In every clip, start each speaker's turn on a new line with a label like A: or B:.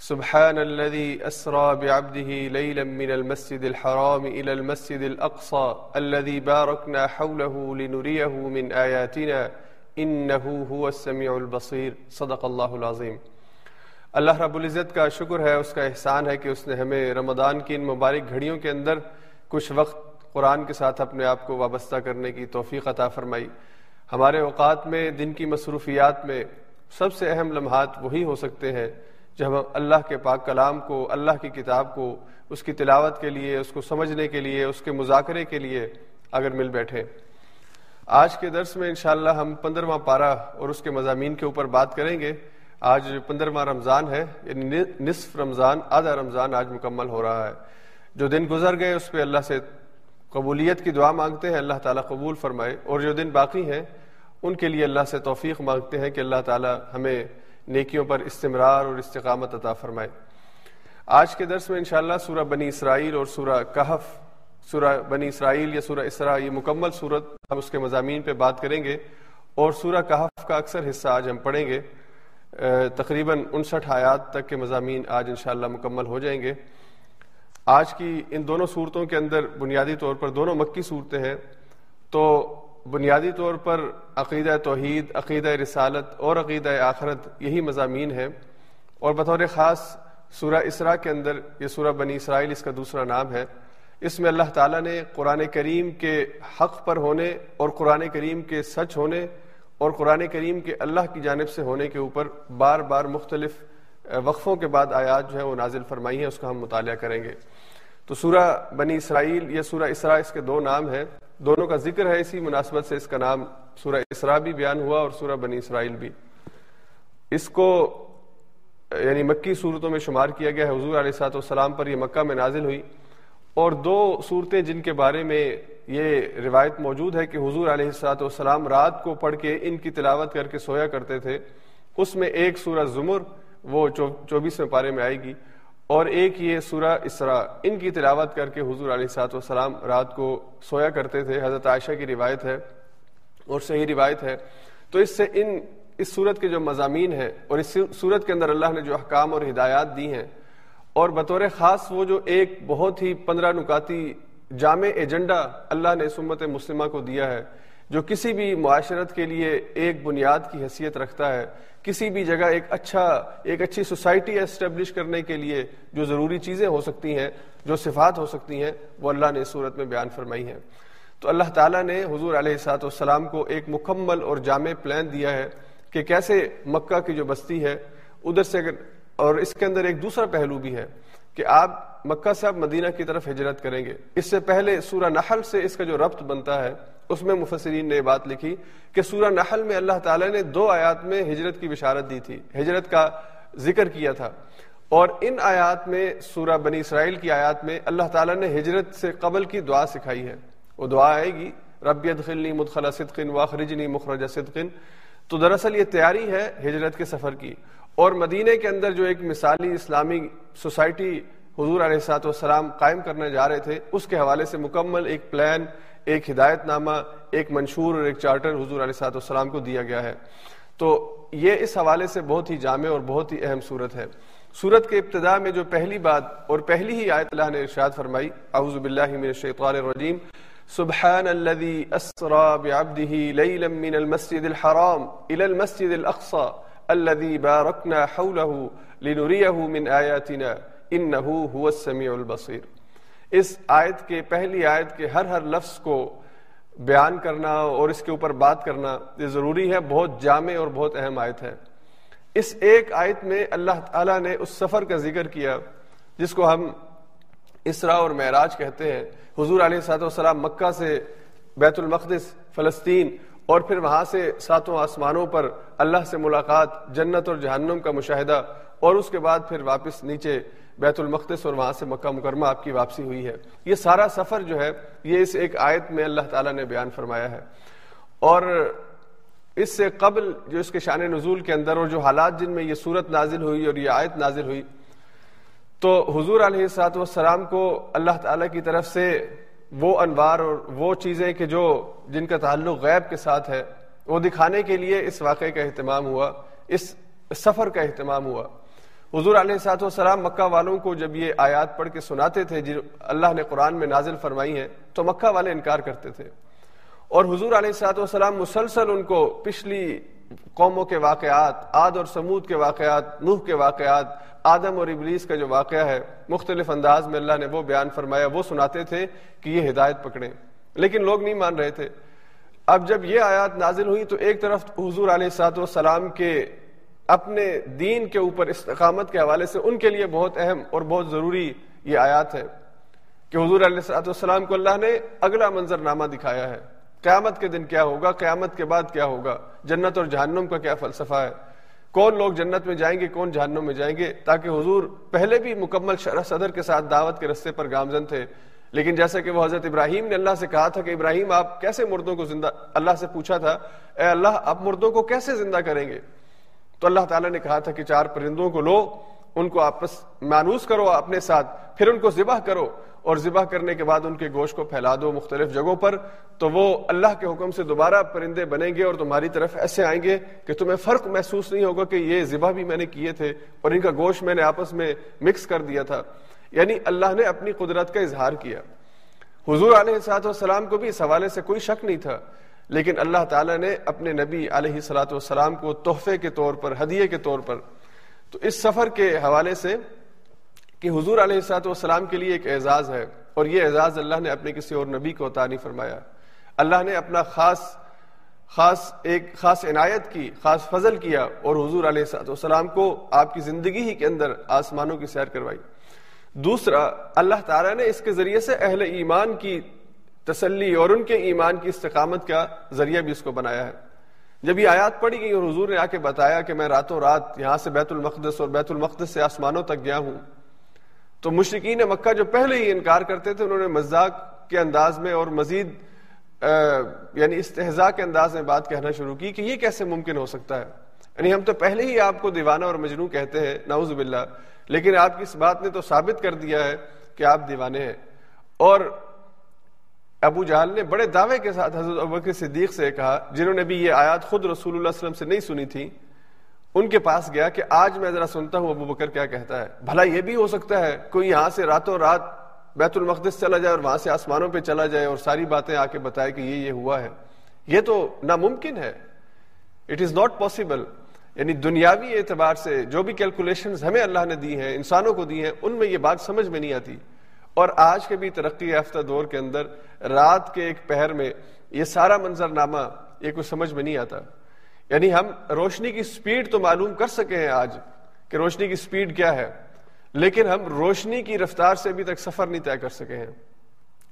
A: سبحان الذي أسرى بعبده ليلا من المسجد الحرام إلى المسجد الأقصى الذي باركنا حوله لنريه من آياتنا إنه هو السميع البصير. صدق الله العظيم اللہ رب العزت کا شکر ہے، اس کا احسان ہے کہ اس نے ہمیں رمضان کی ان مبارک گھڑیوں کے اندر کچھ وقت قرآن کے ساتھ اپنے آپ کو وابستہ کرنے کی توفیق عطا فرمائی۔ ہمارے اوقات میں، دن کی مصروفیات میں، سب سے اہم لمحات وہی ہو سکتے ہیں جب ہم اللہ کے پاک کلام کو، اللہ کی کتاب کو، اس کی تلاوت کے لیے، اس کو سمجھنے کے لیے، اس کے مذاکرے کے لیے اگر مل بیٹھے۔ آج کے درس میں انشاءاللہ ہم پندرواں پارہ اور اس کے مضامین کے اوپر بات کریں گے۔ آج پندرواں رمضان ہے یعنی نصف رمضان، آدھا رمضان آج مکمل ہو رہا ہے۔ جو دن گزر گئے، اس پہ اللہ سے قبولیت کی دعا مانگتے ہیں، اللہ تعالیٰ قبول فرمائے۔ اور جو دن باقی ہیں، ان کے لیے اللہ سے توفیق مانگتے ہیں کہ اللہ تعالیٰ ہمیں نیکیوں پر استمرار اور استقامت عطا فرمائے۔ آج کے درس میں انشاءاللہ سورہ بنی اسرائیل اور سورہ کہف، سورہ بنی اسرائیل یا سورہ اسرا یہ مکمل صورت ہم اس کے مضامین پہ بات کریں گے اور سورہ کہف کا اکثر حصہ آج ہم پڑھیں گے۔ تقریباً انسٹھ آیات تک کے مضامین آج انشاءاللہ مکمل ہو جائیں گے۔ آج کی ان دونوں صورتوں کے اندر بنیادی طور پر دونوں مکی صورتیں ہیں۔ تو بنیادی طور پر عقیدہ توحید، عقیدہ رسالت اور عقیدہ آخرت یہی مضامین ہیں اور بطور خاص سورہ اسرا کے اندر یہ سورہ بنی اسرائیل اس کا دوسرا نام ہے۔ اس میں اللہ تعالیٰ نے قرآن کریم کے حق پر ہونے اور قرآن کریم کے سچ ہونے اور قرآن کریم کے اللہ کی جانب سے ہونے کے اوپر بار بار مختلف وقفوں کے بعد آیات جو ہے وہ نازل فرمائی ہیں، اس کا ہم مطالعہ کریں گے۔ تو سورہ بنی اسرائیل یا سورہ اسرا اس کے دو نام ہیں۔ دونوں کا ذکر ہے اسی مناسبت سے اس کا نام سورہ اسرا بھی بیان ہوا اور سورہ بنی اسرائیل بھی۔ اس کو یعنی مکی صورتوں میں شمار کیا گیا ہے، حضور علیہ سات والسلام پر یہ مکہ میں نازل ہوئی۔ اور دو صورتیں جن کے بارے میں یہ روایت موجود ہے کہ حضور علیہ السلاۃ والسلام رات کو پڑھ کے ان کی تلاوت کر کے سویا کرتے تھے۔ اس میں ایک سورہ زمر، وہ چوبیسویں پارے میں آئے گی۔ اور ایک یہ سورہ اسرا ان کی تلاوت کر کے حضور علیہ سات وسلام رات کو سویا کرتے تھے۔ حضرت عائشہ کی روایت ہے اور صحیح روایت ہے۔ تو اس سے ان، اس صورت کے جو مضامین ہیں اور اس صورت کے اندر اللہ نے جو احکام اور ہدایات دی ہیں، اور بطور خاص وہ جو ایک بہت ہی پندرہ نکاتی جامع ایجنڈا اللہ نے سمت مسلمہ کو دیا ہے جو کسی بھی معاشرت کے لیے ایک بنیاد کی حیثیت رکھتا ہے، کسی بھی جگہ ایک اچھا ایک اچھی سوسائٹی اسٹیبلش کرنے کے لیے جو ضروری چیزیں ہو سکتی ہیں، جو صفات ہو سکتی ہیں، وہ اللہ نے صورت میں بیان فرمائی ہیں۔ تو اللہ تعالیٰ نے حضور علیہ سات والسلام کو ایک مکمل اور جامع پلان دیا ہے کہ کیسے مکہ کی جو بستی ہے، ادھر سے اگر، اور اس کے اندر ایک دوسرا پہلو بھی ہے کہ آپ مکہ سے آپ مدینہ کی طرف ہجرت کریں گے۔ اس سے پہلے سورہ نحل سے اس کا جو ربط بنتا ہے اس میں مفسرین نے بات لکھی کہ سورہ نحل میں اللہ تعالیٰ نے دو آیات میں ہجرت کی بشارت دی تھی۔ ہجرت کا ذکر کیا تھا۔ اور ان آیات میں، سورہ بنی اسرائیل کی آیات میں اللہ تعالیٰ نے ہجرت سے قبل کی دعا سکھائی ہے۔ وہ دعا آئے گی، رب ادخلنی مدخلا صدقن واخرجنی مخرج صدقن۔ تو دراصل یہ تیاری ہے ہجرت کے سفر کی۔ اور مدینہ کے اندر جو ایک مثالی اسلامی سوسائٹی حضور علیہ سات والسلام قائم کرنے جا رہے تھے، اس کے حوالے سے مکمل ایک پلان ایک ہدایت نامہ، ایک منشور اور ایک چارٹر حضور علیہ سات والسلام کو دیا گیا ہے۔ تو یہ اس حوالے سے بہت ہی جامع اور بہت ہی اہم صورت ہے۔ صورت کے ابتدا میں جو پہلی بات اور پہلی ہی آیت اللہ نے ارشاد فرمائی، اعوذ باللہ من الشیطان الرجیم، سبحان الذي اسرى بعبده ليلا من المسجد الحرام الى المسجد الاقصى الذي باركنا حوله لنريه من آياتنا انه هو السميع البصير اس آیت کے پہلی آیت کے ہر ہر لفظ کو بیان کرنا اور اس کے اوپر بات کرنا یہ ضروری ہے، بہت جامع اور بہت اہم آیت ہے۔ اس ایک آیت میں اللہ تعالیٰ نے اس سفر کا ذکر کیا، جس کو ہم اسرا اور معراج کہتے ہیں۔ حضور علیہ صاحب والسلام مکہ سے بیت المقدس، فلسطین اور پھر وہاں سے ساتوں آسمانوں پر اللہ سے ملاقات، جنت اور جہنم کا مشاہدہ اور اس کے بعد پھر واپس نیچے بیت المقدس اور وہاں سے مکہ مکرمہ آپ کی واپسی ہوئی ہے۔ یہ سارا سفر جو ہے، یہ اس ایک آیت میں اللہ تعالیٰ نے بیان فرمایا ہے۔ اور اس سے قبل جو اس کے شان نزول کے اندر اور جو حالات جن میں یہ صورت نازل ہوئی اور یہ آیت نازل ہوئی، تو حضور علیہ سات والسلام کو اللہ تعالیٰ کی طرف سے وہ انوار اور وہ چیزیں کہ جو جن کا تعلق غیب کے ساتھ ہے، وہ دکھانے کے لیے اس واقعے کا اہتمام ہوا، اس سفر کا اہتمام ہوا۔ حضور علیہ سات وسلام مکہ والوں کو جب یہ آیات پڑھ کے سناتے تھے جو اللہ نے قرآن میں نازل فرمائی ہیں، تو مکہ والے انکار کرتے تھے۔ اور حضور علیہ سات وسلام مسلسل ان کو پچھلی قوموں کے واقعات، آد اور سمود کے واقعات، نوح کے واقعات، آدم اور ابلیس کا جو واقعہ ہے، مختلف انداز میں اللہ نے وہ بیان فرمایا، وہ سناتے تھے کہ یہ ہدایت پکڑے لیکن لوگ نہیں مان رہے تھے۔ اب جب یہ آیات نازل ہوئی، تو ایک طرف حضور علیہ سات وسلام کے اپنے دین کے اوپر استقامت کے حوالے سے ان کے لیے بہت اہم اور بہت ضروری یہ آیات ہے کہ حضور علیہ السلاۃ والسلام کو اللہ نے اگلا منظر نامہ دکھایا ہے۔ قیامت کے دن کیا ہوگا؟ قیامت کے بعد کیا ہوگا؟ جنت اور جہنم کا کیا فلسفہ ہے؟ کون لوگ جنت میں جائیں گے؟ کون جہنم میں جائیں گے؟ تاکہ حضور پہلے بھی مکمل شرح صدر کے ساتھ دعوت کے رستے پر گامزن تھے۔ لیکن جیسا کہ وہ حضرت ابراہیم نے اللہ سے کہا تھا کہ ابراہیم، آپ کیسے مردوں کو زندہ، اللہ سے پوچھا تھا، اے اللہ، آپ مردوں کو کیسے زندہ کریں گے؟ تو اللہ تعالیٰ نے کہا تھا کہ چار پرندوں کو لو، ان کو آپس مانوس کرو اپنے ساتھ، پھر ان کو ذبح کرو اور ذبح کرنے کے بعد ان کے گوشت کو پھیلا دو مختلف جگہوں پر، تو وہ اللہ کے حکم سے دوبارہ پرندے بنیں گے اور تمہاری طرف ایسے آئیں گے کہ تمہیں فرق محسوس نہیں ہوگا کہ یہ ذبح بھی میں نے کیے تھے اور ان کا گوشت میں نے آپس میں مکس کر دیا تھا۔ یعنی اللہ نے اپنی قدرت کا اظہار کیا۔ حضور علیہ سات والسلام کو بھی اس حوالے سے کوئی شک نہیں تھا لیکن اللہ تعالیٰ نے اپنے نبی علیہ سلاۃ والسلام کو تحفے کے طور پر، ہدیے کے طور پر، تو اس سفر کے حوالے سے کہ حضور علیہ سلاۃ والسلام کے لیے ایک اعزاز ہے اور یہ اعزاز اللہ نے اپنے کسی اور نبی کو عطا نہیں فرمایا۔ اللہ نے اپنا خاص خاص ایک، خاص عنایت کی، خاص فضل کیا اور حضور علیہ سلاۃ والسلام کو آپ کی زندگی ہی کے اندر آسمانوں کی سیر کروائی۔ دوسرا، اللہ تعالیٰ نے اس کے ذریعے سے اہل ایمان کی تسلی اور ان کے ایمان کی استقامت کا ذریعہ بھی اس کو بنایا ہے۔ جب یہ آیات پڑھی گئی اور حضور نے آ کے بتایا کہ میں راتوں رات یہاں سے بیت المقدس اور بیت المقدس سے آسمانوں تک گیا ہوں، تو مشرقین مکہ جو پہلے ہی انکار کرتے تھے، انہوں نے مزاق کے انداز میں اور مزید یعنی استحضاء کے انداز میں بات کہنا شروع کی کہ یہ کیسے ممکن ہو سکتا ہے۔ یعنی ہم تو پہلے ہی آپ کو دیوانہ اور مجنو کہتے ہیں، نعوذ باللہ، لیکن آپ کی اس بات نے تو ثابت کر دیا ہے کہ آپ دیوانے ہیں۔ اور ابو جہل نے بڑے دعوے کے ساتھ حضرت ابکر صدیق سے کہا، جنہوں نے بھی یہ آیات خود رسول اللہ علیہ وسلم سے نہیں سنی تھی، ان کے پاس گیا کہ آج میں ذرا سنتا ہوں ابو بکر کیا کہتا ہے۔ بھلا یہ بھی ہو سکتا ہے کوئی یہاں سے راتوں رات بیت المقدس چلا جائے اور وہاں سے آسمانوں پہ چلا جائے اور ساری باتیں آ کے بتائے کہ یہ یہ ہوا ہے۔ یہ تو ناممکن ہے۔ اٹ از ناٹ پاسبل یعنی دنیاوی اعتبار سے جو بھی کیلکولیشن ہمیں اللہ نے دی ہیں، انسانوں کو دی ہیں، ان میں یہ بات سمجھ میں نہیں آتی۔ اور آج کے بھی ترقی یافتہ دور کے اندر رات کے ایک پہر میں یہ سارا منظر نامہ یہ کچھ سمجھ میں نہیں آتا۔ یعنی ہم روشنی کی سپیڈ تو معلوم کر سکے ہیں آج کہ روشنی کی سپیڈ کیا ہے، لیکن ہم روشنی کی رفتار سے ابھی تک سفر نہیں طے کر سکے ہیں۔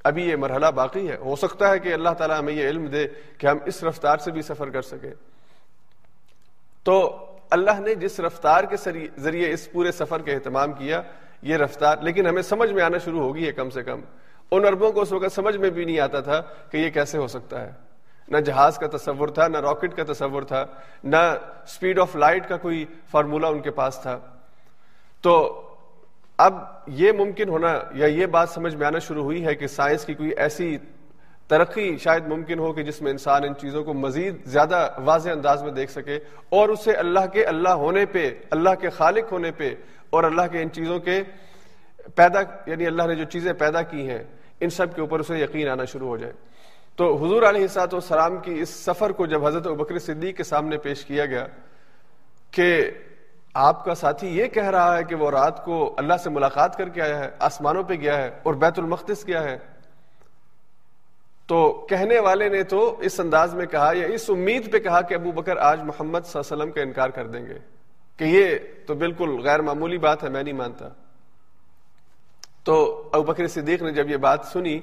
A: ابھی یہ مرحلہ باقی ہے۔ ہو سکتا ہے کہ اللہ تعالیٰ ہمیں یہ علم دے کہ ہم اس رفتار سے بھی سفر کر سکیں۔ تو اللہ نے جس رفتار کے ذریعے اس پورے سفر کا اہتمام کیا یہ رفتار، لیکن ہمیں سمجھ میں آنا شروع ہوگی ہے کم سے کم۔ ان اربوں کو اس وقت سمجھ میں بھی نہیں آتا تھا کہ یہ کیسے ہو سکتا ہے۔ نہ جہاز کا تصور تھا، نہ راکٹ کا تصور تھا، نہ اسپیڈ آف لائٹ کا کوئی فارمولا ان کے پاس تھا۔ تو اب یہ ممکن ہونا یا یہ بات سمجھ میں آنا شروع ہوئی ہے کہ سائنس کی کوئی ایسی ترقی شاید ممکن ہو کہ جس میں انسان ان چیزوں کو مزید زیادہ واضح انداز میں دیکھ سکے اور اسے اللہ کے اللہ ہونے پہ، اللہ کے خالق ہونے پہ اور اللہ کے ان چیزوں کے پیدا یعنی اللہ نے جو چیزیں پیدا کی ہیں، ان سب کے اوپر اسے یقین آنا شروع ہو جائے۔ تو حضور علیہ سات والسلام کی اس سفر کو جب حضرت بکر صدیق کے سامنے پیش کیا گیا کہ آپ کا ساتھی یہ کہہ رہا ہے کہ وہ رات کو اللہ سے ملاقات کر کے آیا ہے، آسمانوں پہ گیا ہے اور بیت المقدس کیا ہے تو کہنے والے نے تو اس انداز میں کہا یا اس امید پہ کہا کہ ابو بکر آج محمد صلی اللہ علیہ وسلم کا انکار کر دیں گے کہ یہ تو بالکل غیر معمولی بات ہے، میں نہیں مانتا۔ تو ابو بکر صدیق نے جب یہ بات سنی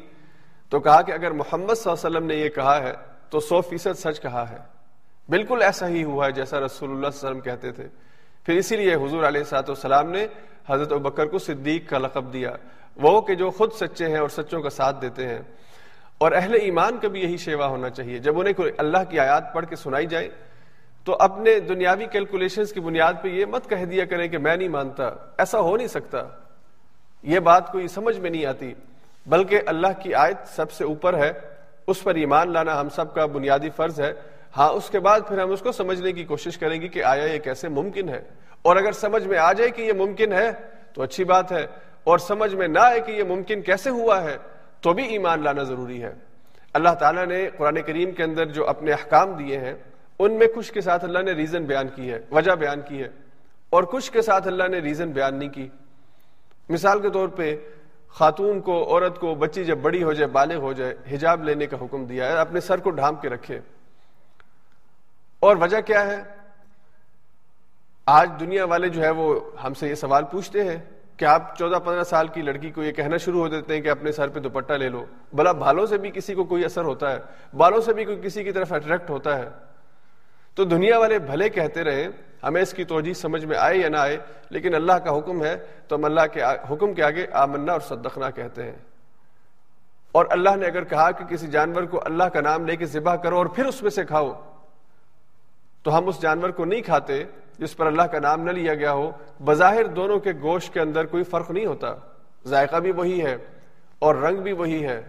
A: تو کہا کہ اگر محمد صلی اللہ علیہ وسلم نے یہ کہا ہے تو سو فیصد سچ کہا ہے۔ بالکل ایسا ہی ہوا ہے جیسا رسول اللہ صلی اللہ علیہ وسلم کہتے تھے۔ پھر اسی لیے حضور علیہ سات والسلام نے حضرت بکر کو صدیق کا لقب دیا۔ وہ کہ جو خود سچے ہیں اور سچوں کا ساتھ دیتے ہیں۔ اور اہل ایمان کا بھی یہی شیوا ہونا چاہیے۔ جب انہیں کوئی اللہ کی آیات پڑھ کے سنائی جائے، تو اپنے دنیاوی کیلکولیشن کی بنیاد پہ یہ مت کہہ دیا کریں کہ میں نہیں مانتا، ایسا ہو نہیں سکتا۔ یہ بات کوئی سمجھ میں نہیں آتی، بلکہ اللہ کی آیت سب سے اوپر ہے۔ اس پر ایمان لانا ہم سب کا بنیادی فرض ہے۔ ہاں اس کے بعد پھر ہم اس کو سمجھنے کی کوشش کریں گے کہ آیا یہ کیسے ممکن ہے۔ اور اگر سمجھ میں آ جائے کہ یہ ممکن ہے، تو اچھی بات ہے۔ اور سمجھ میں نہ آئے کہ یہ ممکن کیسے ہوا ہے۔ تو بھی ایمان لانا ضروری ہے۔ اللہ تعالیٰ نے قرآن کریم کے اندر جو اپنے احکام دیے ہیں، ان میں کچھ کے ساتھ اللہ نے ریزن بیان کی ہے، وجہ بیان کی ہے۔ اور کچھ کے ساتھ اللہ نے ریزن بیان نہیں کی۔ مثال کے طور پہ، خاتون کو، عورت کو بچی جب بڑی ہو جائے، بالغ ہو جائے، حجاب لینے کا حکم دیا ہے، اپنے سر کو ڈھانپ کے رکھے۔ اور وجہ کیا ہے؟ آج دنیا والے جو ہے وہ ہم سے یہ سوال پوچھتے ہیں کہ آپ چودہ پندرہ سال کی لڑکی کو یہ کہنا شروع ہو دیتے ہیں کہ اپنے سر پہ دوپٹہ لے لو۔ بلا بالوں سے بھی کسی کو کوئی اثر ہوتا ہے۔ بالوں سے بھی کوئی کسی کی طرف اٹریکٹ ہوتا ہے۔ تو دنیا والے بھلے کہتے رہے، ہمیں اس کی توجہ سمجھ میں آئے یا نہ آئے، لیکن اللہ کا حکم ہے، تو ہم اللہ کے حکم کے آگے آمنا اور صدقنا کہتے ہیں۔ اور اللہ نے اگر کہا کہ کسی جانور کو اللہ کا نام لے کے ذبح کرو اور پھر اس میں سے کھاؤ، تو ہم اس جانور کو نہیں کھاتے جس پر اللہ کا نام نہ لیا گیا ہو، بظاہر دونوں کے گوشت کے اندر کوئی فرق نہیں ہوتا۔ ذائقہ بھی وہی ہے اور رنگ بھی وہی ہے۔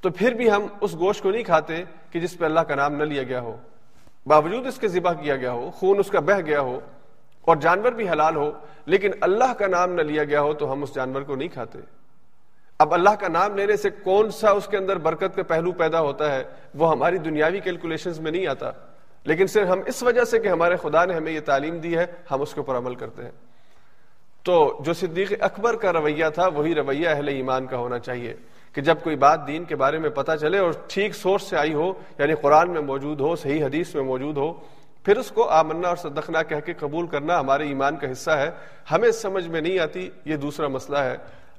A: تو پھر بھی ہم اس گوشت کو نہیں کھاتے کہ جس پہ اللہ کا نام نہ لیا گیا ہو۔ باوجود اس کے ذبح کیا گیا ہو، خون اس کا بہ گیا ہو اور جانور بھی حلال ہو، لیکن اللہ کا نام نہ لیا گیا ہو تو ہم اس جانور کو نہیں کھاتے۔ اب اللہ کا نام لینے سے کون سا اس کے اندر برکت کا پہلو پیدا ہوتا ہے، وہ ہماری دنیاوی کیلکولیشن میں نہیں آتا۔ لیکن صرف ہم اس وجہ سے کہ ہمارے خدا نے ہمیں یہ تعلیم دی ہے، ہم اس کے اوپر عمل کرتے ہیں۔ تو جو صدیق اکبر کا رویہ تھا، وہی رویہ اہل ایمان کا ہونا چاہیے کہ جب کوئی بات دین کے بارے میں پتہ چلے اور ٹھیک سورس سے آئی ہو یعنی قرآن میں موجود ہو، صحیح حدیث میں موجود ہو، پھر اس کو آمنا اور صدقنا کہہ کے قبول کرنا ہمارے ایمان کا حصہ ہے۔ ہمیں سمجھ میں نہیں آتی، یہ دوسرا مسئلہ ہے۔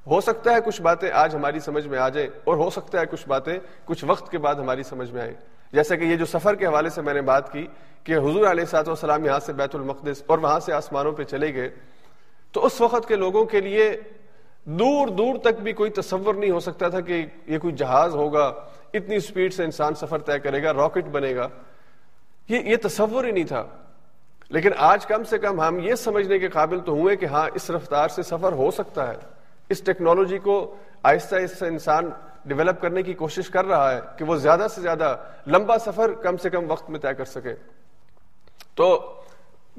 A: ہو سکتا ہے کچھ باتیں آج ہماری سمجھ میں آ جائیں اور ہو سکتا ہے کچھ باتیں کچھ وقت کے بعد ہماری سمجھ میں آئیں۔ جیسا کہ یہ جو سفر کے حوالے سے میں نے بات کی کہ حضور علیہ سات وسلام یہاں سے بیت المقدس اور وہاں سے آسمانوں پہ چلے گئے، تو اس وقت کے لوگوں کے لیے دور دور تک بھی کوئی تصور نہیں ہو سکتا تھا کہ یہ کوئی جہاز ہوگا، اتنی سپیڈ سے انسان سفر طے کرے گا راکٹ بنے گا۔ یہ یہ تصور ہی نہیں تھا۔ لیکن آج کم سے کم ہم یہ سمجھنے کے قابل تو ہوئے کہ ہاں اس رفتار سے سفر ہو سکتا ہے۔ اس ٹیکنالوجی کو آہستہ آہستہ انسان ڈیولپ کرنے کی کوشش کر رہا ہے کہ وہ زیادہ سے زیادہ لمبا سفر کم سے کم وقت میں طے کر سکے۔ تو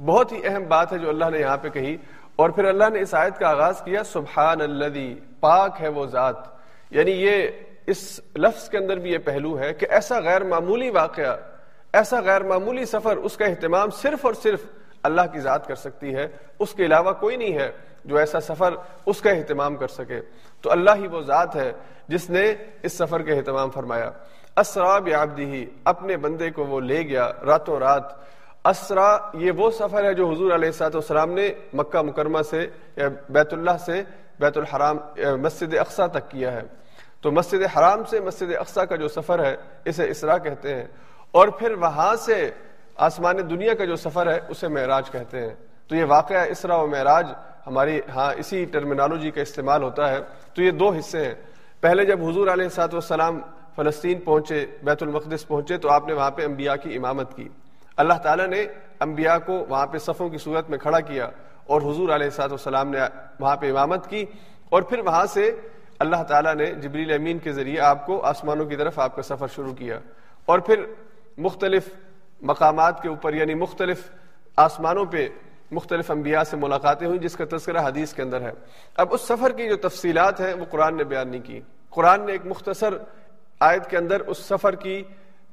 A: بہت ہی اہم بات ہے جو اللہ نے یہاں پہ کہی۔ اور پھر اللہ نے اس آیت کا آغاز کیا سبحان الذی پاک ہے وہ ذات۔ یعنی یہ اس لفظ کے اندر بھی یہ پہلو ہے کہ ایسا غیر معمولی واقعہ، ایسا غیر معمولی سفر اس کا اہتمام صرف اور صرف اللہ کی ذات کر سکتی ہے۔ اس کے علاوہ کوئی نہیں ہے۔ جو ایسا سفر اس کا اہتمام کر سکے۔ تو اللہ ہی وہ ذات ہے جس نے اس سفر کا اہتمام فرمایا۔ اسرا ہی اپنے بندے کو وہ لے گیا راتوں رات۔ اسرا یہ وہ سفر ہے جو حضور علیہ سات والسلام نے مکہ مکرمہ سے، یا بیت اللہ سے بیت الحرام مسجد اقسا تک کیا ہے۔ تو مسجد حرام سے مسجد اقسا کا جو سفر ہے، اسے اسرا کہتے ہیں۔ اور پھر وہاں سے آسمان دنیا کا جو سفر ہے، اسے معراج کہتے ہیں۔ تو یہ واقعہ اسرا و معراج ہماری ہاں اسی ٹرمینالوجی کا استعمال ہوتا ہے۔ تو یہ دو حصے ہیں۔ پہلے جب حضور علیہ سات والسلام فلسطین پہنچے، بیت المقدس پہنچے، تو آپ نے وہاں پہ انبیاء کی امامت کی۔ اللہ تعالیٰ نے انبیاء کو وہاں پہ صفوں کی صورت میں کھڑا کیا اور حضور علیہ سات والسلام نے وہاں پہ امامت کی۔ اور پھر وہاں سے اللہ تعالیٰ نے جبریل امین کے ذریعے آپ کو آسمانوں کی طرف آپ کا سفر شروع کیا۔ اور پھر مختلف مقامات کے اوپر یعنی مختلف آسمانوں پہ مختلف انبیاء سے ملاقاتیں ہوئی جس کا تذکرہ حدیث کے اندر ہے۔ اب اس سفر کی جو تفصیلات ہیں، وہ قرآن نے بیان نہیں کی۔ قرآن نے ایک مختصر آیت کے اندر اس سفر کی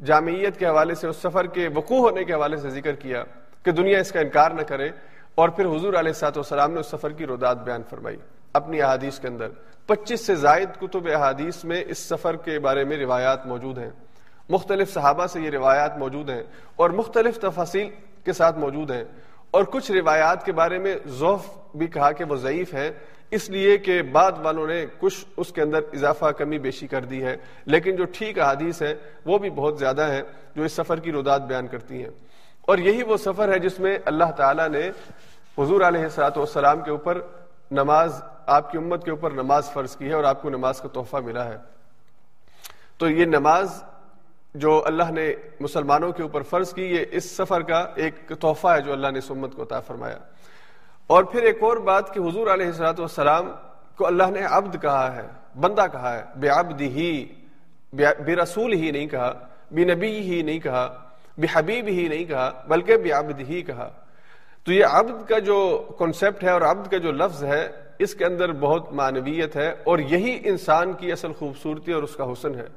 A: جامعیت کے حوالے سے، اس سفر کے وقوع ہونے کے حوالے سے ذکر کیا کہ دنیا اس کا انکار نہ کرے۔ اور پھر حضور علیہ سات وسلام نے اس سفر کی رداد بیان فرمائی اپنی احادیث کے اندر۔ پچیس سے زائد کتب احادیث میں اس سفر کے بارے میں روایات موجود ہیں۔ مختلف صحابہ سے یہ روایات موجود ہیں اور مختلف تفاصیل کے ساتھ موجود ہیں۔ اور کچھ روایات کے بارے میں ذوف بھی کہا کہ وہ ضعیف ہے اس لیے کہ بعد والوں نے کچھ اس کے اندر اضافہ کمی بیشی کر دی ہے۔ لیکن جو ٹھیک احادیث ہے وہ بھی بہت زیادہ ہے جو اس سفر کی رداد بیان کرتی ہیں۔ اور یہی وہ سفر ہے جس میں اللہ تعالیٰ نے حضور علیہ سلاۃ والسلام کے اوپر نماز، آپ کی امت کے اوپر نماز فرض کی ہے اور آپ کو نماز کا تحفہ ملا ہے۔ تو یہ نماز جو اللہ نے مسلمانوں کے اوپر فرض کی، یہ اس سفر کا ایک تحفہ ہے جو اللہ نے سمت کو عطا فرمایا۔ اور پھر ایک اور بات کہ حضور علیہ السلاۃ والسلام کو اللہ نے عبد کہا ہے، بندہ کہا ہے بے عبد ہی بے رسول ہی نہیں کہا بے نبی ہی نہیں کہا بے حبیب ہی نہیں کہا، بلکہ بے عبد ہی کہا۔ تو یہ عبد کا جو کنسپٹ ہے اور عبد کا جو لفظ ہے، اس کے اندر بہت معنویت ہے اور یہی انسان کی اصل خوبصورتی اور اس کا حسن ہے۔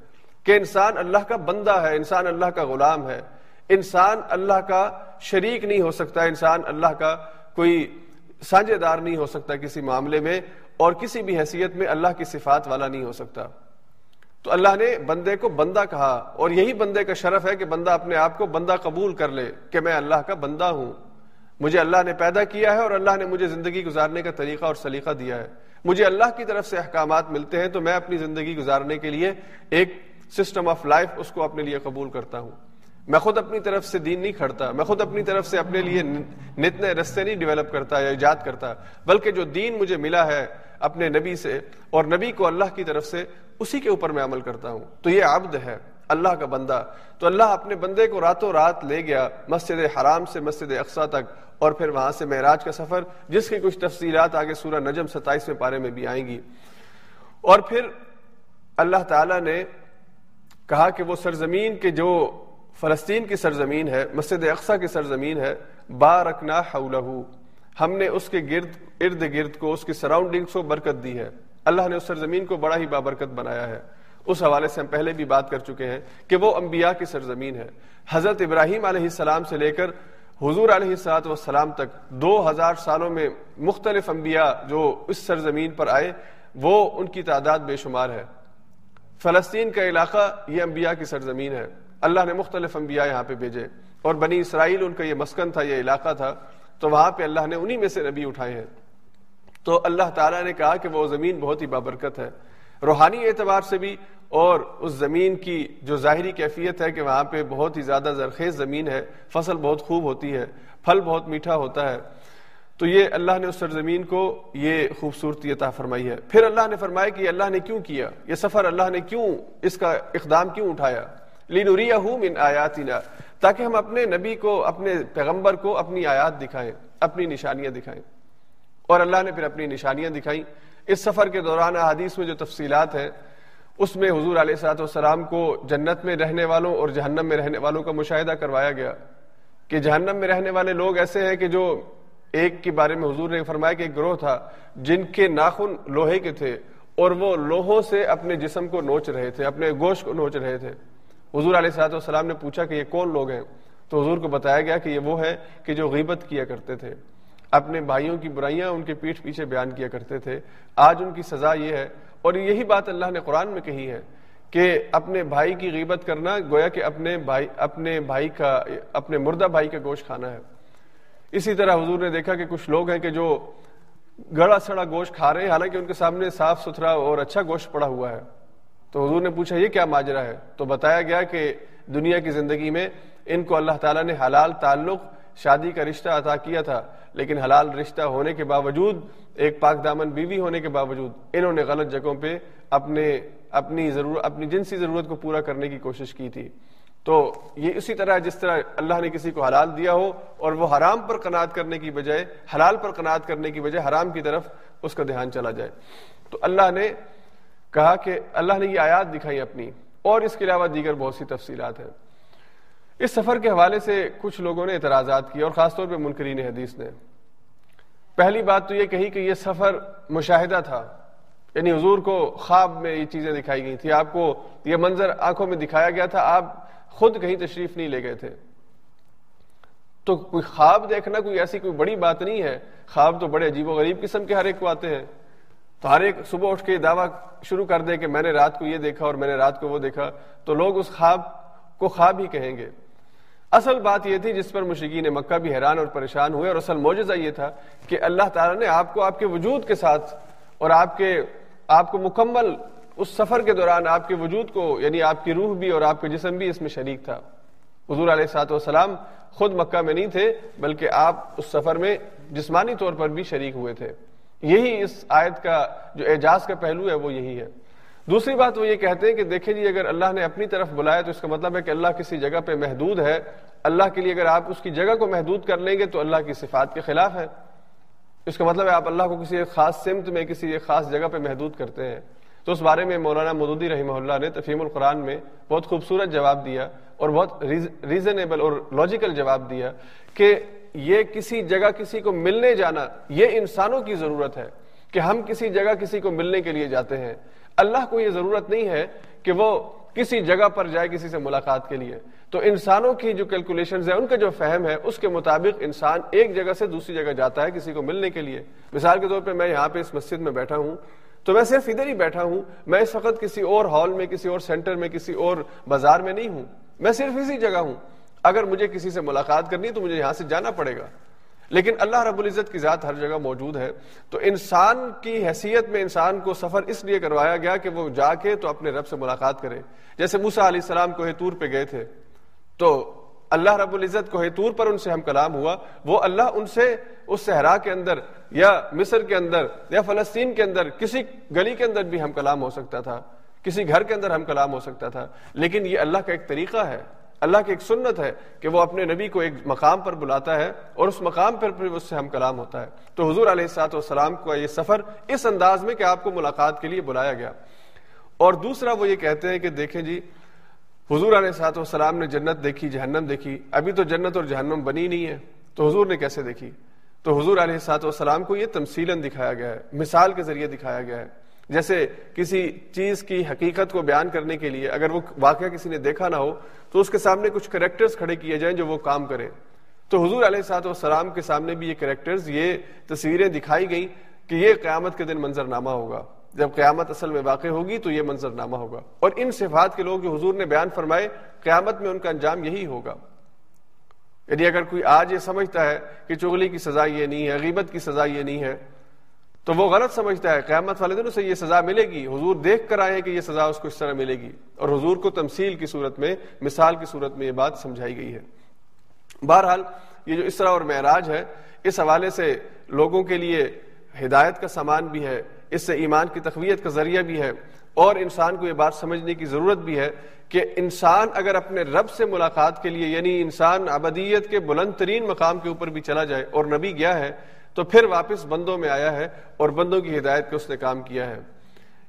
A: کہ انسان اللہ کا بندہ ہے، انسان اللہ کا غلام ہے۔ انسان اللہ کا شریک نہیں ہو سکتا، انسان اللہ کا کوئی سانجے دار نہیں ہو سکتا کسی معاملے میں اور کسی بھی حیثیت میں اللہ کی صفات والا نہیں ہو سکتا۔ تو اللہ نے بندے کو بندہ کہا اور یہی بندے کا شرف ہے کہ بندہ اپنے آپ کو بندہ قبول کر لے کہ میں اللہ کا بندہ ہوں۔ مجھے اللہ نے پیدا کیا ہے اور اللہ نے مجھے زندگی گزارنے کا طریقہ اور سلیقہ دیا ہے۔ مجھے اللہ کی طرف سے احکامات ملتے ہیں تو میں اپنی زندگی گزارنے کے لیے ایک سسٹم آف لائف اس کو اپنے لیے قبول کرتا ہوں۔ میں خود اپنی طرف سے دین نہیں کھڑتا، میں خود اپنی طرف سے اپنے لیے نت نئے رستے نہیں ڈیولپ کرتا یا ایجاد کرتا، بلکہ جو دین مجھے ملا ہے اپنے نبی سے اور نبی کو اللہ کی طرف سے، اسی کے اوپر میں عمل کرتا ہوں۔ تو یہ عبد ہے، اللہ کا بندہ۔ تو اللہ اپنے بندے کو راتوں رات لے گیا مسجد حرام سے مسجد اقسا تک اور پھر وہاں سے معراج کا سفر، جس کی کچھ تفصیلات آگے سورہ نجم ستائیسویں پارے میں بھی آئیں گی۔ اور پھر اللہ تعالی نے کہا کہ وہ سرزمین کے جو فلسطین کی سرزمین ہے، مسجد اقسا کی سرزمین ہے، بارکنا حولہ ہم نے اس کے گرد، ارد گرد کو، اس کی سراؤنڈنگ کو برکت دی ہے۔ اللہ نے اس سرزمین کو بڑا ہی بابرکت بنایا ہے۔ اس حوالے سے ہم پہلے بھی بات کر چکے ہیں کہ وہ انبیاء کی سرزمین ہے۔ حضرت ابراہیم علیہ السلام سے لے کر حضور علیہ السلاط والسلام تک دو ہزار سالوں میں مختلف انبیاء جو اس سرزمین پر آئے، وہ ان کی تعداد بے شمار ہے۔ فلسطین کا علاقہ یہ انبیاء کی سرزمین ہے۔ اللہ نے مختلف انبیاء یہاں پہ بھیجے۔ اور بنی اسرائیل ان کا یہ مسکن تھا، یہ علاقہ تھا۔ تو وہاں پہ اللہ نے انہی میں سے نبی اٹھائے ہیں۔ تو اللہ تعالیٰ نے کہا کہ وہ زمین بہت ہی بابرکت ہے۔ روحانی اعتبار سے بھی اور اس زمین کی جو ظاہری کیفیت ہے کہ وہاں پہ بہت ہی زیادہ زرخیز زمین ہے۔ فصل بہت خوب ہوتی ہے، پھل بہت میٹھا ہوتا ہے۔ تو یہ اللہ نے اس سرزمین کو یہ خوبصورتی عطا فرمائی ہے۔ پھر اللہ نے فرمایا کہ اللہ نے کیوں کیا؟ یہ سفر اللہ نے کیوں اس کا اقدام کیوں اٹھایا؟ لینوریا من آیاتنا تاکہ ہم اپنے نبی کو، اپنے پیغمبر کو اپنی آیات دکھائیں، اپنی نشانیاں دکھائیں۔ اور اللہ نے پھر اپنی نشانیاں دکھائیں۔ اس سفر کے دوران حدیث میں جو تفصیلات ہیں، اس میں حضور علیہ سات والسلام کو جنت میں رہنے والوں اور جہنم میں رہنے والوں کا مشاہدہ کروایا گیا کہ جہنم میں رہنے والے لوگ ایسے ہیں کہ جو ایک کے بارے میں حضور نے فرمایا کہ ایک گروہ تھا جن کے ناخن لوہے کے تھے اور وہ لوہوں سے اپنے جسم کو نوچ رہے تھے، اپنے گوشت کو نوچ رہے تھے۔ حضور علیہ صاحب والسلام نے پوچھا کہ یہ کون لوگ ہیں؟ تو حضور کو بتایا گیا کہ یہ وہ ہے کہ جو غیبت کیا کرتے تھے۔ اپنے بھائیوں کی برائیاں ان کے پیٹھ پیچھے بیان کیا کرتے تھے۔ آج ان کی سزا یہ ہے۔ اور یہی بات اللہ نے قرآن میں کہی ہے کہ اپنے بھائی کی غیبت کرنا گویا کہ اپنے بھائی اپنے بھائی کا، اپنے مردہ بھائی کا گوشت کھانا ہے۔ اسی طرح حضور نے دیکھا کہ کچھ لوگ ہیں کہ جو گڑا سڑا گوشت کھا رہے ہیں، حالانکہ ان کے سامنے صاف ستھرا اور اچھا گوشت پڑا ہوا ہے۔ تو حضور نے پوچھا، یہ کیا ماجرا ہے؟ تو بتایا گیا کہ دنیا کی زندگی میں ان کو اللہ تعالیٰ نے حلال تعلق، شادی کا رشتہ عطا کیا تھا، لیکن حلال رشتہ ہونے کے باوجود، ایک پاک دامن بیوی ہونے کے باوجود انہوں نے غلط جگہوں پہ اپنے، اپنی ضرورت اپنی جنسی ضرورت کو پورا کرنے کی کوشش کی تھی۔ تو یہ اسی طرح جس طرح اللہ نے کسی کو حلال دیا ہو اور وہ حرام پر قناعت کرنے کی بجائے، حلال پر قناعت کرنے کی بجائے حرام کی طرف اس کا دھیان چلا جائے۔ تو اللہ نے کہا کہ اللہ نے یہ آیات دکھائی اپنی، اور اس کے علاوہ دیگر بہت سی تفصیلات ہیں۔ اس سفر کے حوالے سے کچھ لوگوں نے اعتراضات کیے اور خاص طور پہ منکرین حدیث نے۔ پہلی بات تو یہ کہی کہ یہ سفر مشاہدہ تھا یعنی حضور کو خواب میں یہ چیزیں دکھائی گئی تھی آپ کو یہ منظر آنکھوں میں دکھایا گیا تھا، آپ خود کہیں تشریف نہیں لے گئے تھے۔ تو کوئی خواب دیکھنا کوئی ایسی کوئی بڑی بات نہیں ہے۔ خواب تو بڑے عجیب و غریب قسم کے ہر ایک کو آتے ہیں۔ تو ہر ایک صبح اٹھ کے دعویٰ شروع کر دے کہ میں نے رات کو یہ دیکھا اور میں نے رات کو وہ دیکھا۔ تو لوگ اس خواب کو خواب ہی کہیں گے۔ اصل بات یہ تھی جس پر مشرقین مکہ بھی حیران اور پریشان ہوئے اور اصل موجزہ یہ تھا کہ اللہ تعالیٰ نے آپ کو آپ کے وجود کے ساتھ اور آپ کے آپ کو مکمل اس سفر کے دوران آپ کے وجود کو یعنی آپ کی روح بھی اور آپ کے جسم بھی اس میں شریک تھا۔ حضور علیہ سات والسلام خود مکہ میں نہیں تھے، بلکہ آپ اس سفر میں جسمانی طور پر بھی شریک ہوئے تھے۔ یہی اس آیت کا جو اعجاز کا پہلو ہے، وہ یہی ہے۔ دوسری بات وہ یہ کہتے ہیں کہ دیکھیں جی اگر اللہ نے اپنی طرف بلایا تو اس کا مطلب ہے کہ اللہ کسی جگہ پہ محدود ہے۔ اللہ کے لیے اگر آپ اس کی جگہ کو محدود کر لیں گے تو اللہ کی صفات کے خلاف ہے۔ اس کا مطلب ہے آپ اللہ کو کسی ایک خاص سمت میں، کسی ایک خاص جگہ پہ محدود کرتے ہیں۔ تو اس بارے میں مولانا مدودی رحمہ اللہ نے تفہیم القرآن میں بہت خوبصورت جواب دیا اور بہت ریزنیبل اور لاجیکل جواب دیا کہ یہ کسی جگہ کسی کو ملنے جانا، یہ انسانوں کی ضرورت ہے کہ ہم کسی جگہ کسی کو ملنے کے لیے جاتے ہیں۔ اللہ کو یہ ضرورت نہیں ہے کہ وہ کسی جگہ پر جائے کسی سے ملاقات کے لیے۔ تو انسانوں کی جو کیلکولیشنز ہیں، ان کا جو فہم ہے، اس کے مطابق انسان ایک جگہ سے دوسری جگہ جاتا ہے کسی کو ملنے کے لیے۔ مثال کے طور پہ میں یہاں پہ اس مسجد میں بیٹھا ہوں۔ تو میں صرف ادھر ہی بیٹھا ہوں۔ میں اس وقت کسی اور ہال میں، کسی اور سینٹر میں، کسی اور بازار میں نہیں ہوں۔ میں صرف اسی جگہ ہوں۔ اگر مجھے کسی سے ملاقات کرنی تو مجھے یہاں سے جانا پڑے گا۔ لیکن اللہ رب العزت کی ذات ہر جگہ موجود ہے۔ تو انسان کی حیثیت میں انسان کو سفر اس لیے کروایا گیا کہ وہ جا کے تو اپنے رب سے ملاقات کرے۔ جیسے موسا علیہ السلام کو ہیتور پہ گئے تھے۔ تو اللہ رب العزت کو ہیتور پر ان سے ہم کلام ہوا، وہ اللہ ان سے اس صحرا کے اندر یا مصر کے اندر یا فلسطین کے اندر، کسی گلی کے اندر بھی ہم کلام ہو سکتا تھا، کسی گھر کے اندر ہم کلام ہو سکتا تھا۔ لیکن یہ اللہ کا ایک طریقہ ہے، اللہ کی ایک سنت ہے کہ وہ اپنے نبی کو ایک مقام پر بلاتا ہے اور اس مقام پر پھر اس سے ہم کلام ہوتا ہے۔ تو حضور علیہ السلاط والسلام کا یہ سفر اس انداز میں کہ آپ کو ملاقات کے لیے بلایا گیا۔ اور دوسرا وہ یہ کہتے ہیں کہ دیکھیں جی حضور علیہ سات والسلام نے جنت دیکھی، جہنم دیکھی۔ ابھی تو جنت اور جہنم بنی نہیں ہے۔ تو حضور نے کیسے دیکھی؟ تو حضور علیہ سات والسلام کو یہ تمثیل دکھایا گیا ہے، مثال کے ذریعے دکھایا گیا ہے۔ جیسے کسی چیز کی حقیقت کو بیان کرنے کے لیے اگر وہ واقعہ کسی نے دیکھا نہ ہو، تو اس کے سامنے کچھ کریکٹرز کھڑے کیے جائیں جو وہ کام کریں۔ تو حضور علیہ سات والسلام کے سامنے بھی یہ کریکٹرز، یہ تصویریں دکھائی گئیں کہ یہ قیامت کے دن منظر نامہ ہوگا۔ جب قیامت اصل میں واقع ہوگی تو یہ منظر نامہ ہوگا۔ اور ان صفات کے لوگ جو حضور نے بیان فرمائے، قیامت میں ان کا انجام یہی ہوگا۔ یعنی اگر کوئی آج یہ سمجھتا ہے کہ چغلی کی سزا یہ نہیں ہے، غیبت کی سزا یہ نہیں ہے، تو وہ غلط سمجھتا ہے۔ قیامت والے دن اسے یہ سزا ملے گی۔ حضور دیکھ کر آئے کہ یہ سزا اس کو اس طرح ملے گی۔ اور حضور کو تمثیل کی صورت میں، مثال کی صورت میں یہ بات سمجھائی گئی ہے۔ بہرحال، یہ جو اسرا اور معراج ہے، اس حوالے سے لوگوں کے لیے ہدایت کا سامان بھی ہے۔ اس سے ایمان کی تقویت کا ذریعہ بھی ہے اور انسان کو یہ بات سمجھنے کی ضرورت بھی ہے کہ انسان اگر اپنے رب سے ملاقات کے لیے یعنی انسان ابدیت کے بلند ترین مقام کے اوپر بھی چلا جائے اور نبی گیا ہے، تو پھر واپس بندوں میں آیا ہے اور بندوں کی ہدایت کے اس نے کام کیا ہے۔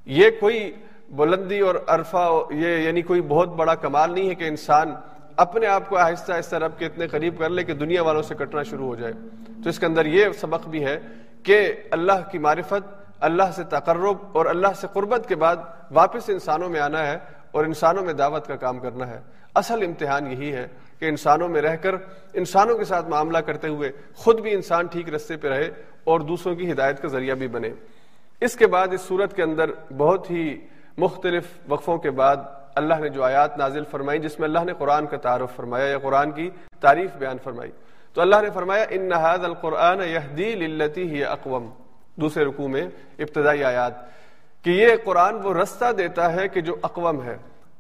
A: یہ کوئی بلندی اور عرفہ، یہ یعنی کوئی بہت بڑا کمال نہیں ہے کہ انسان اپنے آپ کو آہستہ آہستہ رب کے اتنے قریب کر لے کہ دنیا والوں سے کٹنا شروع ہو جائے۔ تو اس کے اندر یہ سبق بھی ہے کہ اللہ کی معرفت اللہ سے تقرب اور اللہ سے قربت کے بعد واپس انسانوں میں آنا ہے اور انسانوں میں دعوت کا کام کرنا ہے۔ اصل امتحان یہی ہے کہ انسانوں میں رہ کر انسانوں کے ساتھ معاملہ کرتے ہوئے خود بھی انسان ٹھیک رستے پہ رہے اور دوسروں کی ہدایت کا ذریعہ بھی بنے۔ اس کے بعد اس صورت کے اندر بہت ہی مختلف وقفوں کے بعد اللہ نے جو آیات نازل فرمائی جس میں اللہ نے قرآن کا تعارف فرمایا یا قرآن کی تعریف بیان فرمائی۔ تو اللہ نے فرمایا، ان نہاد القرآن ہی اقوام دوسرے رکوع میں ابتدائی آیات کہ یہ قرآن وہ رستہ دیتا ہے کہ جو اقوام ہے،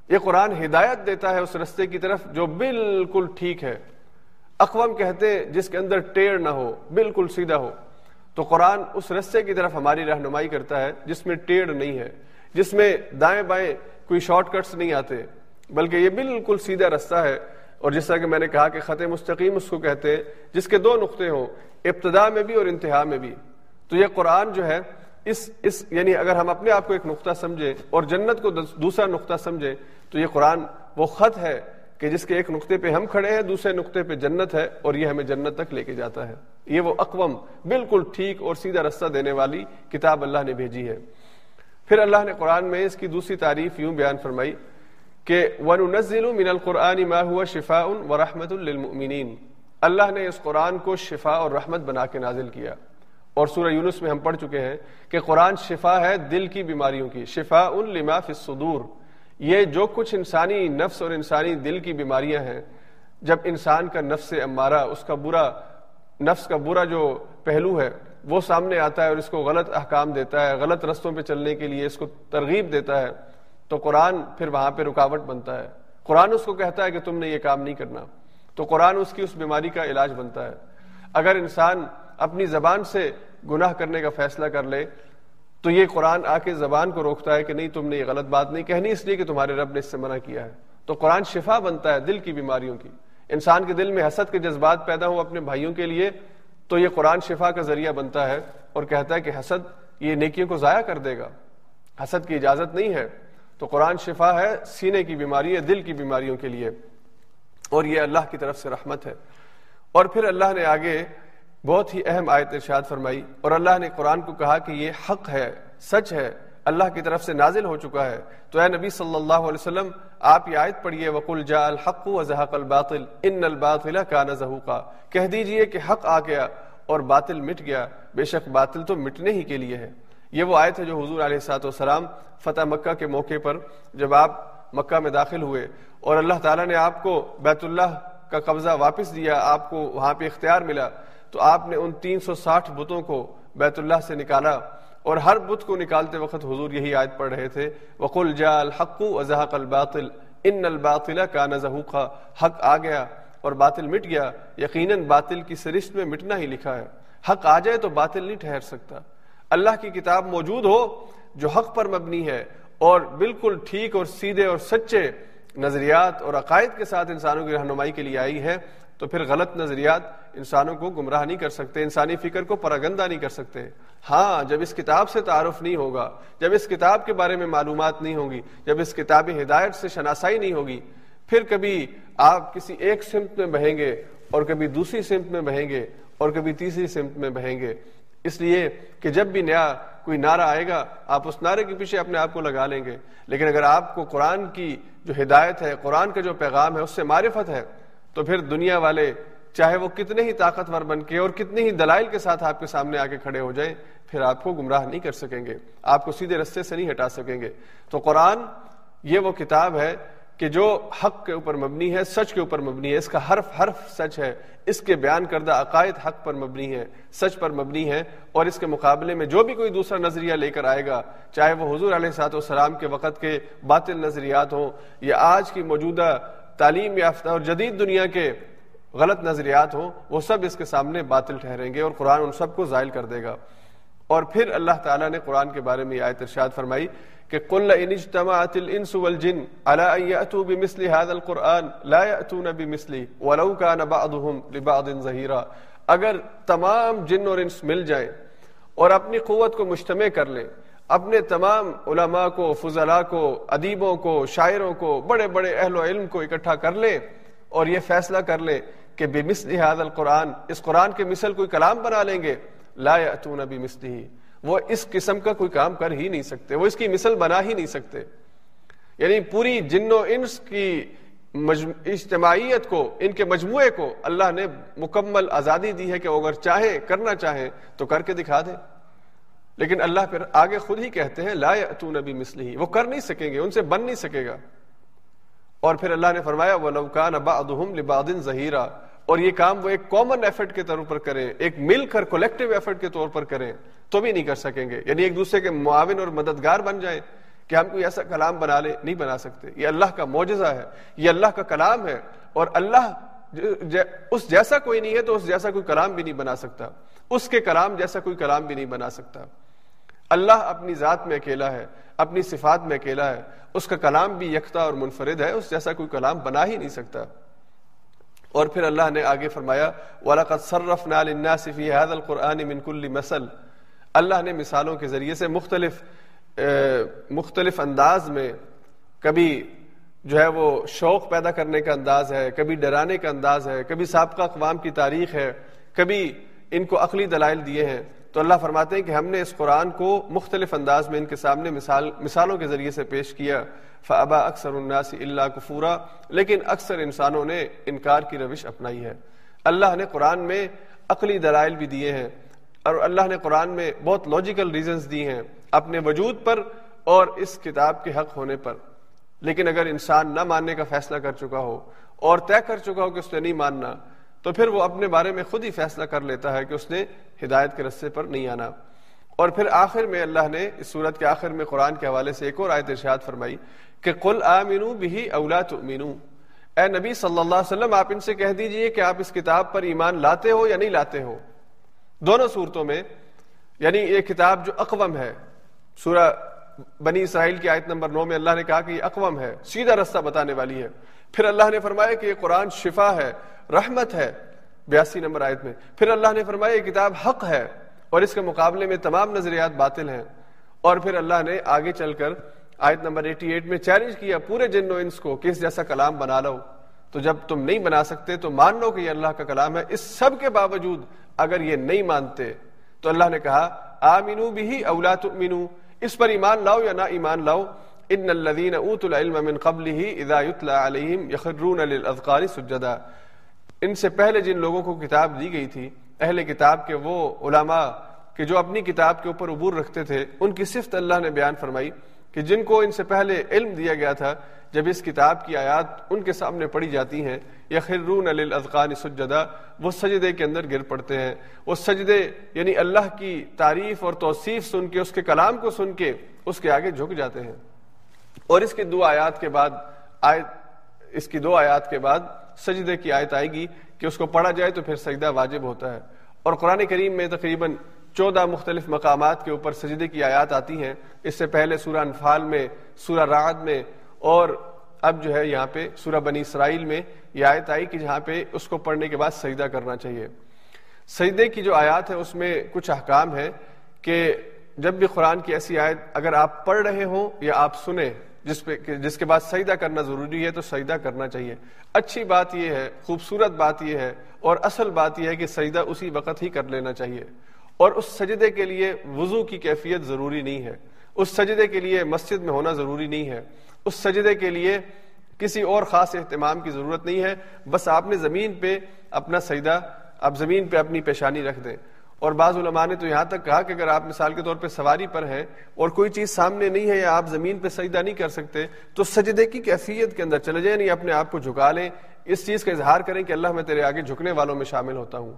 A: یہ قرآن ہدایت دیتا ہے اس رستے کی طرف جو بالکل ٹھیک ہے۔ اقوام کہتے ہیں جس کے اندر ٹیڑھ نہ ہو، بالکل سیدھا ہو۔ تو قرآن اس رستے کی طرف ہماری رہنمائی کرتا ہے جس میں ٹیڑھ نہیں ہے، جس میں دائیں بائیں کوئی شارٹ کٹس نہیں آتے، بلکہ یہ بالکل سیدھا رستہ ہے۔ اور جس طرح کہ میں نے کہا کہ خط مستقیم اس کو کہتے ہیں، جس کے دو نقطے ہوں، ابتدا میں بھی اور انتہا میں بھی۔ تو یہ قرآن جو ہے، اس اس یعنی اگر ہم اپنے آپ کو ایک نقطہ سمجھیں اور جنت کو دوسرا نقطہ سمجھیں، تو یہ قرآن وہ خط ہے کہ جس کے ایک نقطے پہ ہم کھڑے ہیں، دوسرے نقطے پہ جنت ہے اور یہ ہمیں جنت تک لے کے جاتا ہے۔ یہ وہ اقوام بالکل ٹھیک اور سیدھا رستہ دینے والی کتاب اللہ نے بھیجی ہے۔ پھر اللہ نے قرآن میں اس کی دوسری تعریف یوں بیان فرمائی کہ وَنُنَزِّلُ مِنَ الْقُرْآنِ مَا هُوَ شِفَاءٌ وَرَحْمَةٌ لِلْمُؤْمِنِينَ۔ اللہ نے اس قرآن کو شفا اور رحمت بنا کے نازل کیا۔ اور سورہ یونس میں ہم پڑھ چکے ہیں کہ قرآن شفا ہے دل کی بیماریوں کی، شفا ان لما فی الصدور۔ یہ جو کچھ انسانی نفس اور انسانی دل کی بیماریاں ہیں، جب انسان کا نفس امارہ، اس کا برا نفس کا برا جو پہلو ہے، وہ سامنے آتا ہے اور اس کو غلط احکام دیتا ہے، غلط رستوں پہ چلنے کے لیے اس کو ترغیب دیتا ہے، تو قرآن پھر وہاں پہ رکاوٹ بنتا ہے۔ قرآن اس کو کہتا ہے کہ تم نے یہ کام نہیں کرنا۔ تو قرآن اس کی اس بیماری کا علاج بنتا ہے۔ اگر انسان اپنی زبان سے گناہ کرنے کا فیصلہ کر لے، تو یہ قرآن آ کے زبان کو روکتا ہے کہ نہیں، تم نے یہ غلط بات نہیں کہنی، اس لیے کہ تمہارے رب نے اس سے منع کیا ہے۔ تو قرآن شفا بنتا ہے دل کی بیماریوں کی۔ انسان کے دل میں حسد کے جذبات پیدا ہو اپنے بھائیوں کے لیے، تو یہ قرآن شفا کا ذریعہ بنتا ہے اور کہتا ہے کہ حسد یہ نیکیوں کو ضائع کر دے گا۔ حسد کی اجازت نہیں ہے۔ تو قرآن شفا ہے سینے کی بیماری ہے، دل کی بیماریوں کے لیے۔ اور یہ اللہ کی طرف سے رحمت ہے۔ اور پھر اللہ نے آگے بہت ہی اہم آیت ارشاد فرمائی اور اللہ نے قرآن کو کہا کہ یہ حق ہے، سچ ہے، اللہ کی طرف سے نازل ہو چکا ہے۔ تو اے نبی صلی اللہ علیہ وسلم، آپ یہ آیت پڑھیے، وقل جا الحق و زحق الباطل ان الباطل کا نظہ کہہ دیجیے کہ حق آ گیا اور باطل مٹ گیا۔ بے شک باطل تو مٹنے ہی کے لیے ہے۔ یہ وہ آیت ہے جو حضور علیہ سات وسلام فتح مکہ کے موقع پر جب آپ مکہ میں داخل ہوئے اور اللہ تعالیٰ نے آپ کو بیت اللہ کا قبضہ واپس دیا، آپ کو وہاں پہ اختیار ملا۔ تو آپ نے ان تین سو ساٹھ بتوں کو بیت اللہ سے نکالا اور ہر بت کو نکالتے وقت حضور یہی آیت پڑھ رہے تھے، وقل جا الحق وزحق الباطل ان الباطل کا نظہ حق آ گیا اور باطل مٹ گیا۔ یقیناً باطل کی سرشت میں مٹنا ہی لکھا ہے۔ حق آ جائے تو باطل نہیں ٹھہر سکتا۔ اللہ کی کتاب موجود ہو جو حق پر مبنی ہے اور بالکل ٹھیک اور سیدھے اور سچے نظریات اور عقائد کے ساتھ انسانوں کی رہنمائی کے لیے آئی ہے۔ تو پھر غلط نظریات انسانوں کو گمراہ نہیں کر سکتے، انسانی فکر کو پراگندہ نہیں کر سکتے۔ ہاں جب اس کتاب سے تعارف نہیں ہوگا، جب اس کتاب کے بارے میں معلومات نہیں ہوگی جب اس کتاب ہدایت سے شناسائی نہیں ہوگی، پھر کبھی آپ کسی ایک سمت میں بہیں گے اور کبھی دوسری سمت میں بہیں گے اور کبھی تیسری سمت میں بہیں گے۔ اس لیے کہ جب بھی نیا کوئی نعرہ آئے گا، آپ اس نعرے کے پیچھے اپنے آپ کو لگا لیں گے۔ لیکن اگر آپ کو قرآن کی جو ہدایت ہے، قرآن کا جو پیغام ہے، اس سے معرفت ہے تو پھر دنیا والے چاہے وہ کتنے ہی طاقتور بن کے اور کتنے ہی دلائل کے ساتھ آپ کے سامنے آ کے کھڑے ہو جائیں، پھر آپ کو گمراہ نہیں کر سکیں گے۔ آپ کو سیدھے رستے سے نہیں ہٹا سکیں گے۔ تو قرآن یہ وہ کتاب ہے کہ جو حق کے اوپر مبنی ہے، سچ کے اوپر مبنی ہے۔ اس کا حرف حرف سچ ہے۔ اس کے بیان کردہ عقائد حق پر مبنی ہے سچ پر مبنی ہے اور اس کے مقابلے میں جو بھی کوئی دوسرا نظریہ لے کر آئے گا، چاہے وہ حضور علیہ سات والسلام کے وقت کے باطل نظریات ہوں یا آج کی موجودہ تعلیم یافتہ اور جدید دنیا کے غلط نظریات ہوں، وہ سب اس کے سامنے باطل ٹھہریں گے اور قرآن ان سب کو زائل کر دے گا۔ اور پھر اللہ تعالیٰ نے قرآن کے بارے میں آیت ارشاد فرمائی کہ قل ان اجتماعت الانس والجن على ان ياتوا بمثل هذا القران لا ياتون بمثله ولو كان بعضهم لبعض ظهيرا۔ اگر تمام جن اور انس مل جائیں اور اپنی قوت کو مجتمع کر لیں اپنے تمام علماء کو، فضلاء کو، ادیبوں کو، شاعروں کو، بڑے بڑے اہل و علم کو اکٹھا کر لیں اور یہ فیصلہ کر لیں کہ بمثل هذا القران اس قرآن کے مثل کوئی کلام بنا لیں گے؟ لا ياتون بمثله وہ اس قسم کا کوئی کام کر ہی نہیں سکتے، وہ اس کی مثل بنا ہی نہیں سکتے۔ یعنی پوری جن و انس کی اجتماعیت کو، ان کے مجموعے کو اللہ نے مکمل آزادی دی ہے کہ اگر چاہے، کرنا چاہے تو کر کے دکھا دے لیکن اللہ پھر آگے خود ہی کہتے ہیں، لا تو نبی مسلی وہ کر نہیں سکیں گے، ان سے بن نہیں سکے گا۔ اور پھر اللہ نے فرمایا وہ لوکان ابا ادہم لبادن ظہیرہ اور یہ کام وہ ایک کامن ایفرٹ کے طور پر کریں، ایک مل کر کولیکٹو ایفرٹ کے طور پر کریں، تو بھی نہیں کر سکیں گے۔ یعنی ایک دوسرے کے معاون اور مددگار بن جائیں کہ ہم کوئی ایسا کلام بنا لیں، نہیں بنا سکتے۔ یہ اللہ کا معجزہ ہے، یہ اللہ کا کلام ہے۔ اور اللہ اس جیسا کوئی نہیں ہے تو اس جیسا کوئی کلام بھی نہیں بنا سکتا۔ اس کے کلام جیسا کوئی کلام بھی نہیں بنا سکتا۔ اللہ اپنی ذات میں اکیلا ہے، اپنی صفات میں اکیلا ہے، اس کا کلام بھی یکتا اور منفرد ہے، اس جیسا کوئی کلام بنا ہی نہیں سکتا۔ اور پھر اللہ نے آگے فرمایا، وَلَقَدْ صَرَّفْنَا لِلنَّاسِ فِي هَذَا الْقُرْآنِ مِن كُلِّ مَثَلٍ۔ اللہ نے مثالوں کے ذریعے سے مختلف مختلف انداز میں کبھی جو ہے وہ شوق پیدا کرنے کا انداز ہے، کبھی ڈرانے کا انداز ہے، کبھی سابقہ اقوام کی تاریخ ہے، کبھی ان کو عقلی دلائل دیے ہیں۔ تو اللہ فرماتے ہیں کہ ہم نے اس قرآن کو مختلف انداز میں ان کے سامنے مثال مثالوں کے ذریعے سے پیش کیا۔ فابا اکثر الناس اللہ کفورا لیکن اکثر انسانوں نے انکار کی روش اپنائی ہے۔ اللہ نے قرآن میں عقلی دلائل بھی دیے ہیں اور اللہ نے قرآن میں بہت لاجیکل ریزنز دی ہیں اپنے وجود پر اور اس کتاب کے حق ہونے پر۔ لیکن اگر انسان نہ ماننے کا فیصلہ کر چکا ہو اور طے کر چکا ہو کہ اس نے نہیں ماننا تو پھر وہ اپنے بارے میں خود ہی فیصلہ کر لیتا ہے کہ اس نے ہدایت کے رستے پر نہیں آنا۔ اور پھر آخر میں اللہ نے اس صورت کے آخر میں قرآن کے حوالے سے ایک اور آیت ارشاد فرمائی کہ قل آمنو بھی اولا تو اے نبی صلی اللہ علیہ وسلم، آپ ان سے کہہ دیجیے کہ آپ اس کتاب پر ایمان لاتے ہو یا نہیں لاتے ہو۔ دونوں صورتوں میں یعنی یہ کتاب جو اقوام ہے، سورہ بنی اسرائیل کی آیت نمبر نو میں اللہ نے کہا کہ یہ اقوام ہے، سیدھا رستہ بتانے والی ہے۔ پھر اللہ نے فرمایا کہ یہ قرآن شفا ہے۔ رحمت ہے، بیاسی نمبر آیت میں۔ پھر اللہ نے فرمایا، یہ کتاب حق ہے اور اس کے مقابلے میں تمام نظریات باطل ہیں۔ اور پھر اللہ نے آگے چل کر آیت نمبر ایٹی ایٹ میں چیلنج کیا، پورے جن و انس کو کہ اس جیسا کلام بنا لو۔ تو جب تم نہیں بنا سکتے، تو مان لو کہ یہ اللہ کا کلام ہے۔ اس سب کے باوجود اگر یہ نہیں مانتے، تو اللہ نے کہا آمینو بھی اولا تؤمنو۔ اس پر ایمان لاؤ یا نہ ایمان لاؤ۔ ان الذين اوتوا العلم من قبله اذا يتلى عليهم يخرون للاذقان سجدا۔ ان سے پہلے جن لوگوں کو کتاب دی گئی تھی، اہل کتاب کے وہ علماء کہ جو اپنی کتاب کے اوپر عبور رکھتے تھے، ان کی صفت اللہ نے بیان فرمائی کہ جن کو ان سے پہلے علم دیا گیا تھا، جب اس کتاب کی آیات ان کے سامنے پڑھی جاتی ہیں یا خرون للاذقان سجدا، وہ سجدے کے اندر گر پڑتے ہیں۔ وہ سجدے یعنی اللہ کی تعریف اور توصیف سن کے، اس کے کلام کو سن کے، اس کے آگے جھک جاتے ہیں۔ اور اس کی دو آیات کے بعد، آیت اس کی دو آیات کے بعد سجدے کی آیت آئے گی کہ اس کو پڑھا جائے تو پھر سجدہ واجب ہوتا ہے۔ اور قرآن کریم میں تقریباً چودہ مختلف مقامات کے اوپر سجدے کی آیات آتی ہیں۔ اس سے پہلے سورہ انفال میں، سورہ رعد میں اور اب جو ہے یہاں پہ سورہ بنی اسرائیل میں یہ آیت آئی کہ جہاں پہ اس کو پڑھنے کے بعد سجدہ کرنا چاہیے۔ سجدے کی جو آیات ہے اس میں کچھ احکام ہے کہ جب بھی قرآن کی ایسی آیت اگر آپ پڑھ رہے ہوں یا آپ سنیں جس پہ جس کے بعد سجدہ کرنا ضروری ہے تو سجدہ کرنا چاہیے۔ اچھی بات یہ ہے، خوبصورت بات یہ ہے اور اصل بات یہ ہے کہ سجدہ اسی وقت ہی کر لینا چاہیے۔ اور اس سجدے کے لیے وضو کی کیفیت ضروری نہیں ہے۔ اس سجدے کے لیے مسجد میں ہونا ضروری نہیں ہے۔ اس سجدے کے لیے کسی اور خاص اہتمام کی ضرورت نہیں ہے۔ بس آپ نے زمین پہ اپنا سجدہ، آپ زمین پہ اپنی پیشانی رکھ دیں۔ اور بعض علماء نے تو یہاں تک کہا کہ اگر آپ مثال کے طور پہ سواری پر ہیں اور کوئی چیز سامنے نہیں ہے یا آپ زمین پہ سجدہ نہیں کر سکتے، تو سجدے کی کیفیت کے اندر چلے جائیں نہیں اپنے آپ کو جھکا لیں۔ اس چیز کا اظہار کریں کہ اللہ میں تیرے آگے جھکنے والوں میں شامل ہوتا ہوں۔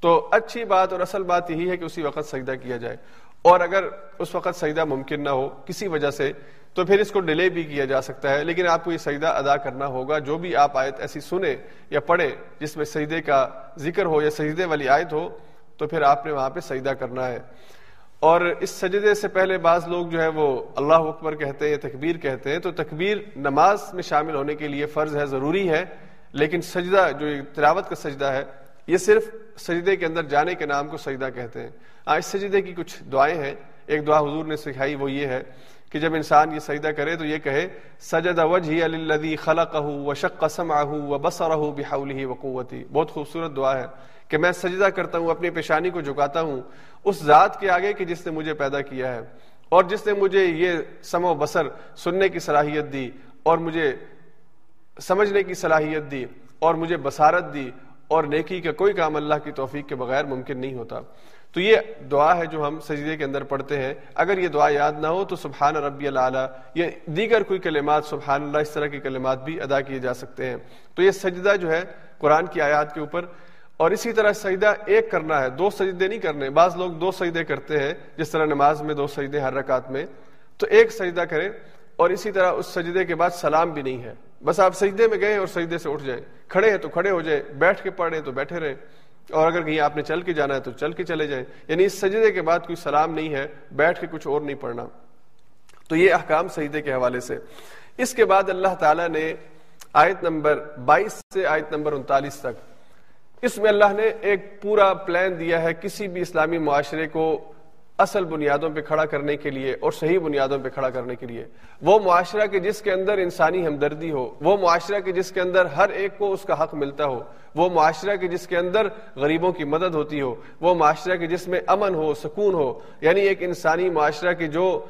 A: تو اچھی بات اور اصل بات یہی ہے کہ اسی وقت سجدہ کیا جائے۔ اور اگر اس وقت سجدہ ممکن نہ ہو کسی وجہ سے، تو پھر اس کو ڈیلے بھی کیا جا سکتا ہے۔ لیکن آپ کو یہ سجدہ ادا کرنا ہوگا۔ جو بھی آپ آیت ایسی سنیں یا پڑھیں جس میں سجدے کا ذکر ہو یا سجدے والی آیت ہو تو پھر آپ نے وہاں پہ سجدہ کرنا ہے۔ اور اس سجدے سے پہلے بعض لوگ جو ہے وہ اللہ اکبر کہتے ہیں یا تکبیر کہتے ہیں، تو تکبیر نماز میں شامل ہونے کے لیے فرض ہے، ضروری ہے۔ لیکن سجدہ جو تلاوت کا سجدہ ہے، یہ صرف سجدے کے اندر جانے کے نام کو سجدہ کہتے ہیں۔ ہاں اس سجدے کی کچھ دعائیں ہیں۔ ایک دعا حضور نے سکھائی وہ یہ ہے کہ جب انسان یہ سجدہ کرے تو یہ کہے، سجد وجہ الذي خلقه وشق سمعه وبصره بحوله وقوته بہت خوبصورت دعا ہے۔ کہ میں سجدہ کرتا ہوں، اپنی پیشانی کو جھکاتا ہوں، اس ذات کے آگے کہ جس نے مجھے پیدا کیا ہے۔ اور جس نے مجھے یہ سم و بسر سننے کی صلاحیت دی، اور مجھے سمجھنے کی صلاحیت دی، اور مجھے بصارت دی، اور نیکی کا کوئی کام اللہ کی توفیق کے بغیر ممکن نہیں ہوتا۔ تو یہ دعا ہے جو ہم سجدے کے اندر پڑھتے ہیں۔ اگر یہ دعا یاد نہ ہو تو سبحان ربی اللہ یہ دیگر کوئی کلمات، سبحان اللہ، اس طرح کی کلمات بھی ادا کیے جا سکتے ہیں۔ تو یہ سجدہ جو ہے قرآن کی آیات کے اوپر اور اسی طرح سجدہ ایک کرنا ہے، دو سجدے نہیں کرنے، بعض لوگ دو سجدے کرتے ہیں، جس طرح نماز میں دو سجدے، ہر رکعت میں، تو ایک سجدہ کریں اور اسی طرح اس سجدے کے بعد سلام بھی نہیں ہے۔ بس آپ سجدے میں گئے اور سجدے سے اٹھ جائیں۔ کھڑے ہیں تو کھڑے ہو جائیں، بیٹھ کے پڑھیں تو بیٹھے رہیں۔ اور اگر کہیں آپ نے چل کے جانا ہے تو چل کے چلے جائیں۔ یعنی اس سجدے کے بعد کوئی سلام نہیں ہے، بیٹھ کے کچھ اور نہیں پڑھنا۔ تو یہ احکام سجدے کے حوالے سے۔ اس کے بعد اللہ تعالیٰ نے آیت نمبر بائیس سے آیت نمبر انتالیس تک اس میں اللہ نے ایک پورا پلان دیا ہے کسی بھی اسلامی معاشرے کو اصل بنیادوں پہ کھڑا کرنے کے لیے اور صحیح بنیادوں پہ کھڑا کرنے کے لیے۔ وہ معاشرہ کے جس کے اندر انسانی ہمدردی ہو، وہ معاشرہ کے جس کے اندر ہر ایک کو اس کا حق ملتا ہو، وہ معاشرہ کے جس کے اندر غریبوں کی مدد ہوتی ہو، وہ معاشرہ کے جس میں امن ہو، سکون ہو یعنی ایک انسانی معاشرہ کے جو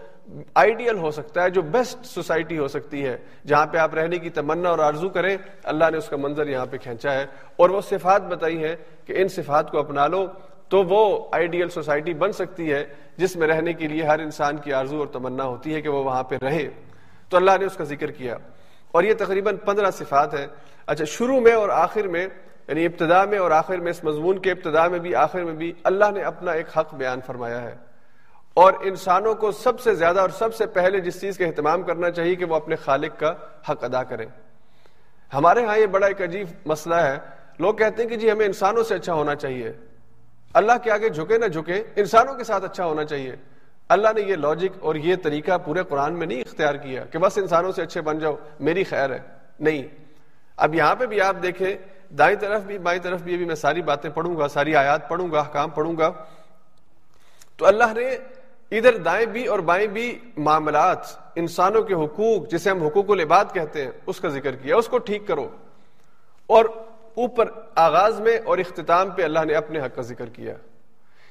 A: آئیڈیل ہو سکتا ہے، جو بیسٹ سوسائٹی ہو سکتی ہے، جہاں پہ آپ رہنے کی تمنا اور آرزو کریں، اللہ نے اس کا منظر یہاں پہ کھینچا ہے۔ اور وہ صفات بتائی ہیں کہ ان صفات کو اپنا لو تو وہ آئیڈیل سوسائٹی بن سکتی ہے، جس میں رہنے کے لیے ہر انسان کی آرزو اور تمنا ہوتی ہے کہ وہ وہاں پہ رہے۔ تو اللہ نے اس کا ذکر کیا۔ اور یہ تقریباً پندرہ صفات ہیں۔ اچھا شروع میں اور آخر میں یعنی ابتدا میں اور آخر میں، اس مضمون کے ابتدا میں بھی، آخر میں بھی، اللہ نے اپنا ایک حق بیان فرمایا ہے۔ اور انسانوں کو سب سے زیادہ اور سب سے پہلے جس چیز کا اہتمام کرنا چاہیے کہ وہ اپنے خالق کا حق ادا کریں ہمارے ہاں یہ بڑا ایک عجیب مسئلہ ہے۔ لوگ کہتے ہیں کہ جی ہمیں انسانوں سے اچھا ہونا چاہیے۔ اللہ کے آگے جھکے نہ جھکے انسانوں کے ساتھ اچھا ہونا چاہیے۔ اللہ نے یہ لاجک اور یہ طریقہ پورے قرآن میں نہیں اختیار کیا کہ بس انسانوں سے اچھے بن جاؤ، میری خیر ہے۔ نہیں۔ اب یہاں پہ بھی آپ دیکھیں، دائیں طرف بھی، بائیں طرف بھی ابھی میں ساری باتیں پڑھوں گا، ساری آیات پڑھوں گا کام پڑھوں گا۔ تو اللہ نے ادھر دائیں بھی اور بائیں بھی معاملات انسانوں کے حقوق، جسے ہم حقوق العباد کہتے ہیں، اس کا ذکر کیا، اس کو ٹھیک کرو۔ اور اوپر آغاز میں اور اختتام پہ اللہ نے اپنے حق کا ذکر کیا۔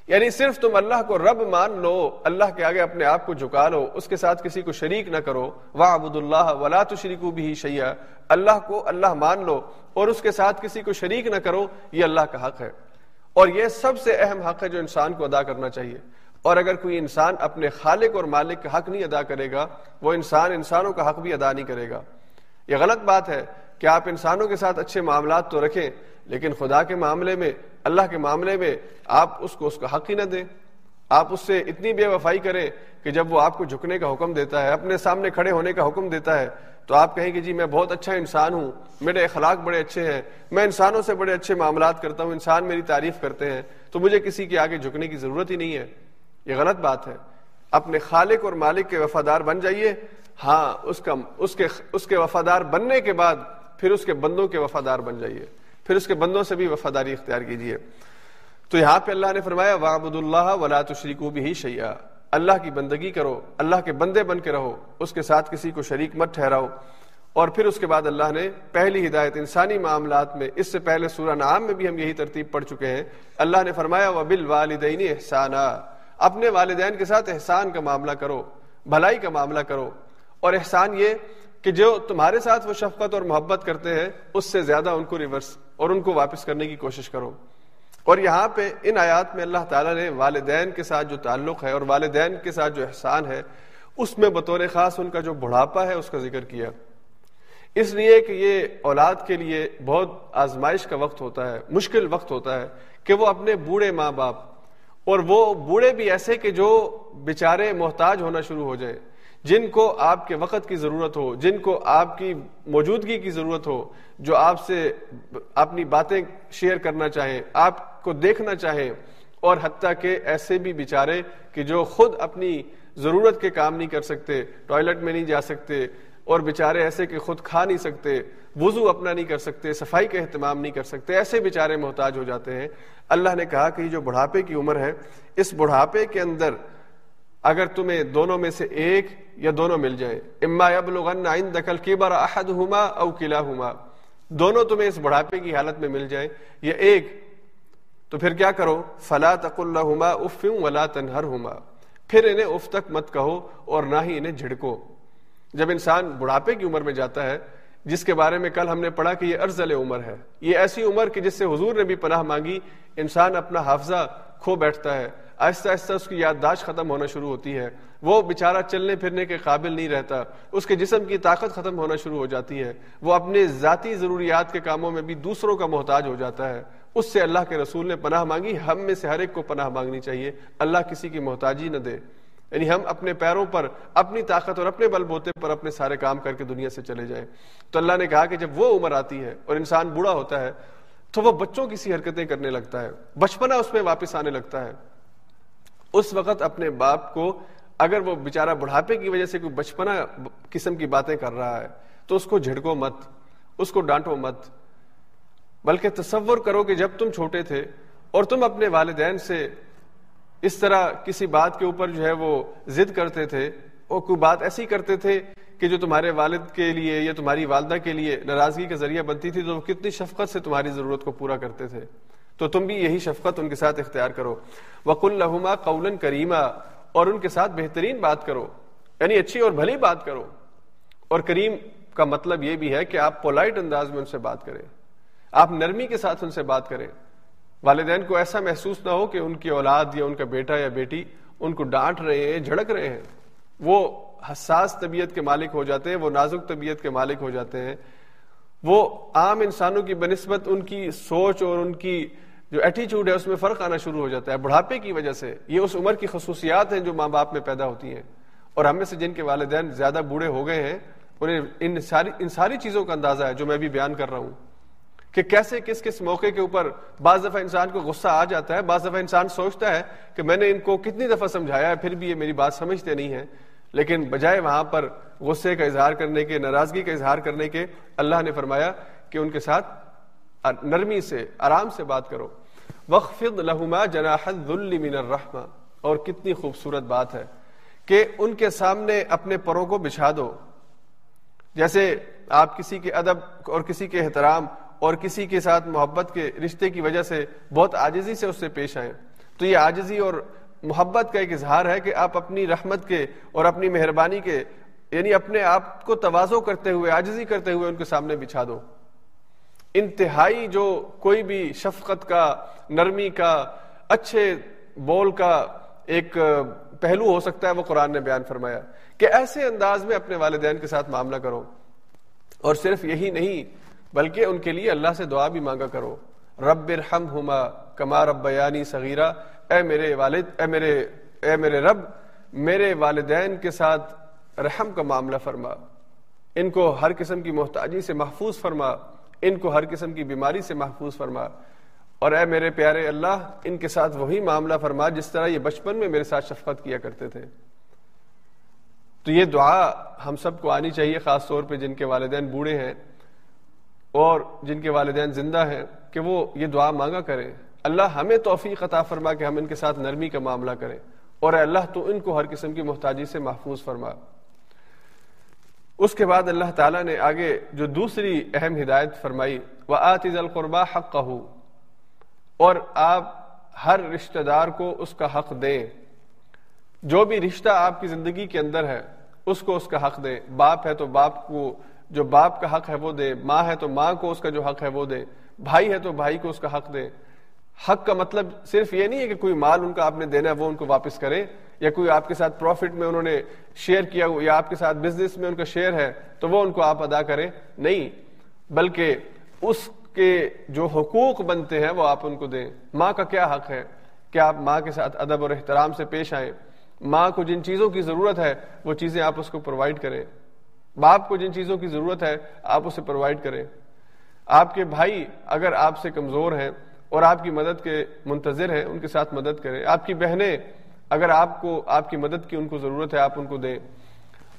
A: یعنی صرف تم اللہ کو رب مان لو، اللہ کے آگے اپنے آپ کو جھکا لو، اس کے ساتھ کسی کو شریک نہ کرو۔ واہ ابود اللہ ولا تو شریک بھی شیا اللہ کو اللہ مان لو اور اس کے ساتھ کسی کو شریک نہ کرو، یہ اللہ کا حق ہے۔ اور یہ سب سے اہم حق ہے جو انسان کو ادا کرنا چاہیے۔ اور اگر کوئی انسان اپنے خالق اور مالک کا حق نہیں ادا کرے گا، وہ انسان انسانوں کا حق بھی ادا نہیں کرے گا۔ یہ غلط بات ہے کہ آپ انسانوں کے ساتھ اچھے معاملات تو رکھیں، لیکن خدا کے معاملے میں، اللہ کے معاملے میں آپ اس کو اس کا حق ہی نہ دیں۔ آپ اس سے اتنی بے وفائی کریں کہ جب وہ آپ کو جھکنے کا حکم دیتا ہے، اپنے سامنے کھڑے ہونے کا حکم دیتا ہے، تو آپ کہیں کہ جی میں بہت اچھا انسان ہوں، میرے اخلاق بڑے اچھے ہیں، میں انسانوں سے بڑے اچھے معاملات کرتا ہوں، انسان میری تعریف کرتے ہیں، تو مجھے کسی کے آگے جھکنے کی ضرورت ہی نہیں ہے۔ یہ غلط بات ہے۔ اپنے خالق اور مالک کے وفادار بن جائیے۔ ہاں اس کا اس کے اس کے وفادار بننے کے بعد پھر اس کے بندوں کے وفادار بن جائیے۔ پھر اس کے بندوں سے بھی وفاداری اختیار کیجیے۔ تو یہاں پہ اللہ نے فرمایا وابد اللہ ولا تشریکو بھی شیا اللہ کی بندگی کرو، اللہ کے بندے بن کے رہو، اس کے ساتھ کسی کو شریک مت ٹھہراؤ۔ اور پھر اس کے بعد اللہ نے پہلی ہدایت انسانی معاملات میں، اس سے پہلے سورہ نعام میں بھی ہم یہی ترتیب پڑھ چکے ہیں۔ اللہ نے فرمایا و بال والدین احسانہ اپنے والدین کے ساتھ احسان کا معاملہ کرو، بھلائی کا معاملہ کرو۔ اور احسان یہ کہ جو تمہارے ساتھ وہ شفقت اور محبت کرتے ہیں، اس سے زیادہ ان کو ریورس اور ان کو واپس کرنے کی کوشش کرو۔ اور یہاں پہ ان آیات میں اللہ تعالیٰ نے والدین کے ساتھ جو تعلق ہے اور والدین کے ساتھ جو احسان ہے، اس میں بطور خاص ان کا جو بڑھاپا ہے، اس کا ذکر کیا۔ اس لیے کہ یہ اولاد کے لیے بہت آزمائش کا وقت ہوتا ہے، مشکل وقت ہوتا ہے کہ وہ اپنے بوڑھے ماں باپ اور وہ بوڑھے بھی ایسے کہ جو بےچارے محتاج ہونا شروع ہو جائے، جن کو آپ کے وقت کی ضرورت ہو، جن کو آپ کی موجودگی کی ضرورت ہو، جو آپ سے اپنی باتیں شیئر کرنا چاہیں، آپ کو دیکھنا چاہیں، اور حتیٰ کہ ایسے بھی بیچارے کہ جو خود اپنی ضرورت کے کام نہیں کر سکتے، ٹوائلٹ میں نہیں جا سکتے اور بیچارے ایسے کہ خود کھا نہیں سکتے، وضو اپنا نہیں کر سکتے، صفائی کا اہتمام نہیں کر سکتے، ایسے بیچارے محتاج ہو جاتے ہیں۔ اللہ نے کہا کہ یہ جو بڑھاپے کی عمر ہے، اس بڑھاپے کے اندر اگر تمہیں دونوں میں سے ایک یا دونوں مل جائیں اما یبلغن عندک الکبر احدهما او کلاهما دونوں تمہیں اس بڑھاپے کی حالت میں مل جائیں یا ایک، تو پھر کیا کرو؟ فلا تقل لهما اف ولا تنهرهما۔ پھر انہیں اف تک مت کہو اور نہ ہی انہیں جھڑکو۔ جب انسان بڑھاپے کی عمر میں جاتا ہے، جس کے بارے میں کل ہم نے پڑھا کہ یہ ارزل عمر ہے۔ یہ ایسی عمر کہ جس سے حضور نے بھی پناہ مانگی، انسان اپنا حافظہ کھو بیٹھتا ہے۔ آہستہ آہستہ اس کی یادداشت ختم ہونا شروع ہوتی ہے۔ وہ بےچارا چلنے پھرنے کے قابل نہیں رہتا، اس کے جسم کی طاقت ختم ہونا شروع ہو جاتی ہے۔ وہ اپنے ذاتی ضروریات کے کاموں میں بھی دوسروں کا محتاج ہو جاتا ہے۔ اس سے اللہ کے رسول نے پناہ مانگی، ہم میں سے ہر ایک کو پناہ مانگنی چاہیے۔ اللہ کسی کی محتاجی نہ دے۔ یعنی ہم اپنے پیروں پر، اپنی طاقت اور اپنے بل بوتے پر اپنے سارے کام کر کے دنیا سے چلے جائیں۔ تو اللہ نے کہا کہ جب وہ عمر آتی ہے اور انسان بوڑھا ہوتا ہے، تو وہ بچوں کی سی حرکتیں کرنے لگتا ہے۔ بچپنا اس میں واپس آنے لگتا ہے۔ اس وقت اپنے باپ کو اگر وہ بےچارا بڑھاپے کی وجہ سے کوئی بچپنا قسم کی باتیں کر رہا ہے، تو اس کو جھڑکو مت، اس کو ڈانٹو مت۔ بلکہ تصور کرو کہ جب تم چھوٹے تھے اور تم اپنے والدین سے اس طرح کسی بات کے اوپر جو ہے وہ ضد کرتے تھے، اور کوئی بات ایسی کرتے تھے کہ جو تمہارے والد کے لیے یا تمہاری والدہ کے لیے ناراضگی کا ذریعہ بنتی تھی، تو وہ کتنی شفقت سے تمہاری ضرورت کو پورا کرتے تھے۔ تو تم بھی یہی شفقت ان کے ساتھ اختیار کرو۔ وک الحما قول کریما اور ان کے ساتھ بہترین بات کرو یعنی اچھی اور بھلی بات کرو۔ اور کریم کا مطلب یہ بھی ہے کہ آپ پولائٹ انداز میں ان سے بات کریں۔ آپ نرمی کے ساتھ ان سے بات کریں۔ والدین کو ایسا محسوس نہ ہو کہ ان کی اولاد یا ان کا بیٹا یا بیٹی ان کو ڈانٹ رہے ہیں، جھڑک رہے ہیں۔ وہ حساس طبیعت کے مالک ہو جاتے ہیں، وہ نازک طبیعت کے مالک ہو جاتے ہیں۔ وہ عام انسانوں کی بنسبت ان کی سوچ اور ان کی جو ایٹیچیوڈ ہے، اس میں فرق آنا شروع ہو جاتا ہے۔ بڑھاپے کی وجہ سے یہ اس عمر کی خصوصیات ہیں جو ماں باپ میں پیدا ہوتی ہیں۔ اور ہم میں سے جن کے والدین زیادہ بوڑھے ہو گئے ہیں، انہیں ان ساری ان ساری چیزوں کا اندازہ ہے جو میں بھی بیان کر رہا ہوں۔ کہ کیسے کس کس موقع کے اوپر بعض دفعہ انسان کو غصہ آ جاتا ہے، بعض دفعہ انسان سوچتا ہے کہ میں نے ان کو کتنی دفعہ سمجھایا ہے، پھر بھی یہ میری بات سمجھتے نہیں ہیں۔ لیکن بجائے وہاں پر غصے کا اظہار کرنے کے، ناراضگی کا اظہار کرنے کے، اللہ نے فرمایا کہ ان کے ساتھ نرمی سے، آرام سے بات کرو۔ وقفد لہما جناح الذل من الرحمہ اور کتنی خوبصورت بات ہے کہ ان کے سامنے اپنے پروں کو بچھا دو۔ جیسے آپ کسی کے ادب اور کسی کے احترام اور کسی کے ساتھ محبت کے رشتے کی وجہ سے بہت آجزی سے اس سے پیش آئیں تو یہ آجزی اور محبت کا ایک اظہار ہے کہ آپ اپنی رحمت کے اور اپنی مہربانی کے یعنی اپنے آپ کو توازو کرتے ہوئے آجزی کرتے ہوئے ان کے سامنے بچھا دو۔ انتہائی جو کوئی بھی شفقت کا، نرمی کا، اچھے بول کا ایک پہلو ہو سکتا ہے، وہ قرآن نے بیان فرمایا۔ کہ ایسے انداز میں اپنے والدین کے ساتھ معاملہ کرو۔ اور صرف یہی نہیں بلکہ ان کے لیے اللہ سے دعا بھی مانگا کرو۔ رب ارحم ہما کما رب بیانی صغیرہ۔ اے میرے والد، اے میرے اے میرے رب، میرے والدین کے ساتھ رحم کا معاملہ فرما۔ ان کو ہر قسم کی محتاجی سے محفوظ فرما۔ ان کو ہر قسم کی بیماری سے محفوظ فرما۔ اور اے میرے پیارے اللہ، ان کے ساتھ وہی معاملہ فرما جس طرح یہ بچپن میں میرے ساتھ شفقت کیا کرتے تھے۔ تو یہ دعا ہم سب کو آنی چاہیے، خاص طور پہ جن کے والدین بوڑھے ہیں۔ اور جن کے والدین زندہ ہیں کہ وہ یہ دعا مانگا کریں۔ اللہ ہمیں توفیق عطا فرما کہ ہم ان کے ساتھ نرمی کا معاملہ کریں۔ اور اے اللہ تو ان کو ہر قسم کی محتاجی سے محفوظ فرما۔ اس کے بعد اللہ تعالیٰ نے آگے جو دوسری اہم ہدایت فرمائی وہ آتیز القربہ حق کا اور آپ ہر رشتہ دار کو اس کا حق دیں۔ جو بھی رشتہ آپ کی زندگی کے اندر ہے، اس کو اس کا حق دیں۔ باپ ہے تو باپ کو جو باپ کا حق ہے وہ دے، ماں ہے تو ماں کو اس کا جو حق ہے وہ دے، بھائی ہے تو بھائی کو اس کا حق دے۔ حق کا مطلب صرف یہ نہیں ہے کہ کوئی مال ان کا آپ نے دینا ہے وہ ان کو واپس کرے، یا کوئی آپ کے ساتھ پروفٹ میں انہوں نے شیئر کیا یا آپ کے ساتھ بزنس میں ان کا شیئر ہے تو وہ ان کو آپ ادا کریں۔ نہیں، بلکہ اس کے جو حقوق بنتے ہیں وہ آپ ان کو دیں۔ ماں کا کیا حق ہے؟ کہ آپ ماں کے ساتھ ادب اور احترام سے پیش آئیں۔ ماں کو جن چیزوں کی ضرورت ہے وہ چیزیں آپ اس کو پرووائڈ کریں۔ باپ کو جن چیزوں کی ضرورت ہے، آپ اسے پرووائڈ کریں۔ آپ کے بھائی اگر آپ سے کمزور ہیں اور آپ کی مدد کے منتظر ہیں، ان کے ساتھ مدد کریں۔ آپ کی بہنیں اگر آپ کو، آپ کی مدد کی ان کو ضرورت ہے، آپ ان کو دیں۔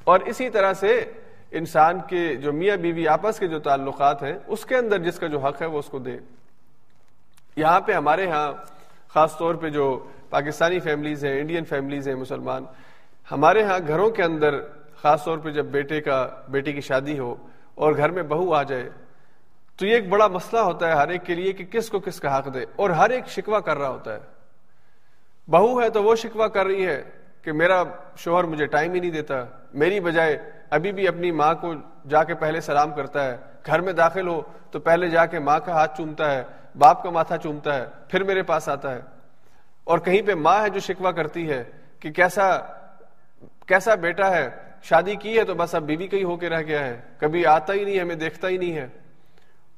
A: اور اسی طرح سے انسان کے جو میاں بیوی آپس کے جو تعلقات ہیں، اس کے اندر جس کا جو حق ہے، وہ اس کو دے یہاں پہ ہمارے ہاں خاص طور پہ جو پاکستانی فیملیز ہیں، انڈین فیملیز ہیں، مسلمان، ہمارے ہاں گھروں کے اندر خاص طور پہ جب بیٹے کا بیٹی کی شادی ہو اور گھر میں بہو آ جائے، تو یہ ایک بڑا مسئلہ ہوتا ہے ہر ایک کے لیے کہ کس کو کس کا حق دے، اور ہر ایک شکوا کر رہا ہوتا ہے۔ بہو ہے تو وہ شکوا کر رہی ہے کہ میرا شوہر مجھے ٹائم ہی نہیں دیتا، میری بجائے ابھی بھی اپنی ماں کو جا کے پہلے سلام کرتا ہے، گھر میں داخل ہو تو پہلے جا کے ماں کا ہاتھ چومتا ہے، باپ کا ماتھا چومتا ہے، پھر میرے پاس آتا ہے۔ اور کہیں پہ ماں ہے جو شکوا کرتی ہے کہ کیسا کیسا بیٹا ہے شادی کی ہے تو بس اب بیوی کا ہی ہو کے رہ گیا ہے۔ کبھی آتا ہی نہیں ہمیں دیکھتا ہی نہیں ہے۔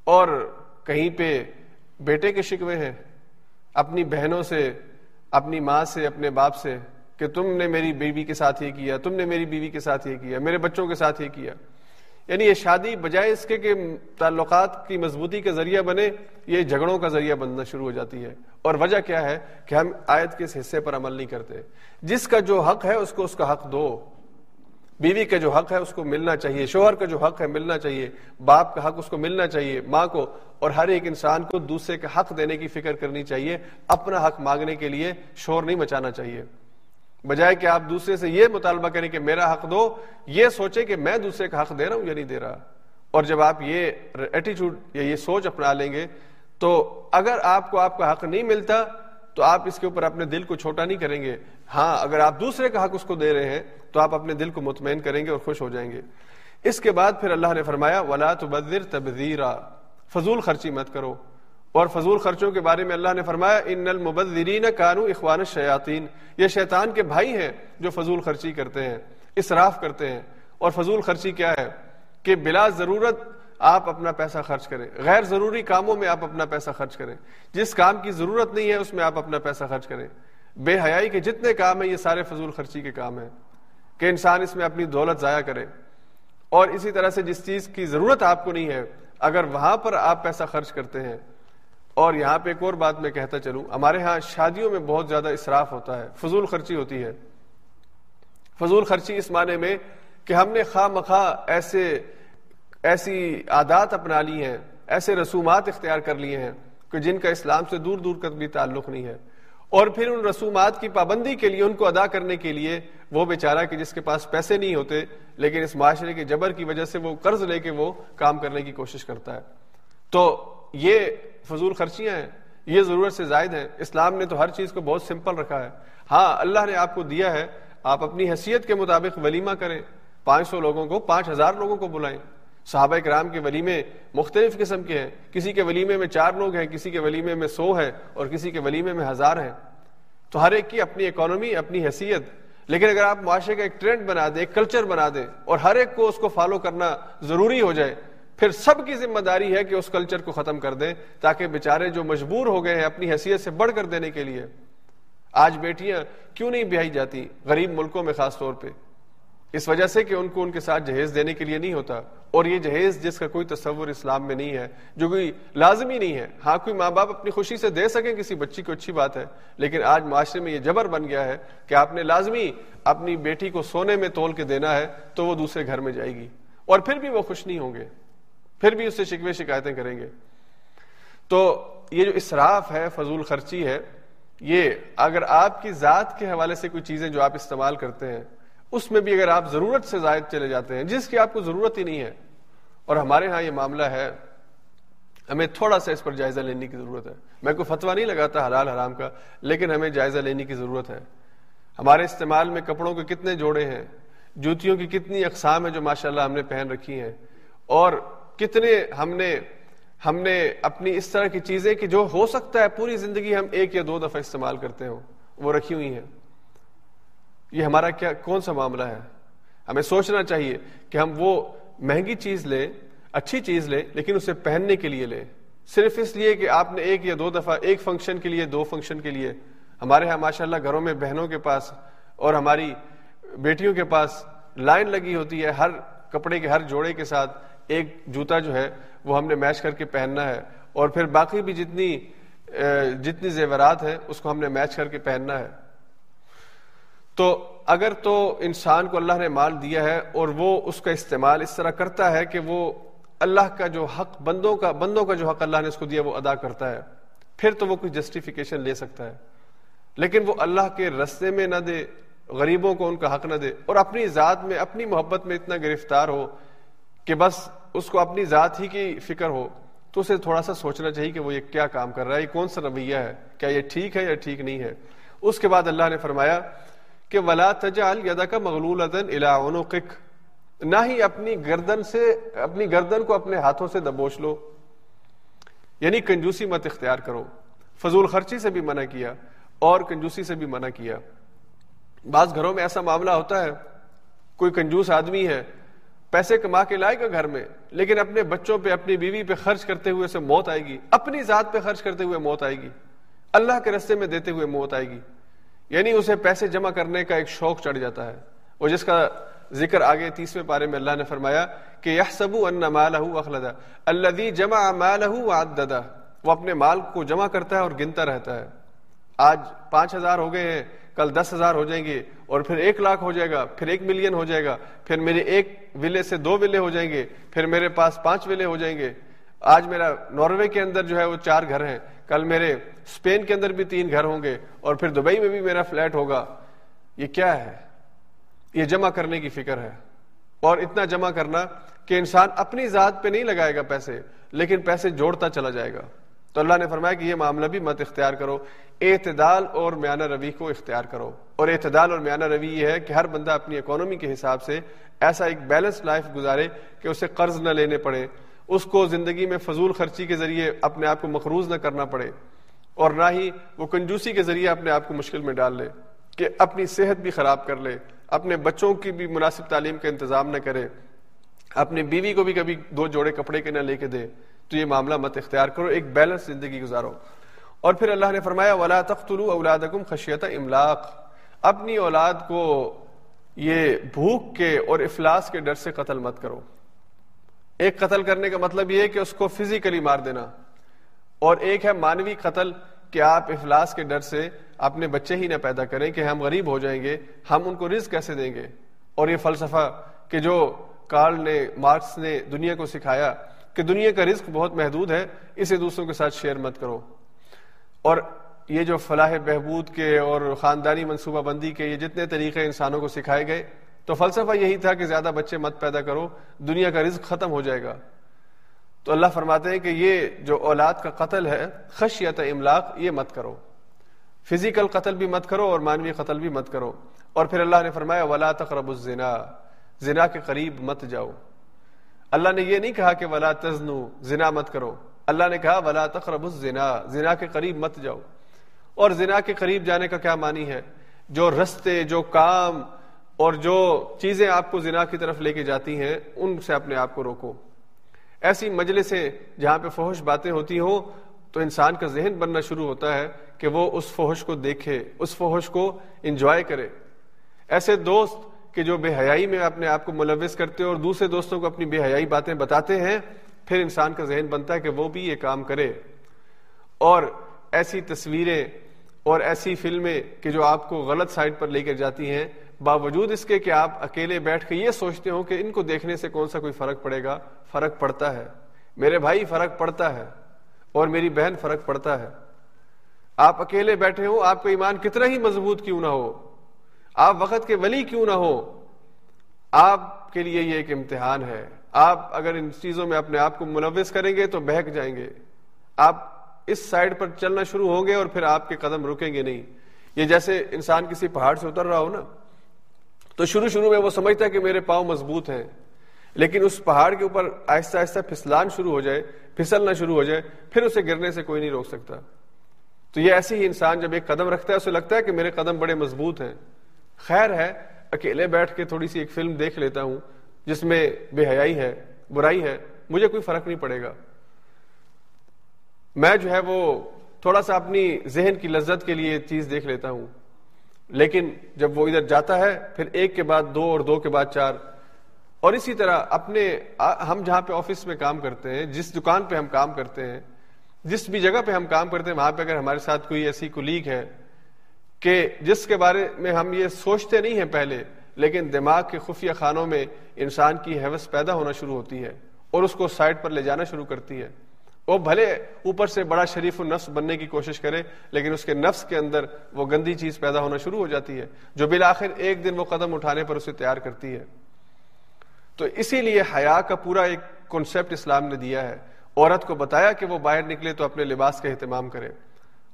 A: اور کہیں پہ بیٹے کے شکوے ہیں۔ اپنی بہنوں سے، اپنی ماں سے، اپنے باپ سے کہ تم نے میری بیوی کے ساتھ یہ کیا، تم نے میری بیوی کے ساتھ یہ کیا، میرے بچوں کے ساتھ یہ کیا۔ یعنی یہ شادی بجائے اس کے کہ تعلقات کی مضبوطی کا ذریعہ بنے، یہ جھگڑوں کا ذریعہ بننا شروع ہو جاتی ہے۔ اور وجہ کیا ہے کہ ہم آیت کے اس حصے پر عمل نہیں کرتے۔ جس کا جو حق ہے، اس کو اس کا حق دو۔ بیوی کا جو حق ہے اس کو ملنا چاہیے، شوہر کا جو حق ہے ملنا چاہیے، باپ کا حق اس کو ملنا چاہیے، ماں کو، اور ہر ایک انسان کو دوسرے کا حق دینے کی فکر کرنی چاہیے، اپنا حق مانگنے کے لیے شور نہیں مچانا چاہیے۔ بجائے کہ آپ دوسرے سے یہ مطالبہ کریں کہ میرا حق دو، یہ سوچے کہ میں دوسرے کا حق دے رہا ہوں یا نہیں دے رہا۔ اور جب آپ یہ ایٹیچیوڈ یا یہ سوچ اپنا لیں گے تو اگر آپ کو آپ کا حق نہیں ملتا تو آپ اس کے اوپر اپنے دل کو چھوٹا نہیں کریں گے۔ ہاں اگر آپ دوسرے کا حق اس کو دے رہے ہیں، تو آپ اپنے دل کو مطمئن کریں گے اور خوش ہو جائیں گے۔ اس کے بعد پھر اللہ نے فرمایا، ولا تبذر تبذیرا فضول خرچی مت کرو۔ اور فضول خرچوں کے بارے میں اللہ نے فرمایا ان المبذرین کانو اخوان الشیاطین یہ شیطان کے بھائی ہیں جو فضول خرچی کرتے ہیں، اسراف کرتے ہیں۔ اور فضول خرچی کیا ہے؟ کہ بلا ضرورت آپ اپنا پیسہ خرچ کریں۔ غیر ضروری کاموں میں آپ اپنا پیسہ خرچ کریں۔ جس کام کی ضرورت نہیں ہے، اس میں آپ اپنا پیسہ خرچ کریں۔ بے حیائی کے جتنے کام ہیں، یہ سارے فضول خرچی کے کام ہیں۔ کہ انسان اس میں اپنی دولت ضائع کرے۔ اور اسی طرح سے جس چیز کی ضرورت آپ کو نہیں ہے، اگر وہاں پر آپ پیسہ خرچ کرتے ہیں۔ اور یہاں پہ ایک اور بات میں کہتا چلوں، ہمارے ہاں شادیوں میں بہت زیادہ اسراف ہوتا ہے، فضول خرچی ہوتی ہے۔ فضول خرچی اس معنی میں کہ ہم نے خواہ مخواہ ایسے ایسی عادات اپنا لی ہیں، ایسے رسومات اختیار کر لیے ہیں کہ جن کا اسلام سے دور دور کا بھی تعلق نہیں ہے۔ اور پھر ان رسومات کی پابندی کے لیے، ان کو ادا کرنے کے لیے وہ بیچارہ کہ جس کے پاس پیسے نہیں ہوتے، لیکن اس معاشرے کے جبر کی وجہ سے وہ قرض لے کے وہ کام کرنے کی کوشش کرتا ہے۔ تو یہ فضول خرچیاں ہیں، یہ ضرورت سے زائد ہیں۔ اسلام نے تو ہر چیز کو بہت سمپل رکھا ہے۔ ہاں اللہ نے آپ کو دیا ہے، آپ اپنی حیثیت کے مطابق ولیمہ کریں۔ پانچ سو لوگوں کو، پانچ ہزار لوگوں کو بلائیں۔ صحابہ کرام کے ولیمے مختلف قسم کے ہیں۔ کسی کے ولیمے میں چار لوگ ہیں، کسی کے ولیمے میں سو ہے اور کسی کے ولیمے میں ہزار ہیں۔ تو ہر ایک کی اپنی اکانومی اپنی حیثیت۔ لیکن اگر آپ معاشرے کا ایک ٹرینڈ بنا دیں، ایک کلچر بنا دیں اور ہر ایک کو اس کو فالو کرنا ضروری ہو جائے، پھر سب کی ذمہ داری ہے کہ اس کلچر کو ختم کر دیں تاکہ بیچارے جو مجبور ہو گئے ہیں اپنی حیثیت سے بڑھ کر دینے کے لیے، آج بیٹیاں کیوں نہیں بیائی جاتی غریب ملکوں میں خاص طور پہ؟ اس وجہ سے کہ ان کو ان کے ساتھ جہیز دینے کے لیے نہیں ہوتا۔ اور یہ جہیز جس کا کوئی تصور اسلام میں نہیں ہے، جو کوئی لازمی نہیں ہے۔ ہاں کوئی ماں باپ اپنی خوشی سے دے سکیں کسی بچی کو، اچھی بات ہے۔ لیکن آج معاشرے میں یہ جبر بن گیا ہے کہ آپ نے لازمی اپنی بیٹی کو سونے میں تول کے دینا ہے تو وہ دوسرے گھر میں جائے گی۔ اور پھر بھی وہ خوش نہیں ہوں گے۔ پھر بھی اس سے شکوے شکایتیں کریں گے۔ تو یہ جو اسراف ہے، فضول خرچی ہے، یہ اگر آپ کی ذات کے حوالے سے کوئی چیزیں جو آپ استعمال کرتے ہیں اس میں بھی اگر آپ ضرورت سے زائد چلے جاتے ہیں، جس کی آپ کو ضرورت ہی نہیں ہے، اور ہمارے ہاں یہ معاملہ ہے، ہمیں تھوڑا سا اس پر جائزہ لینے کی ضرورت ہے۔ میں کوئی فتوا نہیں لگاتا حلال حرام کا، لیکن ہمیں جائزہ لینے کی ضرورت ہے۔ ہمارے استعمال میں کپڑوں کے کتنے جوڑے ہیں، جوتیوں کی کتنی اقسام ہیں جو ماشاء اللہ ہم نے پہن رکھی ہیں، اور کتنے ہم نے ہم نے اپنی اس طرح کی چیزیں کہ جو ہو سکتا ہے پوری زندگی ہم ایک یا دو دفعہ استعمال کرتے ہوں، وہ رکھی ہوئی ہیں۔ یہ ہمارا کیا کون سا معاملہ ہے؟ ہمیں سوچنا چاہیے کہ ہم وہ مہنگی چیز لیں، اچھی چیز لیں، لیکن اسے پہننے کے لیے لیں۔ صرف اس لیے کہ آپ نے ایک یا دو دفعہ ایک فنکشن کے لیے، دو فنکشن کے لیے، ہمارے یہاں ماشاء اللہ گھروں میں بہنوں کے پاس اور ہماری بیٹیوں کے پاس لائن لگی ہوتی ہے ہر کپڑے کے، ہر جوڑے کے ساتھ۔ ایک جوتا جو ہے، وہ ہم نے میچ کر کے پہننا ہے۔ اور پھر باقی بھی جتنی جتنی زیورات ہیں، اس کو ہم نے میچ کر کے پہننا ہے۔ تو اگر تو انسان کو اللہ نے مال دیا ہے اور وہ اس کا استعمال اس طرح کرتا ہے کہ وہ اللہ کا جو حق بندوں کا بندوں کا جو حق اللہ نے اس کو دیا وہ ادا کرتا ہے، پھر تو وہ کوئی جسٹیفیکیشن لے سکتا ہے۔ لیکن وہ اللہ کے رستے میں نہ دے، غریبوں کو ان کا حق نہ دے اور اپنی ذات میں، اپنی محبت میں اتنا گرفتار ہو کہ بس اس کو اپنی ذات ہی کی فکر ہو، تو اسے تھوڑا سا سوچنا چاہیے کہ وہ یہ کیا کام کر رہا ہے، یہ کون سا رویہ ہے؟ کیا یہ ٹھیک ہے یا ٹھیک نہیں ہے؟ اس کے بعد اللہ نے فرمایا کہ ولا تجعل يدك مغلولة الى عنقك۔ نہ ہی اپنی گردن سے، اپنی گردن کو اپنے ہاتھوں سے دبوچ لو۔ یعنی کنجوسی مت اختیار کرو۔ فضول خرچی سے بھی منع کیا، اور کنجوسی سے بھی منع کیا۔ بعض گھروں میں ایسا معاملہ ہوتا ہے، کوئی کنجوس آدمی ہے، پیسے کما کے لائے گا گھر میں، لیکن اپنے بچوں پہ، اپنی بیوی پہ خرچ کرتے ہوئے سے موت آئے گی۔ اپنی ذات پہ خرچ کرتے ہوئے موت آئے گی۔ اللہ کے رستے میں دیتے ہوئے موت آئے گی۔ یعنی اسے پیسے جمع کرنے کا ایک شوق چڑھ جاتا ہے۔ وہ جس کا ذکر آگے تیسویں پارے میں اللہ نے فرمایا کہ یہ سب ان اخلدا اللہ جمع مالہ وہ اپنے مال کو جمع کرتا ہے اور گنتا رہتا ہے۔ آج پانچ ہزار ہو گئے ہیں، کل دس ہزار ہو جائیں گے اور پھر ایک لاکھ ہو جائے گا، پھر ایک ملین ہو جائے گا، پھر میرے ایک ولے سے دو ولے ہو جائیں گے، پھر میرے پاس پانچ ولے ہو جائیں گے۔ آج میرا ناروے کے اندر جو ہے وہ چار گھر ہیں۔ کل میرے اسپین کے اندر بھی تین گھر ہوں گے اور پھر دبئی میں بھی میرا فلیٹ ہوگا، یہ کیا ہے؟ یہ جمع کرنے کی فکر ہے۔ اور اتنا جمع کرنا کہ انسان اپنی ذات پہ نہیں لگائے گا پیسے، لیکن پیسے جوڑتا چلا جائے گا۔ تو اللہ نے فرمایا کہ یہ معاملہ بھی مت اختیار کرو، اعتدال اور میانہ روی کو اختیار کرو۔ اور اعتدال اور میانہ روی یہ ہے کہ ہر بندہ اپنی اکانومی کے حساب سے ایسا ایک بیلنس لائف گزارے کہ اسے قرض نہ لینے پڑے۔ اس کو زندگی میں فضول خرچی کے ذریعے اپنے آپ کو مقروض نہ کرنا پڑے اور نہ ہی وہ کنجوسی کے ذریعے اپنے آپ کو مشکل میں ڈال لے کہ اپنی صحت بھی خراب کر لے، اپنے بچوں کی بھی مناسب تعلیم کا انتظام نہ کرے، اپنی بیوی کو بھی کبھی دو جوڑے کپڑے کے نہ لے کے دے۔ تو یہ معاملہ مت اختیار کرو، ایک بیلنس زندگی گزارو۔ اور پھر اللہ نے فرمایا، ولا تختلو اولادکم خشیت املاق اپنی اولاد کو یہ بھوک کے اور افلاس کے ڈر سے قتل مت کرو۔ ایک قتل کرنے کا مطلب یہ ہے کہ اس کو فزیکلی مار دینا۔ اور ایک ہے مانوی قتل کہ آپ افلاس کے ڈر سے اپنے بچے ہی نہ پیدا کریں کہ ہم غریب ہو جائیں گے، ہم ان کو رزق کیسے دیں گے؟ اور یہ فلسفہ کہ جو کارل نے، مارکس نے دنیا کو سکھایا کہ دنیا کا رزق بہت محدود ہے، اسے دوسروں کے ساتھ شیئر مت کرو۔ اور یہ جو فلاح بہبود کے اور خاندانی منصوبہ بندی کے یہ جتنے طریقے انسانوں کو سکھائے گئے تو فلسفہ یہی تھا کہ زیادہ بچے مت پیدا کرو، دنیا کا رزق ختم ہو جائے گا۔ تو اللہ فرماتے ہیں کہ یہ جو اولاد کا قتل ہے، خشیت املاق، یہ مت کرو۔ فزیکل قتل بھی مت کرو اور مانوی قتل بھی مت کرو۔ اور پھر اللہ نے فرمایا، ولا تقرب الزنا۔ زنا کے قریب مت جاؤ۔ اللہ نے یہ نہیں کہا کہ ولا تزنو زنا مت کرو۔ اللہ نے کہا، ولا تقرب الزنا۔ زنا کے قریب مت جاؤ۔ اور زنا کے قریب جانے کا کیا معنی ہے؟ جو رستے، جو کام اور جو چیزیں آپ کو زنا کی طرف لے کے جاتی ہیں، ان سے اپنے آپ کو روکو۔ ایسی مجلس سے جہاں پہ فوہش باتیں ہوتی ہوں، تو انسان کا ذہن بننا شروع ہوتا ہے کہ وہ اس فوہش کو دیکھے، اس فوہش کو انجوائے کرے۔ ایسے دوست کہ جو بے حیائی میں اپنے آپ کو ملوث کرتے اور دوسرے دوستوں کو اپنی بے حیائی باتیں بتاتے ہیں، پھر انسان کا ذہن بنتا ہے کہ وہ بھی یہ کام کرے۔ اور ایسی تصویریں اور ایسی فلمیں کہ جو آپ کو غلط سائٹ پر لے کر جاتی ہیں باوجود اس کے کہ آپ اکیلے بیٹھ کے یہ سوچتے ہو کہ ان کو دیکھنے سے کون سا کوئی فرق پڑے گا، فرق پڑتا ہے۔ میرے بھائی، فرق پڑتا ہے۔ اور میری بہن، فرق پڑتا ہے۔ آپ اکیلے بیٹھے ہو آپ کا ایمان کتنا ہی مضبوط کیوں نہ ہو۔ آپ وقت کے ولی کیوں نہ ہو آپ کے لیے یہ ایک امتحان ہے۔ آپ اگر ان چیزوں میں اپنے آپ کو ملوث کریں گے تو بہک جائیں گے۔ آپ اس سائڈ پر چلنا شروع ہوں گے اور پھر آپ کے قدم رکیں گے نہیں۔ یہ جیسے انسان کسی پہاڑ سے اتر رہا ہو نا۔ تو شروع شروع میں وہ سمجھتا ہے کہ میرے پاؤں مضبوط ہیں، لیکن اس پہاڑ کے اوپر آہستہ آہستہ پھسلان شروع ہو جائے، پھسلنا شروع ہو جائے، پھر اسے گرنے سے کوئی نہیں روک سکتا۔ تو یہ ایسے ہی انسان جب ایک قدم رکھتا ہے، اسے لگتا ہے کہ میرے قدم بڑے مضبوط ہیں۔ خیر ہے، اکیلے بیٹھ کے تھوڑی سی ایک فلم دیکھ لیتا ہوں، جس میں بے حیائی ہے، برائی ہے، مجھے کوئی فرق نہیں پڑے گا۔ میں جو ہے وہ تھوڑا سا اپنی ذہن کی لذت کے لیے چیز دیکھ لیتا ہوں۔ لیکن جب وہ ادھر جاتا ہے، پھر ایک کے بعد دو اور دو کے بعد چار۔ اور اسی طرح اپنے ہم جہاں پہ آفس میں کام کرتے ہیں، جس دکان پہ ہم کام کرتے ہیں، جس بھی جگہ پہ ہم کام کرتے ہیں، وہاں پہ اگر ہمارے ساتھ کوئی ایسی کلیگ ہے کہ جس کے بارے میں ہم یہ سوچتے نہیں ہیں پہلے، لیکن دماغ کے خفیہ خانوں میں انسان کی حوث پیدا ہونا شروع ہوتی ہے اور اس کو سائڈ پر لے جانا شروع کرتی ہے۔ وہ بھلے اوپر سے بڑا شریف النفس بننے کی کوشش کرے، لیکن اس کے نفس کے اندر وہ گندی چیز پیدا ہونا شروع ہو جاتی ہے، جو بالآخر ایک دن وہ قدم اٹھانے پر اسے تیار کرتی ہے۔ تو اسی لیے حیا کا پورا ایک کنسپٹ اسلام نے دیا ہے۔ عورت کو بتایا کہ وہ باہر نکلے تو اپنے لباس کا اہتمام کرے۔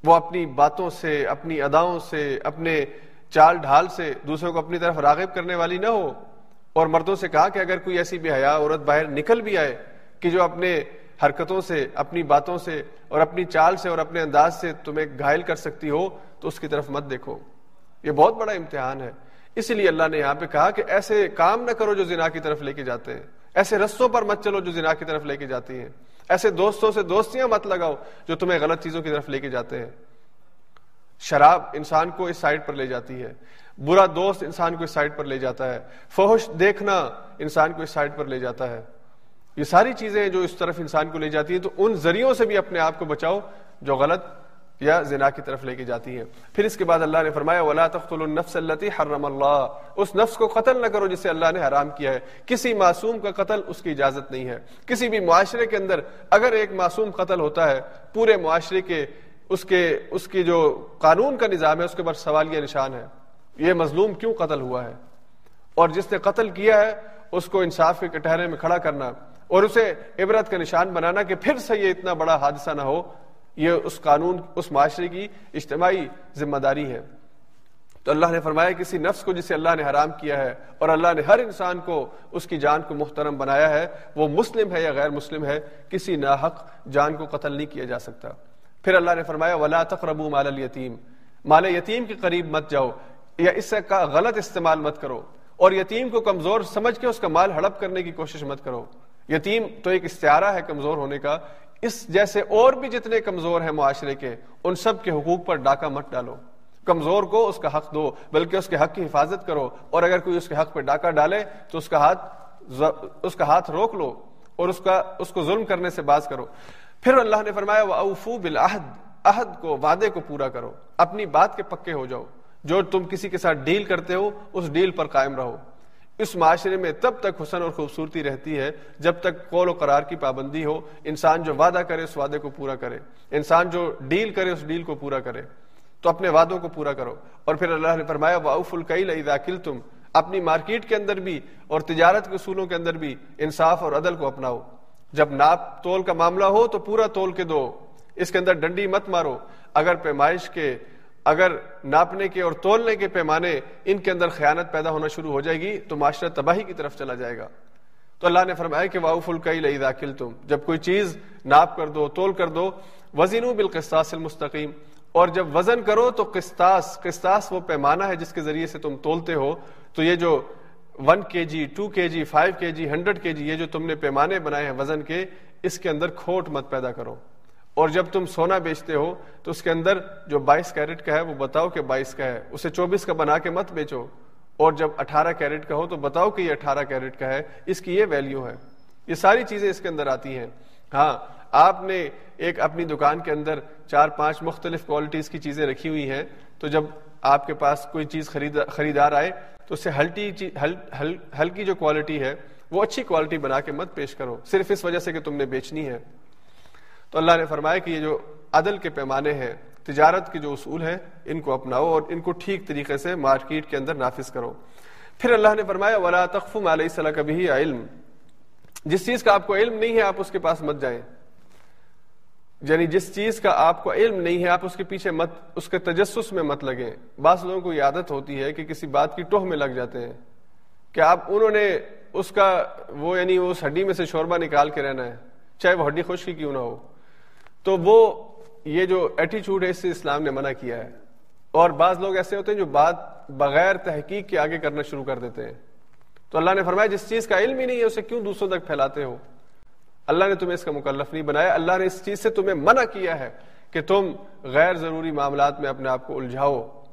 A: وہ اپنی باتوں سے، اپنی اداؤں سے، اپنے چال ڈھال سے دوسروں کو اپنی طرف راغب کرنے والی نہ ہو۔ اور مردوں سے کہا کہ اگر کوئی ایسی بھی حیا عورت باہر نکل بھی آئے کہ جو اپنے حرکتوں سے، اپنی باتوں سے اور اپنی چال سے اور اپنے انداز سے تمہیں گھائل کر سکتی ہو، تو اس کی طرف مت دیکھو۔ یہ بہت بڑا امتحان ہے۔ اسی لیے اللہ نے یہاں پہ کہا کہ ایسے کام نہ کرو جو زنا کی طرف لے کے جاتے ہیں۔ ایسے رستوں پر مت چلو جو زنا کی طرف لے کے جاتی ہیں۔ ایسے دوستوں سے دوستیاں مت لگاؤ جو تمہیں غلط چیزوں کی طرف لے کے جاتے ہیں۔ شراب انسان کو اس سائڈ پر لے جاتی ہے۔ برا دوست انسان کو اس سائڈ پر لے جاتا ہے۔ فوش دیکھنا انسان کو اس سائڈ پر لے جاتا ہے۔ یہ ساری چیزیں جو اس طرف انسان کو لے جاتی ہیں، تو ان ذریعوں سے بھی اپنے آپ کو بچاؤ جو غلط یا زنا کی طرف لے کے جاتی ہیں۔ پھر اس کے بعد اللہ نے فرمایا، ولا تقتل النفس التي حرم اللہ اس نفس کو قتل نہ کرو جسے اللہ نے حرام کیا ہے۔ کسی معصوم کا قتل اس کی اجازت نہیں ہے۔ کسی بھی معاشرے کے اندر اگر ایک معصوم قتل ہوتا ہے، پورے معاشرے کے اس کے، اس کی جو قانون کا نظام ہے، اس کے بعد سوال یہ نشان ہے۔ یہ مظلوم کیوں قتل ہوا ہے؟ اور جس نے قتل کیا ہے، اس کو انصاف کے کٹہرے میں کھڑا کرنا۔ اور اسے عبرت کا نشان بنانا کہ پھر سے یہ اتنا بڑا حادثہ نہ ہو، یہ اس قانون، اس معاشرے کی اجتماعی ذمہ داری ہے۔ تو اللہ نے فرمایا کسی نفس کو جسے اللہ نے حرام کیا ہے اور اللہ نے ہر انسان کو اس کی جان کو محترم بنایا ہے، وہ مسلم ہے یا غیر مسلم ہے، کسی ناحق جان کو قتل نہیں کیا جا سکتا۔ پھر اللہ نے فرمایا، ولا تقربوا مال الیتیم مال یتیم کے قریب مت جاؤ یا اس کا غلط استعمال مت کرو۔ اور یتیم کو کمزور سمجھ کے اس کا مال ہڑپ کرنے کی کوشش مت کرو۔ یتیم تو ایک استعارہ ہے کمزور ہونے کا۔ اس جیسے اور بھی جتنے کمزور ہیں معاشرے کے، ان سب کے حقوق پر ڈاکہ مت ڈالو۔ کمزور کو اس کا حق دو، بلکہ اس کے حق کی حفاظت کرو۔ اور اگر کوئی اس کے حق پہ ڈاکہ ڈالے، تو اس کا ہاتھ اس کا ہاتھ روک لو اور اس کا، اس کو ظلم کرنے سے باز کرو۔ پھر اللہ نے فرمایا وہ اوفو بالعہد عہد کو، وعدے کو پورا کرو۔ اپنی بات کے پکے ہو جاؤ۔ جو تم کسی کے ساتھ ڈیل کرتے ہو، اس ڈیل پر قائم رہو۔ اس معاشرے میں تب تک حسن اور خوبصورتی رہتی ہے جب تک قول و قرار کی پابندی ہو، انسان جو وعدہ کرے اس وعدے کو پورا کرے۔ انسان جو ڈیل کرے اس ڈیل کو پورا کرے۔ تو اپنے وعدوں کو پورا کرو۔ اور پھر اللہ نے فرمایا واؤف القیل اذا تم اپنی مارکیٹ کے اندر بھی اور تجارت کے اصولوں کے اندر بھی انصاف اور عدل کو اپناؤ۔ جب ناپ تول کا معاملہ ہو تو پورا تول کے دو۔ اس کے اندر ڈنڈی مت مارو۔ اگر پیمائش کے اگر ناپنے کے اور تولنے کے پیمانے ان کے اندر خیانت پیدا ہونا شروع ہو جائے گی، تو معاشرہ تباہی کی طرف چلا جائے گا۔ تو اللہ نے فرمایا کہ واؤف القئی لئی داخل تم جب کوئی چیز ناپ کر دو، تول کر دو وزین بالقسطاس المستقیم اور جب وزن کرو تو قسطاس قسطاس وہ پیمانہ ہے جس کے ذریعے سے تم تولتے ہو۔ تو یہ جو ون کے جی ٹو کے جی فائیو کے جی ہنڈریڈ کے جی یہ جو تم نے پیمانے بنائے ہیں وزن کے، اس کے اندر کھوٹ مت پیدا کرو۔ اور جب تم سونا بیچتے ہو، تو اس کے اندر جو بائیس کیرٹ کا ہے، وہ بتاؤ کہ بائیس کا ہے۔ اسے چوبیس کا بنا کے مت بیچو۔ اور جب اٹھارہ کیرٹ کا ہو، تو بتاؤ کہ یہ اٹھارہ کیرٹ کا ہے۔ اس کی یہ ویلیو ہے۔ یہ ساری چیزیں اس کے اندر آتی ہیں۔ ہاں آپ نے ایک اپنی دکان کے اندر چار پانچ مختلف کوالٹیز کی چیزیں رکھی ہوئی ہیں۔ تو جب آپ کے پاس کوئی چیز خرید، خریدار آئے، تو اسے ہلٹی ہلکی جو کوالٹی ہے، وہ اچھی کوالٹی بنا کے مت پیش کرو۔ صرف اس وجہ سے کہ تم نے بیچنی ہے۔ تو اللہ نے فرمایا کہ یہ جو عدل کے پیمانے ہیں، تجارت کے جو اصول ہیں، ان کو اپناؤ اور ان کو ٹھیک طریقے سے مارکیٹ کے اندر نافذ کرو۔ پھر اللہ نے فرمایا، ولا تخف علیہ السلام کبھی علم۔ جس چیز کا آپ کو علم نہیں ہے، آپ اس کے پاس مت جائیں۔ یعنی جس چیز کا آپ کو علم نہیں ہے، آپ اس کے پیچھے مت، اس کے تجسس میں مت لگیں۔ بعض لوگوں کو یہ عادت ہوتی ہے کہ کسی بات کی ٹوہ میں لگ جاتے ہیں۔ کہ آپ، انہوں نے اس کا وہ یعنی اس ہڈی میں سے شوربہ نکال کے رہنا ہے، چاہے وہ ہڈی خشکی کیوں نہ ہو۔ تو وہ یہ جو ایٹیچیوڈ ہے اس سے اسلام نے منع کیا ہے۔ اور بعض لوگ ایسے ہوتے ہیں جو بات بغیر تحقیق کے آگے کرنا شروع کر دیتے ہیں۔ تو اللہ نے فرمایا، جس چیز کا علم ہی نہیں ہے، اسے کیوں دوسروں تک پھیلاتے ہو؟ اللہ نے تمہیں اس کا مکلف نہیں بنایا۔ اللہ نے اس چیز سے تمہیں منع کیا ہے کہ تم غیر ضروری معاملات میں اپنے آپ کو الجھاؤ۔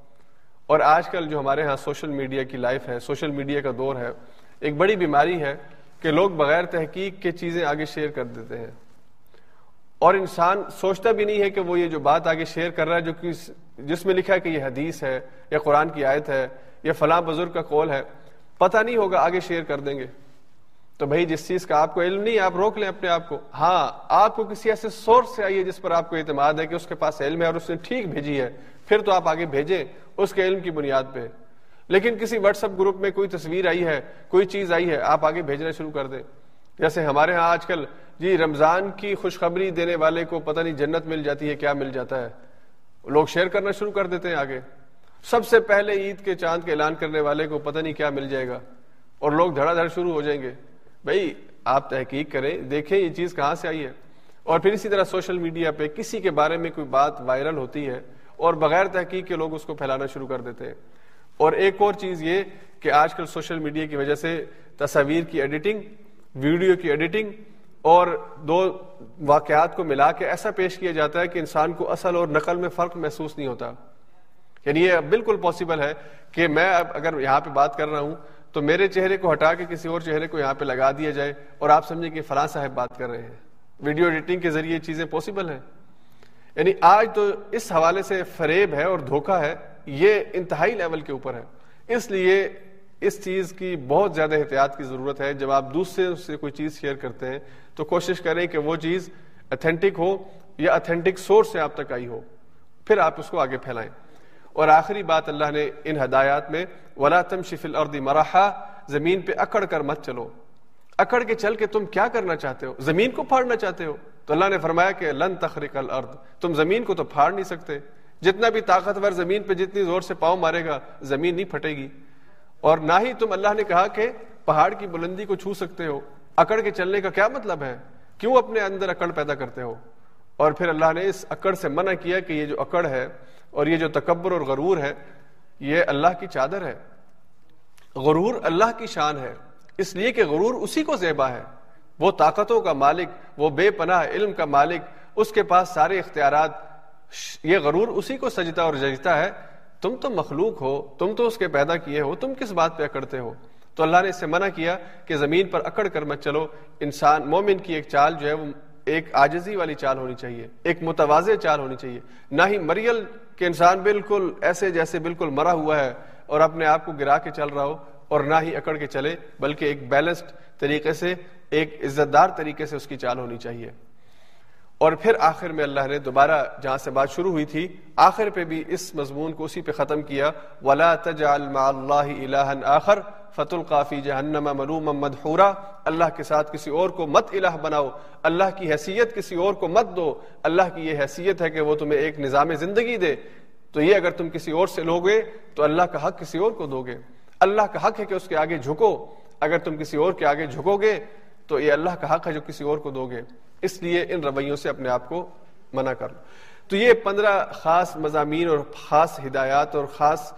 A: اور آج کل جو ہمارے ہاں سوشل میڈیا کی لائف ہے، سوشل میڈیا کا دور ہے، ایک بڑی بیماری ہے کہ لوگ بغیر تحقیق کے چیزیں آگے شیئر کر دیتے ہیں۔ اور انسان سوچتا بھی نہیں ہے کہ وہ یہ جو بات آگے شیئر کر رہا ہے جو کہ جس میں لکھا ہے کہ یہ حدیث ہے یا قرآن کی آیت ہے یا فلاں بزرگ کا کول ہے، پتہ نہیں ہوگا آگے شیئر کر دیں گے۔ تو بھائی، جس چیز کا آپ کو علم نہیں، آپ روک لیں اپنے آپ کو۔ ہاں آپ کو کسی ایسے سورس سے آئیے جس پر آپ کو اعتماد ہے کہ اس کے پاس علم ہے اور اس نے ٹھیک بھیجی ہے، پھر تو آپ آگے بھیجیں اس کے علم کی بنیاد پہ۔ لیکن کسی واٹس ایپ گروپ میں کوئی تصویر آئی ہے، کوئی چیز آئی ہے، آپ آگے بھیجنا شروع کر دیں۔ جیسے ہمارے ہاں آج کل جی رمضان کی خوشخبری دینے والے کو پتہ نہیں جنت مل جاتی ہے، کیا مل جاتا ہے۔ لوگ شیئر کرنا شروع کر دیتے ہیں آگے۔ سب سے پہلے عید کے چاند کے اعلان کرنے والے کو پتہ نہیں کیا مل جائے گا۔ اور لوگ دھڑا دھڑ شروع ہو جائیں گے۔ بھائی، آپ تحقیق کریں، دیکھیں یہ چیز کہاں سے آئی ہے۔ اور پھر اسی طرح سوشل میڈیا پہ کسی کے بارے میں کوئی بات وائرل ہوتی ہے اور بغیر تحقیق کے لوگ اس کو پھیلانا شروع کر دیتے ہیں۔ اور ایک اور چیز یہ کہ آج کل سوشل میڈیا کی وجہ سے تصاویر کی ایڈیٹنگ ویڈیو کی ایڈیٹنگ اور دو واقعات کو ملا کے ایسا پیش کیا جاتا ہے کہ انسان کو اصل اور نقل میں فرق محسوس نہیں ہوتا۔ یعنی یہ بالکل پاسبل ہے کہ میں اب اگر یہاں پہ بات کر رہا ہوں تو میرے چہرے کو ہٹا کے کسی اور چہرے کو یہاں پہ لگا دیا جائے اور آپ سمجھیں کہ فلاں صاحب بات کر رہے ہیں۔ ویڈیو ایڈیٹنگ کے ذریعے چیزیں پاسبل ہیں۔ یعنی آج تو اس حوالے سے فریب ہے اور دھوکہ ہے، یہ انتہائی لیول کے اوپر ہے۔ اس لیے اس چیز کی بہت زیادہ احتیاط کی ضرورت ہے۔ جب آپ دوسرے سے کوئی چیز شیئر کرتے ہیں تو کوشش کریں کہ وہ چیز اتھینٹک ہو یا اتھینٹک سورس سے آپ تک آئی ہو۔ پھر آپ اس کو آگے پھیلائیں۔ اور آخری بات اللہ نے ان ہدایات میں، ولا تم شفل اور مراحا زمین پہ اکڑ کر مت چلو۔ اکڑ کے چل کے تم کیا کرنا چاہتے ہو؟ زمین کو پھاڑنا چاہتے ہو؟ تو اللہ نے فرمایا کہ لن تخریق الارض، تم زمین کو تو پھاڑ نہیں سکتے۔ جتنا بھی طاقتور زمین پہ جتنی زور سے پاؤں مارے گا، زمین نہیں پھٹے گی۔ اور نہ ہی تم اللہ نے کہا کہ پہاڑ کی بلندی کو چھو سکتے ہو۔ اکڑ کے چلنے کا کیا مطلب ہے؟ کیوں اپنے اندر اکڑ پیدا کرتے ہو؟ اور پھر اللہ نے اس اکڑ سے منع کیا کہ یہ جو اکڑ ہے اور یہ جو تکبر اور غرور ہے، یہ اللہ کی چادر ہے۔ غرور اللہ کی شان ہے۔ اس لیے کہ غرور اسی کو زیبا ہے۔ وہ طاقتوں کا مالک، وہ بے پناہ علم کا مالک، اس کے پاس سارے اختیارات، یہ غرور اسی کو سجتا اور ججتا ہے تم تو مخلوق ہو، تم تو اس کے پیدا کیے ہو، تم کس بات پہ اکڑتے ہو؟ تو اللہ نے اس سے منع کیا کہ زمین پر اکڑ کر مت چلو۔ انسان، مومن کی ایک چال جو ہے وہ ایک آجزی والی چال ہونی چاہیے، ایک متوازے چال ہونی چاہیے۔ نہ ہی مریل کہ انسان بالکل ایسے جیسے بالکل مرا ہوا ہے اور اپنے آپ کو گرا کے چل رہا ہو اور نہ ہی اکڑ کے چلے، بلکہ ایک بیلنسڈ طریقے سے، ایک عزت دار طریقے سے اس کی چال ہونی چاہیے۔ اور پھر آخر میں اللہ نے دوبارہ جہاں سے بات شروع ہوئی تھی، آخر پہ بھی اس مضمون کو اسی پہ ختم کیا، ولا تجعل مع اللہ الہ آخر فت القافی جہنم مروم مدحورا۔ اللہ کے ساتھ کسی اور کو مت الہ بناؤ، اللہ کی حیثیت کسی اور کو مت دو۔ اللہ کی یہ حیثیت ہے کہ وہ تمہیں ایک نظام زندگی دے۔ تو یہ اگر تم کسی اور سے لوگے، تو اللہ کا حق کسی اور کو دو گے اللہ کا حق ہے کہ اس کے آگے جھکو۔ اگر تم کسی اور کے آگے جھکو گے تو یہ اللہ کا حق ہے جو کسی اور کو دو گے اس لیے ان رویوں سے اپنے آپ کو منع کر لو۔ تو یہ پندرہ خاص مضامین اور خاص ہدایات اور خاص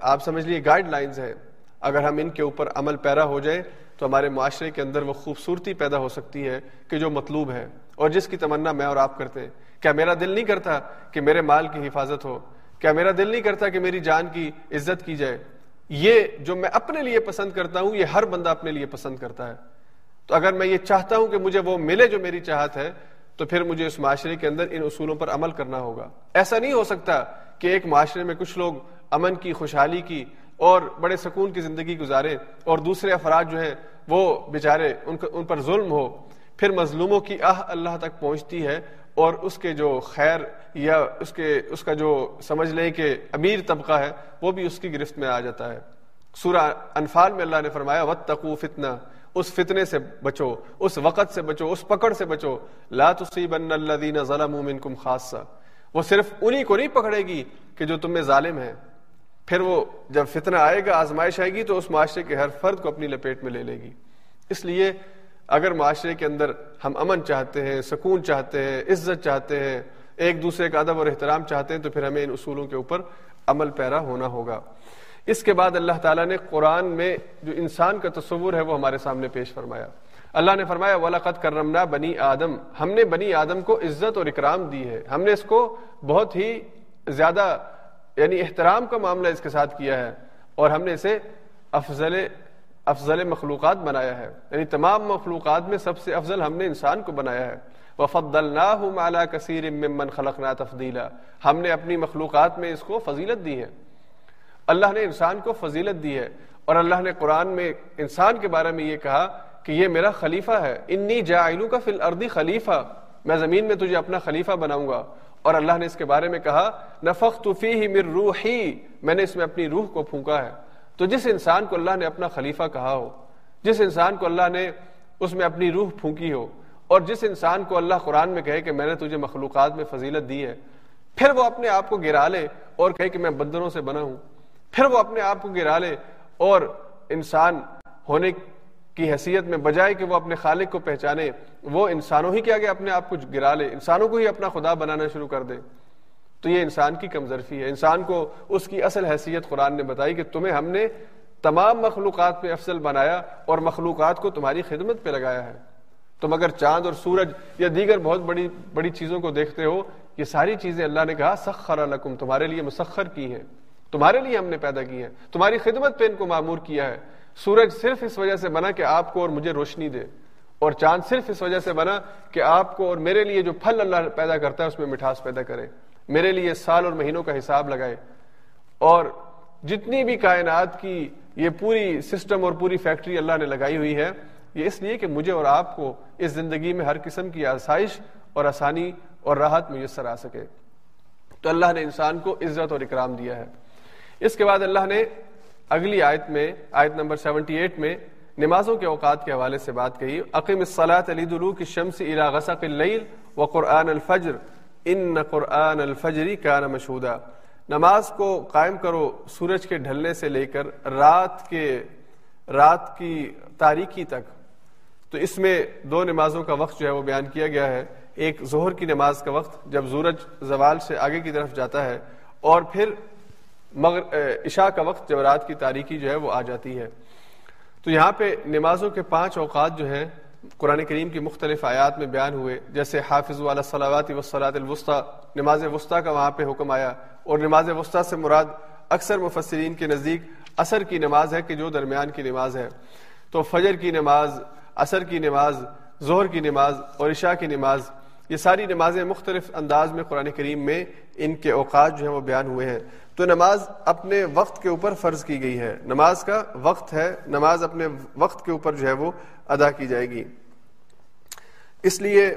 A: آپ سمجھ لیے گائیڈ لائنز ہیں۔ اگر ہم ان کے اوپر عمل پیرا ہو جائے تو ہمارے معاشرے کے اندر وہ خوبصورتی پیدا ہو سکتی ہے کہ جو مطلوب ہے اور جس کی تمنا میں اور آپ کرتے ہیں۔ کیا میرا دل نہیں کرتا کہ میرے مال کی حفاظت ہو؟ کیا میرا دل نہیں کرتا کہ میری جان کی عزت کی جائے؟ یہ جو میں اپنے لیے پسند کرتا ہوں، یہ ہر بندہ اپنے لیے پسند کرتا ہے۔ تو اگر میں یہ چاہتا ہوں کہ مجھے وہ ملے جو میری چاہت ہے، تو پھر مجھے اس معاشرے کے اندر ان اصولوں پر عمل کرنا ہوگا۔ ایسا نہیں ہو سکتا کہ ایک معاشرے میں کچھ لوگ امن کی، خوشحالی کی اور بڑے سکون کی زندگی گزارے اور دوسرے افراد جو ہیں، وہ بیچارے ان ان پر ظلم ہو۔ پھر مظلوموں کی آہ اللہ تک پہنچتی ہے اور اس کے جو خیر یا اس کے، اس کا جو سمجھ لیں کہ امیر طبقہ ہے، وہ بھی اس کی گرفت میں آ جاتا ہے۔ سورہ انفال میں اللہ نے فرمایا وت تقو فتنا اس فتنے سے بچو، اس وقت سے بچو، اس پکڑ سے بچو۔ لا تصیبن الذین ظلموا منکم خاصہ۔ وہ صرف انہی کو نہیں پکڑے گی کہ جو تم میں ظالم ہیں۔ پھر وہ جب فتنہ آئے گا، آزمائش آئے گی، تو اس معاشرے کے ہر فرد کو اپنی لپیٹ میں لے لے گی۔ اس لیے اگر معاشرے کے اندر ہم امن چاہتے ہیں، سکون چاہتے ہیں، عزت چاہتے ہیں، ایک دوسرے کا ادب اور احترام چاہتے ہیں، تو پھر ہمیں ان اصولوں کے اوپر عمل پیرا ہونا ہوگا۔ اس کے بعد اللہ تعالیٰ نے قرآن میں جو انسان کا تصور ہے وہ ہمارے سامنے پیش فرمایا۔ اللہ نے فرمایا ولاقت کرمنا بنی آدم۔ ہم نے بنی آدم کو عزت اور اکرام دی ہے۔ ہم نے اس کو بہت ہی زیادہ یعنی احترام کا معاملہ اس کے ساتھ کیا ہے۔ اور ہم نے اسے افضل افضل مخلوقات بنایا ہے۔ یعنی تمام مخلوقات میں سب سے افضل ہم نے انسان کو بنایا ہے۔ وفد اللہ کثیر ممن خلقنا تفضیلا ہم نے اپنی مخلوقات میں اس کو فضیلت دی ہے۔ اللہ نے انسان کو فضیلت دی ہے اور اللہ نے قرآن میں انسان کے بارے میں یہ کہا کہ یہ میرا خلیفہ ہے۔ انی جائلو کا فی الردی خلیفہ۔ میں زمین میں تجھے اپنا خلیفہ بناؤں گا۔ اور اللہ نے اس کے بارے میں کہا، نفخت فیہ من روحی۔ میں نے اس میں اپنی روح کو پھونکا ہے۔ تو جس انسان کو اللہ نے اپنا خلیفہ کہا ہو، جس انسان کو اللہ نے اس میں اپنی روح پھونکی ہو، اور جس انسان کو اللہ قرآن میں کہے کہ میں نے تجھے مخلوقات میں فضیلت دی ہے، پھر وہ اپنے آپ کو گرا لے اور کہے کہ میں بندروں سے بنا ہوں۔ پھر وہ اپنے آپ کو گرا لے اور انسان ہونے کی حیثیت میں بجائے کہ وہ اپنے خالق کو پہچانے، وہ انسانوں ہی کے آگے اپنے آپ کو گرا لے، انسانوں کو ہی اپنا خدا بنانا شروع کر دے۔ تو یہ انسان کی کمزرفی ہے۔ انسان کو اس کی اصل حیثیت قرآن نے بتائی کہ تمہیں ہم نے تمام مخلوقات پہ افضل بنایا اور مخلوقات کو تمہاری خدمت پہ لگایا ہے۔ تم اگر چاند اور سورج یا دیگر بہت بڑی بڑی چیزوں کو دیکھتے ہو، یہ ساری چیزیں اللہ نے کہا سخر لکم، تمہارے لیے مسخر کی ہیں۔ تمہارے لیے ہم نے پیدا کی ہے تمہاری خدمت پہ ان کو معمور کیا ہے۔ سورج صرف اس وجہ سے بنا کہ آپ کو اور مجھے روشنی دے۔ اور چاند صرف اس وجہ سے بنا کہ آپ کو اور میرے لیے جو پھل اللہ پیدا کرتا ہے اس میں مٹھاس پیدا کرے۔ میرے لیے سال اور مہینوں کا حساب لگائے۔ اور جتنی بھی کائنات کی یہ پوری سسٹم اور پوری فیکٹری اللہ نے لگائی ہوئی ہے، یہ اس لیے کہ مجھے اور آپ کو اس زندگی میں ہر قسم کی آسائش اور آسانی اور راحت میسر آ سکے۔ تو اللہ نے انسان کو عزت اور اکرام دیا ہے۔ اس کے بعد اللہ نے اگلی آیت میں، آیت نمبر سیونٹی ایٹ میں نمازوں کے اوقات کے حوالے سے بات کہی عقیم الصلاۃ علی دلو کی شمس الا غسق اللیل و قرآن الفجر، ان قرآن الفجری کا مشہودہ نماز کو قائم کرو سورج کے ڈھلنے سے لے کر رات کے، رات کی تاریکی تک۔ تو اس میں دو نمازوں کا وقت جو ہے وہ بیان کیا گیا ہے۔ ایک ظہر کی نماز کا وقت، جب سورج زوال سے آگے کی طرف جاتا ہے، اور پھر مگر عشاء کا وقت جب رات کی تاریکی جو ہے وہ آ جاتی ہے۔ تو یہاں پہ نمازوں کے پانچ اوقات جو ہیں، قرآن کریم کی مختلف آیات میں بیان ہوئے۔ جیسے حافظ والا صلاحات وسلاۃ الوسطی، نماز وسطی کا وہاں پہ حکم آیا۔ اور نماز وسطی سے مراد اکثر مفسرین کے نزدیک اثر کی نماز ہے کہ جو درمیان کی نماز ہے۔ تو فجر کی نماز اثر کی نماز، ظہر کی نماز اور عشاء کی نماز، یہ ساری نمازیں مختلف انداز میں قرآن کریم میں ان کے اوقات جو ہیں وہ بیان ہوئے ہیں۔ تو نماز اپنے وقت کے اوپر فرض کی گئی ہے۔ نماز کا وقت ہے، نماز اپنے وقت کے اوپر جو ہے وہ ادا کی جائے گی۔ اس لیے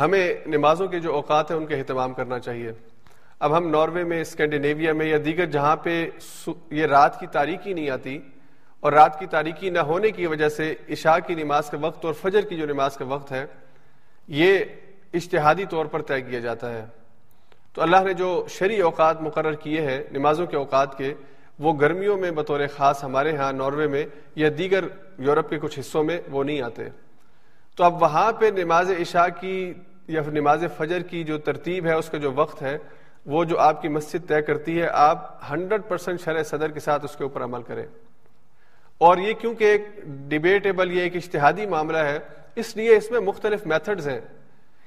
A: ہمیں نمازوں کے جو اوقات ہیں ان کا اہتمام کرنا چاہیے۔ اب ہم ناروے میں، اسکینڈینیویا میں یا دیگر جہاں پہ یہ رات کی تاریخی نہیں آتی اور رات کی تاریخی نہ ہونے کی وجہ سے عشاء کی نماز کا وقت اور فجر کی جو نماز کا وقت ہے، یہ اشتہادی طور پر طے کیا جاتا ہے۔ تو اللہ نے جو شرعی اوقات مقرر کیے ہیں، نمازوں کے اوقات کے، وہ گرمیوں میں بطور خاص ہمارے ہاں ناروے میں یا دیگر یورپ کے کچھ حصوں میں وہ نہیں آتے۔ تو اب وہاں پہ نماز عشاء کی یا نماز فجر کی جو ترتیب ہے، اس کا جو وقت ہے، وہ جو آپ کی مسجد طے کرتی ہے، آپ ہنڈریڈ پرسینٹ شرح صدر کے ساتھ اس کے اوپر عمل کریں۔ اور یہ کیونکہ ایک ڈبیٹیبل یہ ایک اشتہادی معاملہ ہے، اس لیے اس میں مختلف میتھڈز ہیں۔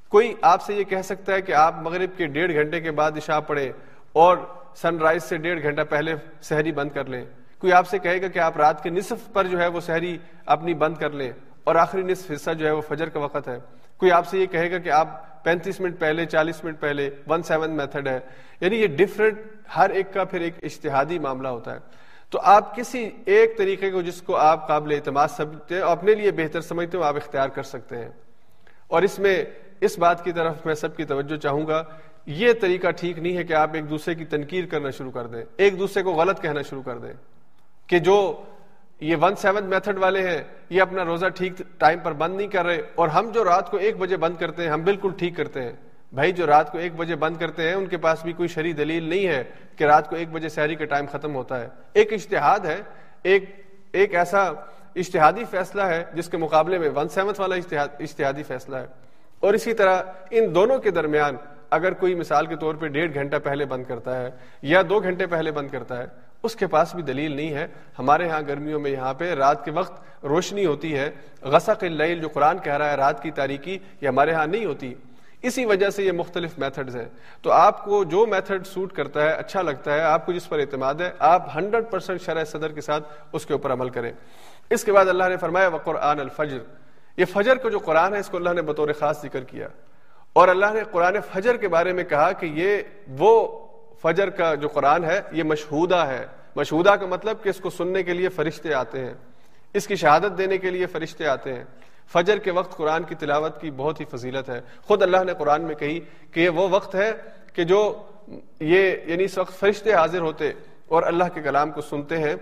A: کوئی آپ سے یہ کہہ سکتا ہے کہ آپ مغرب کے ڈیڑھ گھنٹے کے بعد عشاء پڑھیں اور سن رائز سے ڈیڑھ گھنٹہ پہلے سحری بند کر لیں۔ کوئی آپ سے کہے گا کہ آپ رات کے نصف پر جو ہے وہ سحری اپنی بند کر لیں اور آخری نصف حصہ جو ہے وہ فجر کا وقت ہے۔ کوئی آپ سے یہ کہے گا کہ آپ پینتیس منٹ پہلے، چالیس منٹ پہلے، ون سیون میتھڈ ہے۔ یعنی یہ ڈفرینٹ ہر ایک کا پھر ایک اشتہادی معاملہ ہوتا ہے۔ تو آپ کسی ایک طریقے کو جس کو آپ قابل اعتماد سمجھتے ہیں اور اپنے لیے بہتر سمجھتے ہو آپ اختیار کر سکتے ہیں۔ اور اس میں اس بات کی طرف میں سب کی توجہ چاہوں گا، یہ طریقہ ٹھیک نہیں ہے کہ آپ ایک دوسرے کی تنقید کرنا شروع کر دیں، ایک دوسرے کو غلط کہنا شروع کر دیں کہ جو یہ ون سیون میتھڈ والے ہیں، یہ اپنا روزہ ٹھیک ٹائم پر بند نہیں کر رہے اور ہم جو رات کو ایک بجے بند کرتے ہیں، ہم بالکل ٹھیک کرتے ہیں۔ بھائی، جو رات کو ایک بجے بند کرتے ہیں، ان کے پاس بھی کوئی شرح دلیل نہیں ہے کہ رات کو ایک بجے سحری کا ٹائم ختم ہوتا ہے۔ ایک اشتہاد ہے، ایک ایک ایسا اشتہادی فیصلہ ہے جس کے مقابلے میں ون سیونتھ والا اشتہادی فیصلہ ہے۔ اور اسی طرح ان دونوں کے درمیان اگر کوئی مثال کے طور پہ ڈیڑھ گھنٹہ پہلے بند کرتا ہے یا دو گھنٹے پہلے بند کرتا ہے، اس کے پاس بھی دلیل نہیں ہے۔ ہمارے ہاں گرمیوں میں یہاں پہ رات کے وقت روشنی ہوتی ہے۔ غسق اللیل جو قرآن کہہ رہا ہے رات کی تاریکی، یہ ہمارے ہاں نہیں ہوتی۔ اسی وجہ سے یہ مختلف میتھڈز ہیں۔ تو آپ کو جو میتھڈ سوٹ کرتا ہے اچھا لگتا ہے، آپ کو جس پر اعتماد ہے، آپ ہنڈریڈ پرسینٹ شرح صدر کے ساتھ اس کے اوپر عمل کریں۔ اس کے بعد اللہ نے فرمایا وہ قرآن الفجر۔ یہ فجر کا جو قرآن ہے، اس کو اللہ نے بطور خاص ذکر کیا۔ اور اللہ نے قرآن فجر کے بارے میں کہا کہ یہ وہ فجر کا جو قرآن ہے، یہ مشہودہ ہے۔ مشہودہ کا مطلب کہ اس کو سننے کے لیے فرشتے آتے ہیں۔ اس کی شہادت دینے کے لیے فرشتے آتے ہیں۔ فجر کے وقت قرآن کی تلاوت کی بہت ہی فضیلت ہے۔ خود اللہ نے قرآن میں کہی کہ یہ وہ وقت ہے کہ جو یہ یعنی اس وقت فرشتے حاضر ہوتے اور اللہ کے کلام کو سنتے ہیں۔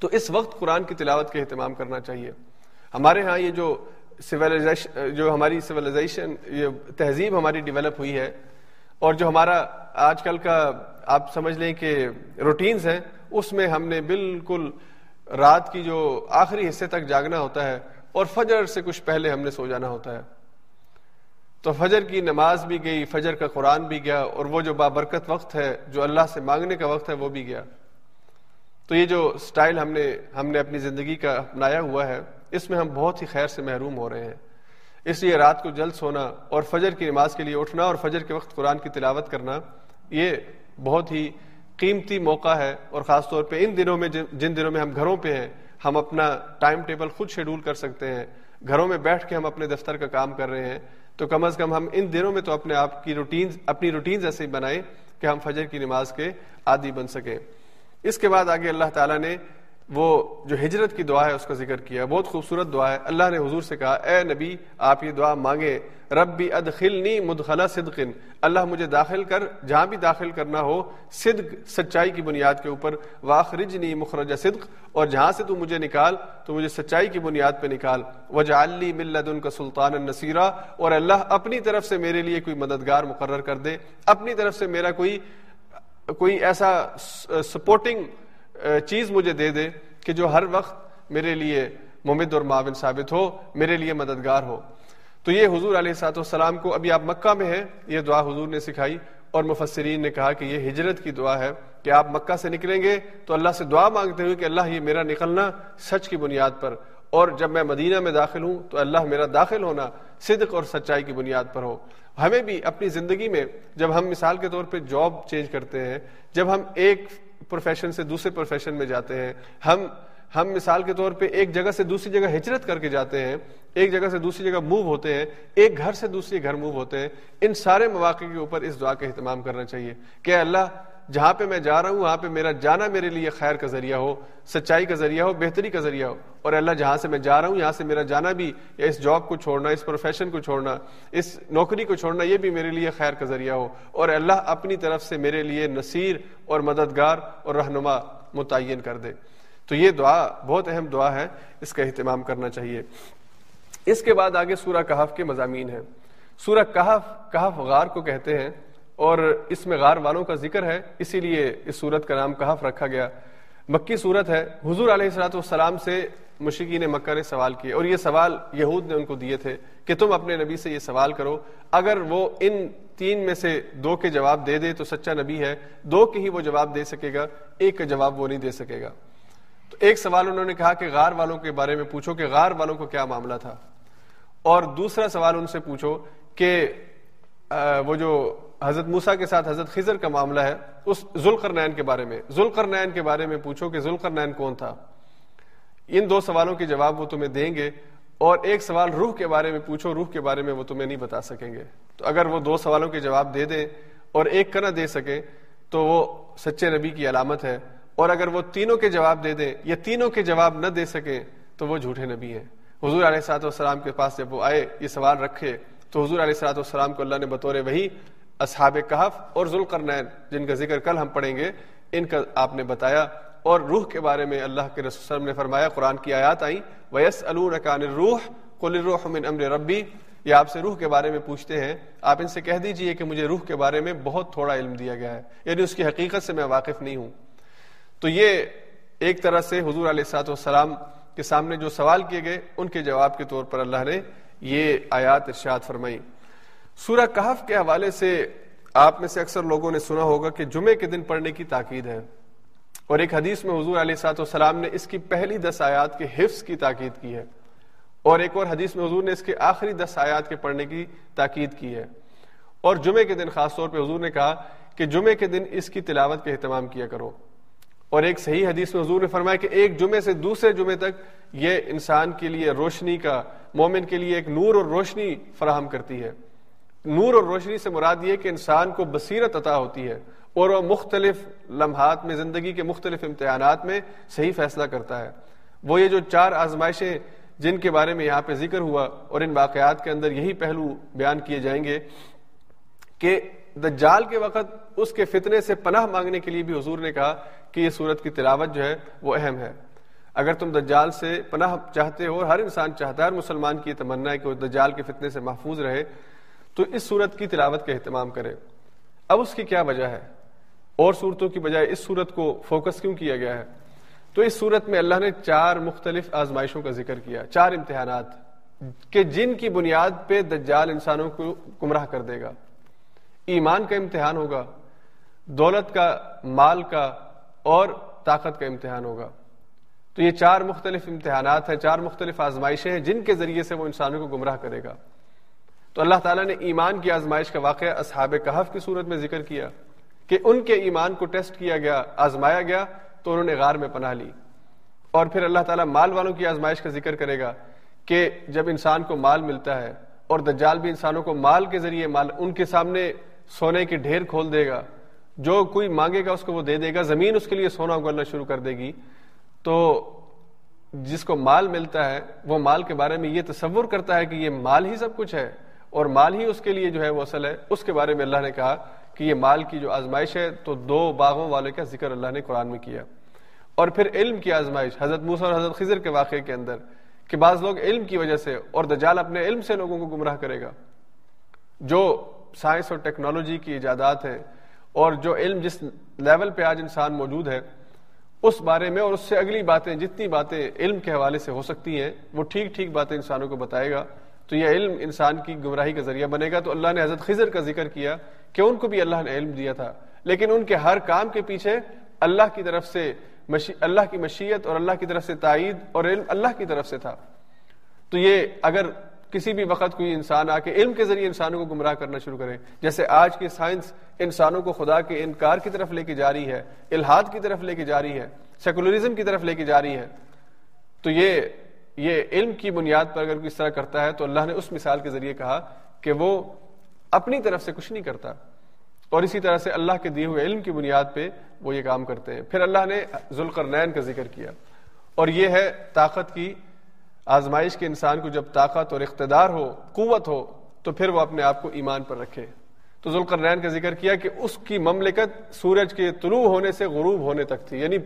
A: تو اس وقت قرآن کی تلاوت کا اہتمام کرنا چاہیے۔ ہمارے ہاں یہ جو سویلائزیشن جو ہماری سویلائزیشن یہ تہذیب ہماری ڈیولپ ہوئی ہے اور جو ہمارا آج کل کا آپ سمجھ لیں کہ روٹینز ہیں، اس میں ہم نے بالکل رات کی جو آخری حصے تک جاگنا ہوتا ہے اور فجر سے کچھ پہلے ہم نے سو جانا ہوتا ہے۔ تو فجر کی نماز بھی گئی، فجر کا قرآن بھی گیا اور وہ جو بابرکت وقت ہے، جو اللہ سے مانگنے کا وقت ہے، وہ بھی گیا۔ تو یہ جو سٹائل ہم نے ہم نے اپنی زندگی کا اپنایا ہوا ہے اس میں ہم بہت ہی خیر سے محروم ہو رہے ہیں۔ اس لیے رات کو جلد سونا اور فجر کی نماز کے لیے اٹھنا اور فجر کے وقت قرآن کی تلاوت کرنا، یہ بہت ہی قیمتی موقع ہے۔ اور خاص طور پہ ان دنوں میں جن دنوں میں ہم گھروں پہ ہیں، ہم اپنا ٹائم ٹیبل خود شیڈول کر سکتے ہیں۔ گھروں میں بیٹھ کے ہم اپنے دفتر کا کام کر رہے ہیں۔ تو کم از کم ہم ان دنوں میں تو اپنے آپ کی روٹینز اپنی روٹینز ایسے ہی بنائیں کہ ہم فجر کی نماز کے عادی بن سکیں۔ اس کے بعد آگے اللہ تعالیٰ نے وہ جو ہجرت کی دعا ہے، اس کا ذکر کیا۔ بہت خوبصورت دعا ہے۔ اللہ نے حضور سے کہا، اے نبی، آپ یہ دعا مانگے۔ ربی ادخلنی مدخلا صدقن۔ اللہ مجھے داخل کر، جہاں بھی داخل کرنا ہو، صدق، سچائی کی بنیاد کے اوپر۔ واخرجنی مخرج صدق۔ اور جہاں سے تو مجھے نکال، تو مجھے سچائی کی بنیاد پہ نکال۔ وجعلی ملت ان کا سلطان النصیرہ اور اللہ اپنی طرف سے میرے لیے کوئی مددگار مقرر کر دے۔ اپنی طرف سے میرا کوئی کوئی ایسا سپورٹنگ چیز مجھے دے دے کہ جو ہر وقت میرے لیے ممد اور معاون ثابت ہو، میرے لیے مددگار ہو۔ تو یہ حضور علیہ سات والسلام کو ابھی آپ مکہ میں ہیں، یہ دعا حضور نے سکھائی اور مفسرین نے کہا کہ یہ ہجرت کی دعا ہے کہ آپ مکہ سے نکلیں گے۔ تو اللہ سے دعا مانگتے ہوئے کہ اللہ یہ میرا نکلنا سچ کی بنیاد پر۔ اور جب میں مدینہ میں داخل ہوں تو اللہ میرا داخل ہونا صدق اور سچائی کی بنیاد پر ہو۔ ہمیں بھی اپنی زندگی میں جب ہم مثال کے طور پہ جاب چینج کرتے ہیں، جب ہم ایک پروفیشن سے دوسرے پروفیشن میں جاتے ہیں۔ ہم ہم مثال کے طور پہ ایک جگہ سے دوسری جگہ ہجرت کر کے جاتے ہیں، ایک جگہ سے دوسری جگہ موو ہوتے ہیں، ایک گھر سے دوسری گھر موو ہوتے ہیں۔ ان سارے مواقع کے اوپر اس دعا کا اہتمام کرنا چاہیے کہ اللہ جہاں پہ میں جا رہا ہوں، وہاں پہ میرا جانا میرے لیے خیر کا ذریعہ ہو، سچائی کا ذریعہ ہو، بہتری کا ذریعہ ہو۔ اور اللہ، جہاں سے میں جا رہا ہوں، یہاں سے میرا جانا بھی، یا اس جاب کو چھوڑنا، اس پروفیشن کو چھوڑنا، اس نوکری کو چھوڑنا، یہ بھی میرے لیے خیر کا ذریعہ ہو۔ اور اللہ اپنی طرف سے میرے لیے نصیر اور مددگار اور رہنما متعین کر دے۔ تو یہ دعا، بہت اہم دعا ہے، اس کا اہتمام کرنا چاہیے۔ اس کے بعد آگے سورہ کہف کے مضامین ہیں۔ سورہ کہف کہف غار کو کہتے ہیں۔ اور اس میں غار والوں کا ذکر ہے، اسی لیے اس صورت کا نام کہف رکھا گیا؟ مکی صورت ہے۔ حضور علیہ السلاۃ والسلام سے مشکین مکہ نے سوال کیے اور یہ سوال یہود نے ان کو دیے تھے کہ تم اپنے نبی سے یہ سوال کرو۔ اگر وہ ان تین میں سے دو کے جواب دے دے تو سچا نبی ہے۔ دو کے ہی وہ جواب دے سکے گا، ایک کا جواب وہ نہیں دے سکے گا۔ تو ایک سوال انہوں نے کہا کہ غار والوں کے بارے میں پوچھو کہ غار والوں کو کیا معاملہ تھا؟ اور دوسرا سوال ان سے پوچھو کہ وہ جو حضرت موسا کے ساتھ حضرت خضر کا معاملہ ہے، اس ذوالقر نین کے بارے میں۔ ذوالقر نین کے بارے میں پوچھو کہ ذوالقر نین کون تھا۔ ان دو سوالوں کے جواب وہ تمہیں دیں گے اور ایک سوال روح کے بارے میں پوچھو، روح کے بارے میں وہ تمہیں نہیں بتا سکیں گے۔ تو اگر وہ دو سوالوں کے جواب دے دیں اور ایک کا نہ دے سکیں تو وہ سچے نبی کی علامت ہے۔ اور اگر وہ تینوں کے جواب دے دیں یا تینوں کے جواب نہ دے سکیں تو وہ جھوٹے نبی ہیں۔ حضور علیہ سات والسلام کے پاس جب وہ آئے، یہ سوال رکھے، تو حضور علیہ سلاۃ والسلام کو اللہ نے بطور وہی اصحاب کہف اور ذوالقرنین، جن کا ذکر کل ہم پڑھیں گے، ان کا آپ نے بتایا۔ اور روح کے بارے میں اللہ کے رسول وسلم نے فرمایا، قرآن کی آیات آئیں ویس الکان روح قل الروح من امر ربی یہ آپ سے روح کے بارے میں پوچھتے ہیں۔ آپ ان سے کہہ دیجیے کہ مجھے روح کے بارے میں بہت تھوڑا علم دیا گیا ہے یعنی اس کی حقیقت سے میں واقف نہیں ہوں۔ تو یہ ایک طرح سے حضور علیہ سات والسلام کے سامنے جو سوال کیے گئے، ان کے جواب کے طور پر اللہ نے یہ آیات ارشاد فرمائی سورہ کہف کے حوالے سے آپ میں سے اکثر لوگوں نے سنا ہوگا کہ جمعے کے دن پڑھنے کی تاکید ہے۔ اور ایک حدیث میں حضور علیہ سات والسلام نے اس کی پہلی دس آیات کے حفظ کی تاکید کی ہے۔ اور ایک اور حدیث میں حضور نے اس کے آخری دس آیات کے پڑھنے کی تاکید کی ہے۔ اور جمعے کے دن خاص طور پہ حضور نے کہا کہ جمعے کے دن اس کی تلاوت کا اہتمام کیا کرو۔ اور ایک صحیح حدیث میں حضور نے فرمایا کہ ایک جمعے سے دوسرے جمعے تک یہ انسان کے لیے روشنی کا، مومن کے لیے ایک نور اور روشنی فراہم کرتی ہے۔ نور اور روشنی سے مراد یہ کہ انسان کو بصیرت عطا ہوتی ہے اور وہ مختلف لمحات میں، زندگی کے مختلف امتحانات میں صحیح فیصلہ کرتا ہے۔ وہ یہ جو چار آزمائشیں جن کے بارے میں یہاں پہ ذکر ہوا اور ان واقعات کے اندر یہی پہلو بیان کیے جائیں گے کہ دجال کے وقت اس کے فتنے سے پناہ مانگنے کے لیے بھی حضور نے کہا کہ یہ صورت کی تلاوت جو ہے وہ اہم ہے۔ اگر تم دجال سے پناہ چاہتے ہو اور ہر انسان چاہتا ہے ہر مسلمان کی یہ تمنا ہے کہ وہ دجال کے فتنے سے محفوظ رہے تو اس صورت کی تلاوت کا اہتمام کرے۔ اب اس کی کیا وجہ ہے؟ اور صورتوں کی بجائے اس صورت کو فوکس کیوں کیا گیا ہے؟ تو اس صورت میں اللہ نے چار مختلف آزمائشوں کا ذکر کیا، چار امتحانات کہ جن کی بنیاد پہ دجال انسانوں کو گمراہ کر دے گا۔ ایمان کا امتحان ہوگا، دولت کا، مال کا اور طاقت کا امتحان ہوگا۔ تو یہ چار مختلف امتحانات ہیں، چار مختلف آزمائشیں ہیں جن کے ذریعے سے وہ انسانوں کو گمراہ کرے گا۔ تو اللہ تعالیٰ نے ایمان کی آزمائش کا واقعہ اصحاب کہف کی صورت میں ذکر کیا کہ ان کے ایمان کو ٹیسٹ کیا گیا، آزمایا گیا تو انہوں نے غار میں پناہ لی۔ اور پھر اللہ تعالیٰ مال والوں کی آزمائش کا ذکر کرے گا کہ جب انسان کو مال ملتا ہے اور دجال بھی انسانوں کو مال کے ذریعے مال ان کے سامنے سونے کی ڈھیر کھول دے گا، جو کوئی مانگے گا اس کو وہ دے دے گا، زمین اس کے لیے سونا اگلنا شروع کر دے گی۔ تو جس کو مال ملتا ہے وہ مال کے بارے میں یہ تصور کرتا ہے کہ یہ مال ہی سب کچھ ہے۔ اور مال ہی اس کے لیے جو ہے وہ اصل ہے۔ اس کے بارے میں اللہ نے کہا کہ یہ مال کی جو آزمائش ہے، تو دو باغوں والے کا ذکر اللہ نے قرآن میں کیا۔ اور پھر علم کی آزمائش، حضرت موسیٰ اور حضرت خضر کے واقعے کے اندر، کہ بعض لوگ علم کی وجہ سے اور دجال اپنے علم سے لوگوں کو گمراہ کرے گا۔ جو سائنس اور ٹیکنالوجی کی ایجادات ہیں اور جو علم جس لیول پہ آج انسان موجود ہے، اس بارے میں اور اس سے اگلی باتیں، جتنی باتیں علم کے حوالے سے ہو سکتی ہیں، وہ ٹھیک ٹھیک باتیں انسانوں کو بتائے گا۔ تو یہ علم انسان کی گمراہی کا ذریعہ بنے گا تو اللہ نے حضرت خضر کا ذکر کیا کہ ان کو بھی اللہ نے علم دیا تھا۔ لیکن ان کے ہر کام کے پیچھے اللہ کی طرف سے مشی... اللہ کی مشیت اور اللہ کی طرف سے تائید اور علم اللہ کی طرف سے تھا۔ تو یہ اگر کسی بھی وقت کوئی انسان آ کے علم کے ذریعے انسانوں کو گمراہ کرنا شروع کرے، جیسے آج کی سائنس انسانوں کو خدا کے انکار کی طرف لے کے جا رہی ہے الحاد کی طرف لے کے جا رہی ہے، سیکولرزم کی طرف لے کے جا رہی ہے۔ تو یہ یہ علم کی بنیاد پر اگر کوئی اس طرح کرتا ہے تو اللہ نے اس مثال کے ذریعے کہا کہ وہ اپنی طرف سے کچھ نہیں کرتا اور اسی طرح سے اللہ کے دیے ہوئے علم کی بنیاد پہ وہ یہ کام کرتے ہیں۔ پھر اللہ نے ذوالقرنین کا ذکر کیا اور یہ ہے طاقت کی آزمائش کے انسان کو جب طاقت اور اقتدار ہو، قوت ہو، تو پھر وہ اپنے آپ کو ایمان پر رکھے۔ تو ذوالقرنین کا ذکر کیا کہ اس کی مملکت سورج کے طلوع ہونے سے غروب ہونے تک تھی یعنی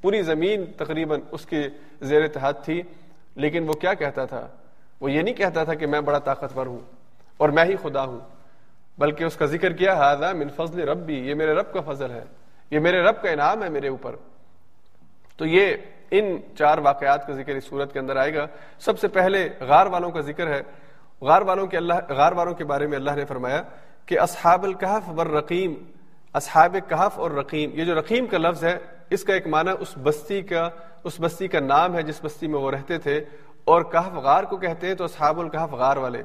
A: پوری زمین تقریباً اس کے زیر اتحاد تھی۔ لیکن وہ کیا کہتا تھا؟ وہ یہ نہیں کہتا تھا کہ میں بڑا طاقتور ہوں اور میں ہی خدا ہوں، بلکہ اس کا ذکر کیا ہاضا من فضل ربی، یہ میرے رب کا فضل ہے، یہ میرے رب کا انعام ہے میرے اوپر. تو یہ ان چار واقعات کا ذکر اس صورت کے اندر آئے گا۔ سب سے پہلے غار والوں کا ذکر ہے۔ غار والوں کے اللہ، غار والوں کے بارے میں اللہ نے فرمایا کہ اصحاب الکحف ور رقیم اصحاب کہف اور رقیم، یہ جو رقیم کا لفظ ہے، اس کا ایک معنی اس بستی کا اس بستی کا نام ہے جس بستی میں وہ رہتے تھے، اور کہف غار کو کہتے ہیں تو اصحاب الکحف غار والے۔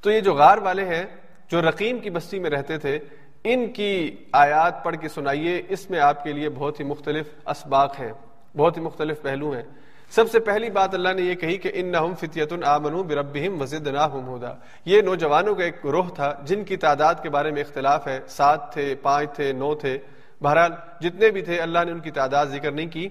A: تو یہ جو غار والے ہیں، جو رقیم کی بستی میں رہتے تھے، ان کی آیات پڑھ کے سنائیے، اس میں آپ کے لیے بہت ہی مختلف اسباق ہیں، بہت ہی مختلف پہلو ہیں۔ سب سے پہلی بات اللہ نے یہ کہی کہ ان نہ فطیت العمن بربہم وزد نہ ہودا یہ نوجوانوں کا ایک گروہ تھا، جن کی تعداد کے بارے میں اختلاف ہے۔ سات تھے، پانچ تھے، نو تھے۔ بہرحال جتنے بھی تھے، اللہ نے ان کی تعداد ذکر نہیں کی۔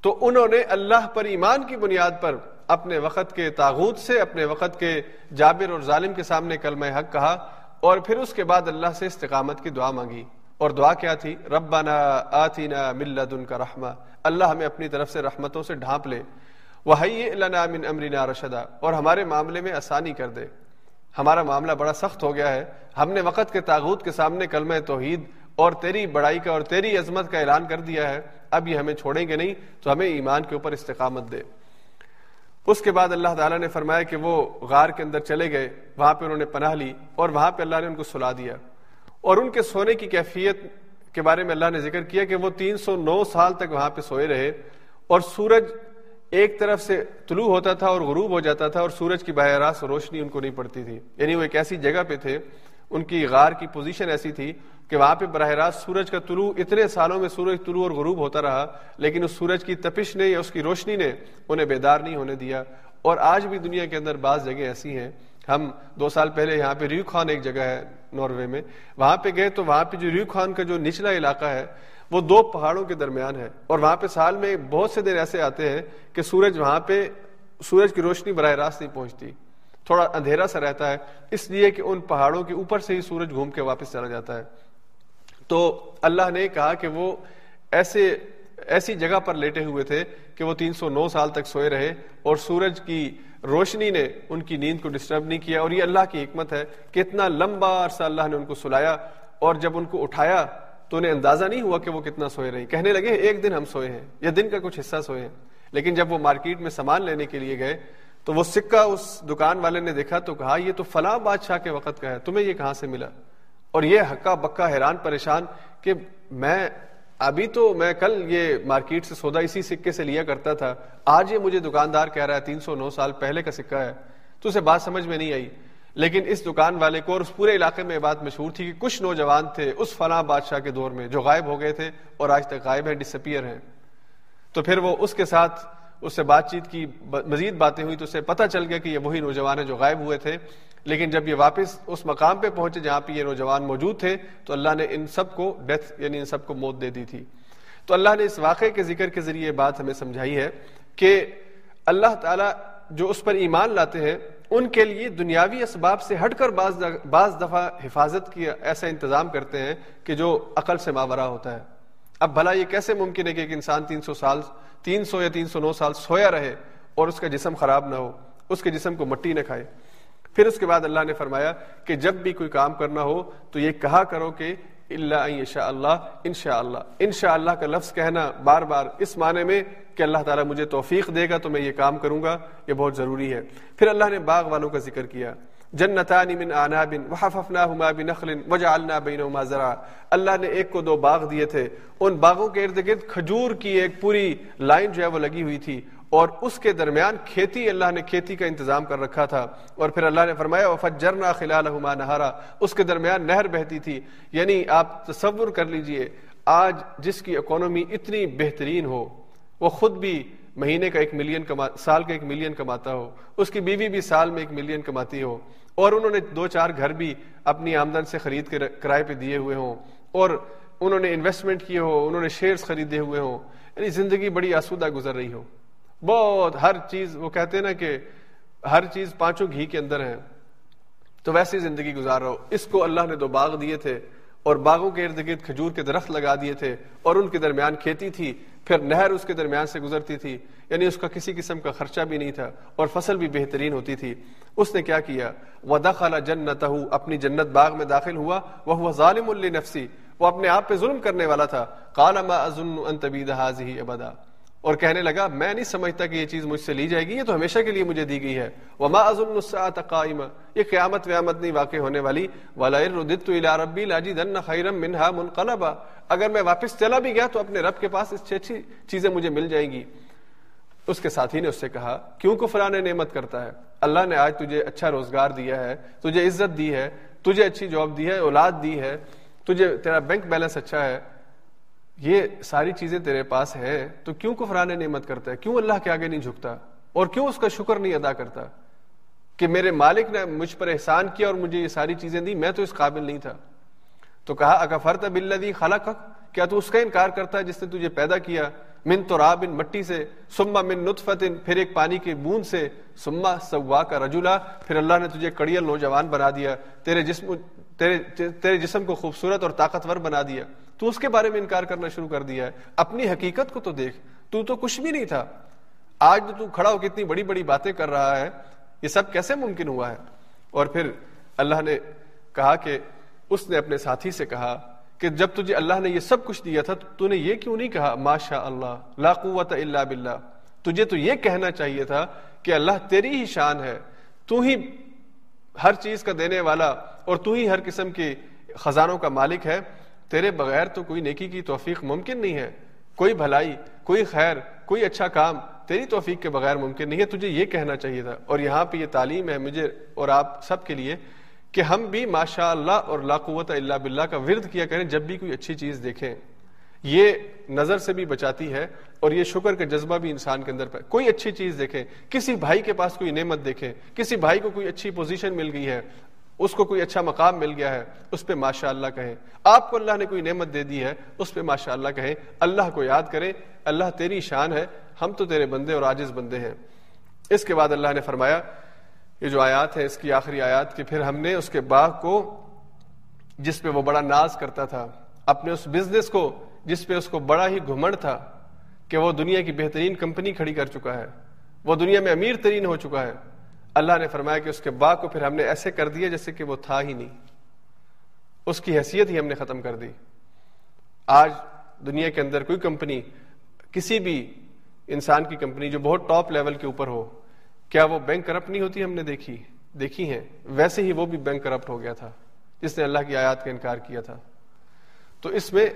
A: تو انہوں نے اللہ پر ایمان کی بنیاد پر اپنے وقت کے تاغوت سے، اپنے وقت کے جابر اور ظالم کے سامنے کلمہ حق کہا اور پھر اس کے بعد اللہ سے استقامت کی دعا مانگی۔ اور دعا کیا تھی؟ ربنا آتینا ملدن کا رحمہ اللہ ہمیں اپنی طرف سے رحمتوں سے ڈھانپ لے۔ وہی لنا من امرنا رشدا۔ اور ہمارے معاملے میں آسانی کر دے۔ ہمارا معاملہ بڑا سخت ہو گیا ہے۔ ہم نے وقت کے تاغوت کے سامنے کلمہ توحید اور تیری بڑائی کا اور تیری عظمت کا اعلان کر دیا ہے۔ اب یہ ہمیں چھوڑیں گے نہیں، تو ہمیں ایمان کے اوپر استقامت دے۔ اس کے بعد اللہ تعالیٰ نے فرمایا کہ وہ غار کے اندر چلے گئے، وہاں پہ انہوں نے پناہ لی اور وہاں پہ اللہ نے ان کو سلا دیا۔ اور ان کے سونے کی کیفیت کے بارے میں اللہ نے ذکر کیا کہ وہ تین سو نو سال تک وہاں پہ سوئے رہے اور سورج ایک طرف سے طلوع ہوتا تھا اور غروب ہو جاتا تھا اور سورج کی براہ راست روشنی ان کو نہیں پڑتی تھی۔ یعنی وہ ایک ایسی جگہ پہ تھے ان کی غار کی پوزیشن ایسی تھی کہ وہاں پہ براہ راست سورج کا طلوع، اتنے سالوں میں سورج طلوع اور غروب ہوتا رہا، لیکن اس سورج کی تپش نے یا اس کی روشنی نے انہیں بیدار نہیں ہونے دیا۔ اور آج بھی دنیا کے اندر بعض جگہ ایسی ہیں۔ ہم دو سال پہلے یہاں پہ ریو خان ایک جگہ ہے ناروے میں۔ وہاں پہ گئے تو وہاں پہ جو ریو خان کا جو نچلا علاقہ ہے، وہ دو پہاڑوں کے درمیان ہے۔ اور وہاں پہ سال میں بہت سے دن ایسے آتے ہیں کہ سورج وہاں پہ، سورج کی روشنی براہ راست نہیں پہنچتی۔ تھوڑا اندھیرا سا رہتا ہے، اس لیے کہ ان پہاڑوں کے اوپر سے ہی سورج گھوم کے واپس چلا جاتا ہے۔ تو اللہ نے کہا کہ وہ ایسے، ایسی جگہ پر لیٹے ہوئے تھے کہ وہ تین سو نو سال تک سوئے رہے اور سورج کی روشنی نے ان کی نیند کو ڈسٹرب نہیں کیا۔ اور یہ اللہ کی حکمت ہے کہ اتنا لمبا عرصہ اللہ نے ان کو سلایا اور جب ان کو اٹھایا تو انہیں اندازہ نہیں ہوا کہ وہ کتنا سوئے رہی کہنے لگے، ایک دن ہم سوئے ہیں یا دن کا کچھ حصہ سوئے ہیں۔ لیکن جب وہ مارکیٹ میں سامان لینے کے لیے گئے تو وہ سکہ اس دکان والے نے دیکھا تو کہا، یہ تو فلاں بادشاہ کے وقت کا ہے، تمہیں یہ کہاں سے ملا؟ اور یہ حقا بکا حیران پریشان کہ میں، ابھی تو میں کل یہ مارکیٹ سے سودا اسی سکے سے لیا کرتا تھا، آج یہ مجھے دکاندار کہہ رہا ہے، تین سو نو سال پہلے کا سکہ ہے۔ تو اسے بات سمجھ میں نہیں آئی۔ لیکن اس دکان والے کو اور اس پورے علاقے میں یہ بات مشہور تھی کہ کچھ نوجوان تھے اس فلاں بادشاہ کے دور میں جو غائب ہو گئے تھے اور آج تک غائب ہیں ڈسپیئر ہیں۔ تو پھر وہ اس کے ساتھ اس سے بات چیت کی مزید باتیں ہوئی تو اسے پتہ چل گیا کہ یہ وہی نوجوان ہیں جو غائب ہوئے تھے۔ لیکن جب یہ واپس اس مقام پہ پہنچے جہاں پہ یہ نوجوان موجود تھے تو اللہ نے ان سب کو ڈیتھ یعنی ان سب کو موت دے دی تھی۔ تو اللہ نے اس واقعے کے ذکر کے ذریعے بات ہمیں سمجھائی ہے کہ اللہ تعالیٰ جو اس پر ایمان لاتے ہیں، ان کے لیے دنیاوی اسباب سے ہٹ کر بعض بعض دفعہ حفاظت کی ایسا انتظام کرتے ہیں کہ جو عقل سے ماورہ ہوتا ہے۔ اب بھلا یہ کیسے ممکن ہے کہ ایک انسان تین سو سال، تین سو یا تین سو نو سال سویا رہے اور اس کا جسم خراب نہ ہو، اس کے جسم کو مٹی نہ کھائے؟ پھر اس کے بعد اللہ نے فرمایا کہ جب بھی کوئی کام کرنا ہو تو یہ کہا کرو کہ اللہ شاء اللہ ان شاء اللہ۔ ان شاء اللہ کا لفظ کہنا بار بار اس معنی میں کہ اللہ تعالیٰ مجھے توفیق دے گا تو میں یہ کام کروں گا، یہ بہت ضروری ہے۔ پھر اللہ نے باغ والوں کا ذکر کیا۔ جنتان من آناب وحففناهما بنخل، وجعلنا بينهما زرعا. اللہ نے ایک کو دو باغ دیے تھے۔ ان باغوں کے ارد گرد کھجور کی ایک پوری لائن جو ہے وہ لگی ہوئی تھی۔ اور اس کے درمیان کھیتی، اللہ نے کھیتی کا انتظام کر رکھا تھا۔ اور پھر اللہ نے فرمایا، وفجرنا خلالهما نهارا۔ اس کے درمیان نہر بہتی تھی۔ یعنی آپ تصور کر لیجیے، آج جس کی اکانومی اتنی بہترین ہو، وہ خود بھی مہینے کا ایک ملین کما، سال کا ایک ملین کماتا ہو۔ اس کی بیوی بھی سال میں ایک ملین کماتی ہو۔ اور انہوں نے دو چار گھر بھی اپنی آمدن سے خرید کے کرائے پہ دیے ہوئے ہوں، اور انہوں نے انویسٹمنٹ کیے ہو انہوں نے شیئرز خریدے ہوئے ہوں۔ یعنی زندگی بڑی آسودہ گزر رہی ہو۔ بہت، ہر چیز، وہ کہتے ہیں نا کہ ہر چیز پانچوں گھی کے اندر ہے۔ تو ویسی زندگی گزار رہا ہو۔ اس کو اللہ نے دو باغ دیے تھے۔ اور باغوں کے ارد گرد کھجور کے درخت لگا دیے تھے اور ان کے درمیان کھیتی تھی، پھر نہر اس کے درمیان سے گزرتی تھی یعنی اس کا کسی قسم کا خرچہ بھی نہیں تھا اور فصل بھی بہترین ہوتی تھی۔ اس نے کیا کیا؟ وہ دخلا جنت اپنی جنت باغ میں داخل ہوا وہ ظالم النفسی وہ اپنے آپ پہ ظلم کرنے والا تھا۔ کالا ما ازن ان تبید ابدا اور کہنے لگا، میں نہیں سمجھتا کہ یہ چیز مجھ سے لی جائے گی، یہ تو ہمیشہ کے لیے مجھے دی گئی ہے۔ وما ازن الساعه قائمه یہ قیامت ویامت نہیں واقع ہونے والی۔ ولا رددت الى ربي لاجدن خيرا منها منقلبا۔ اگر میں واپس چلا بھی گیا تو اپنے رب کے پاس اس اچھی چیزیں مجھے مل جائیں گی۔ اس کے ساتھی نے اس سے کہا، کیوں کفران نعمت کرتا ہے؟ اللہ نے آج تجھے اچھا روزگار دیا ہے، تجھے عزت دی ہے، تجھے اچھی جاب دی ہے، اولاد دی ہے، تجھے تیرا بینک بیلنس اچھا ہے۔ یہ ساری چیزیں تیرے پاس ہے، تو کیوں کفران نعمت کرتا ہے؟ کیوں اللہ کے آگے نہیں جھکتا؟ اور کیوں اس کا شکر نہیں ادا کرتا؟ کہ میرے مالک نے مجھ پر احسان کیا اور مجھے یہ ساری چیزیں دی میں تو اس قابل نہیں تھا۔ تو کہا، اکفرت بلدی خلق کیا تو اس کا انکار کرتا ہے جس نے تجھے پیدا کیا؟ من تو رابن مٹی سے۔ سما من نطفت پھر ایک پانی کی بوند سے۔ سما سوا کا رجولا پھر اللہ نے تجھے کڑیل نوجوان بنا دیا۔ تیرے جسم، تیرے تیرے جسم کو خوبصورت اور طاقتور بنا دیا۔ تو اس کے بارے میں انکار کرنا شروع کر دیا ہے۔ اپنی حقیقت کو تو دیکھ۔ تو تو کچھ بھی نہیں تھا۔ آج تو, تو کھڑا ہو کے اتنی بڑی بڑی باتیں کر رہا ہے۔ یہ سب کیسے ممکن ہوا ہے؟ اور پھر اللہ نے کہا کہ اس نے اپنے ساتھی سے کہا کہ جب تجھے اللہ نے یہ سب کچھ دیا تھا تو نے یہ کیوں نہیں کہا؟ ماشاء اللہ لا قوت الا باللہ۔ تجھے تو یہ کہنا چاہیے تھا کہ اللہ تیری ہی شان ہے۔ تو ہی ہر چیز کا دینے والا اور تو ہی ہر قسم کے خزانوں کا مالک ہے۔ تیرے بغیر تو کوئی نیکی کی توفیق ممکن نہیں ہے۔ کوئی بھلائی، کوئی خیر، کوئی اچھا کام تیری توفیق کے بغیر ممکن نہیں ہے۔ تجھے یہ کہنا چاہیے تھا۔ اور یہاں پہ یہ تعلیم ہے مجھے اور آپ سب کے لیے کہ ہم بھی ماشاء اللہ اور لا قوت اللہ باللہ کا ورد کیا کریں جب بھی کوئی اچھی چیز دیکھیں۔ یہ نظر سے بھی بچاتی ہے اور یہ شکر کا جذبہ بھی انسان کے اندر پہ کوئی اچھی چیز دیکھیں۔ کسی بھائی کے پاس کوئی نعمت دیکھیں۔ کسی بھائی کو کوئی اچھی پوزیشن مل گئی ہے۔ اس کو کوئی اچھا مقام مل گیا ہے، اس پہ ماشاء اللہ کہیں۔ آپ کو اللہ نے کوئی نعمت دے دی ہے، اس پہ ماشاء اللہ کہیں۔ اللہ کو یاد کریں، اللہ تیری شان ہے، ہم تو تیرے بندے اور عاجز بندے ہیں۔ اس کے بعد اللہ نے فرمایا، یہ جو آیات ہے اس کی آخری آیات کہ پھر ہم نے اس کے باغ کو، جس پہ وہ بڑا ناز کرتا تھا، اپنے اس بزنس کو، جس پہ اس کو بڑا ہی گھمڑ تھا کہ وہ دنیا کی بہترین کمپنی کھڑی کر چکا ہے۔ وہ دنیا میں امیر ترین ہو چکا ہے۔ اللہ نے فرمایا کہ اس کے باغ کو پھر ہم نے ایسے کر دیا جیسے کہ وہ تھا ہی نہیں۔ اس کی حیثیت ہی ہم نے ختم کر دی۔ آج دنیا کے اندر کوئی کمپنی، کسی بھی انسان کی کمپنی جو بہت ٹاپ لیول کے اوپر ہو، کیا وہ بینک کرپٹ نہیں ہوتی ہم نے دیکھی؟ دیکھی ہیں۔ ویسے ہی وہ بھی بینک کرپٹ ہو گیا تھا، جس نے اللہ کی آیات کا انکار کیا تھا۔ تو اس میں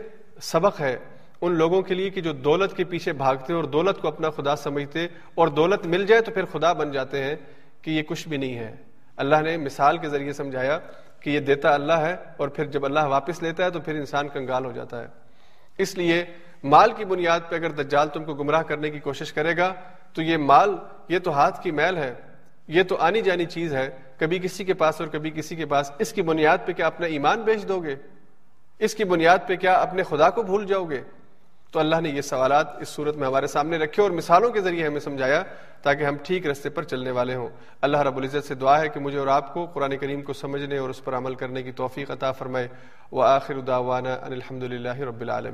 A: سبق ہے ان لوگوں کے لیے کہ جو دولت کے پیچھے بھاگتے اور دولت کو اپنا خدا سمجھتے اور دولت مل جائے تو پھر خدا بن جاتے ہیں۔ کہ یہ کچھ بھی نہیں ہے۔ اللہ نے مثال کے ذریعے سمجھایا کہ یہ دیتا اللہ ہے اور پھر جب اللہ واپس لیتا ہے تو پھر انسان کنگال ہو جاتا ہے۔ اس لیے مال کی بنیاد پہ اگر دجال تم کو گمراہ کرنے کی کوشش کرے گا تو یہ مال، یہ تو ہاتھ کی میل ہے، یہ تو آنی جانی چیز ہے۔ کبھی کسی کے پاس اور کبھی کسی کے پاس اس کی بنیاد پہ کیا اپنا ایمان بیچ دو گے؟ اس کی بنیاد پہ کیا اپنے خدا کو بھول جاؤ گے؟ تو اللہ نے یہ سوالات اس صورت میں ہمارے سامنے رکھے اور مثالوں کے ذریعے ہمیں سمجھایا تاکہ ہم ٹھیک رستے پر چلنے والے ہوں۔ اللہ رب العزت سے دعا ہے کہ مجھے اور آپ کو قرآن کریم کو سمجھنے اور اس پر عمل کرنے کی توفیق عطا فرمائے۔ وہ آخر ان الحمد للہ رب العالمین۔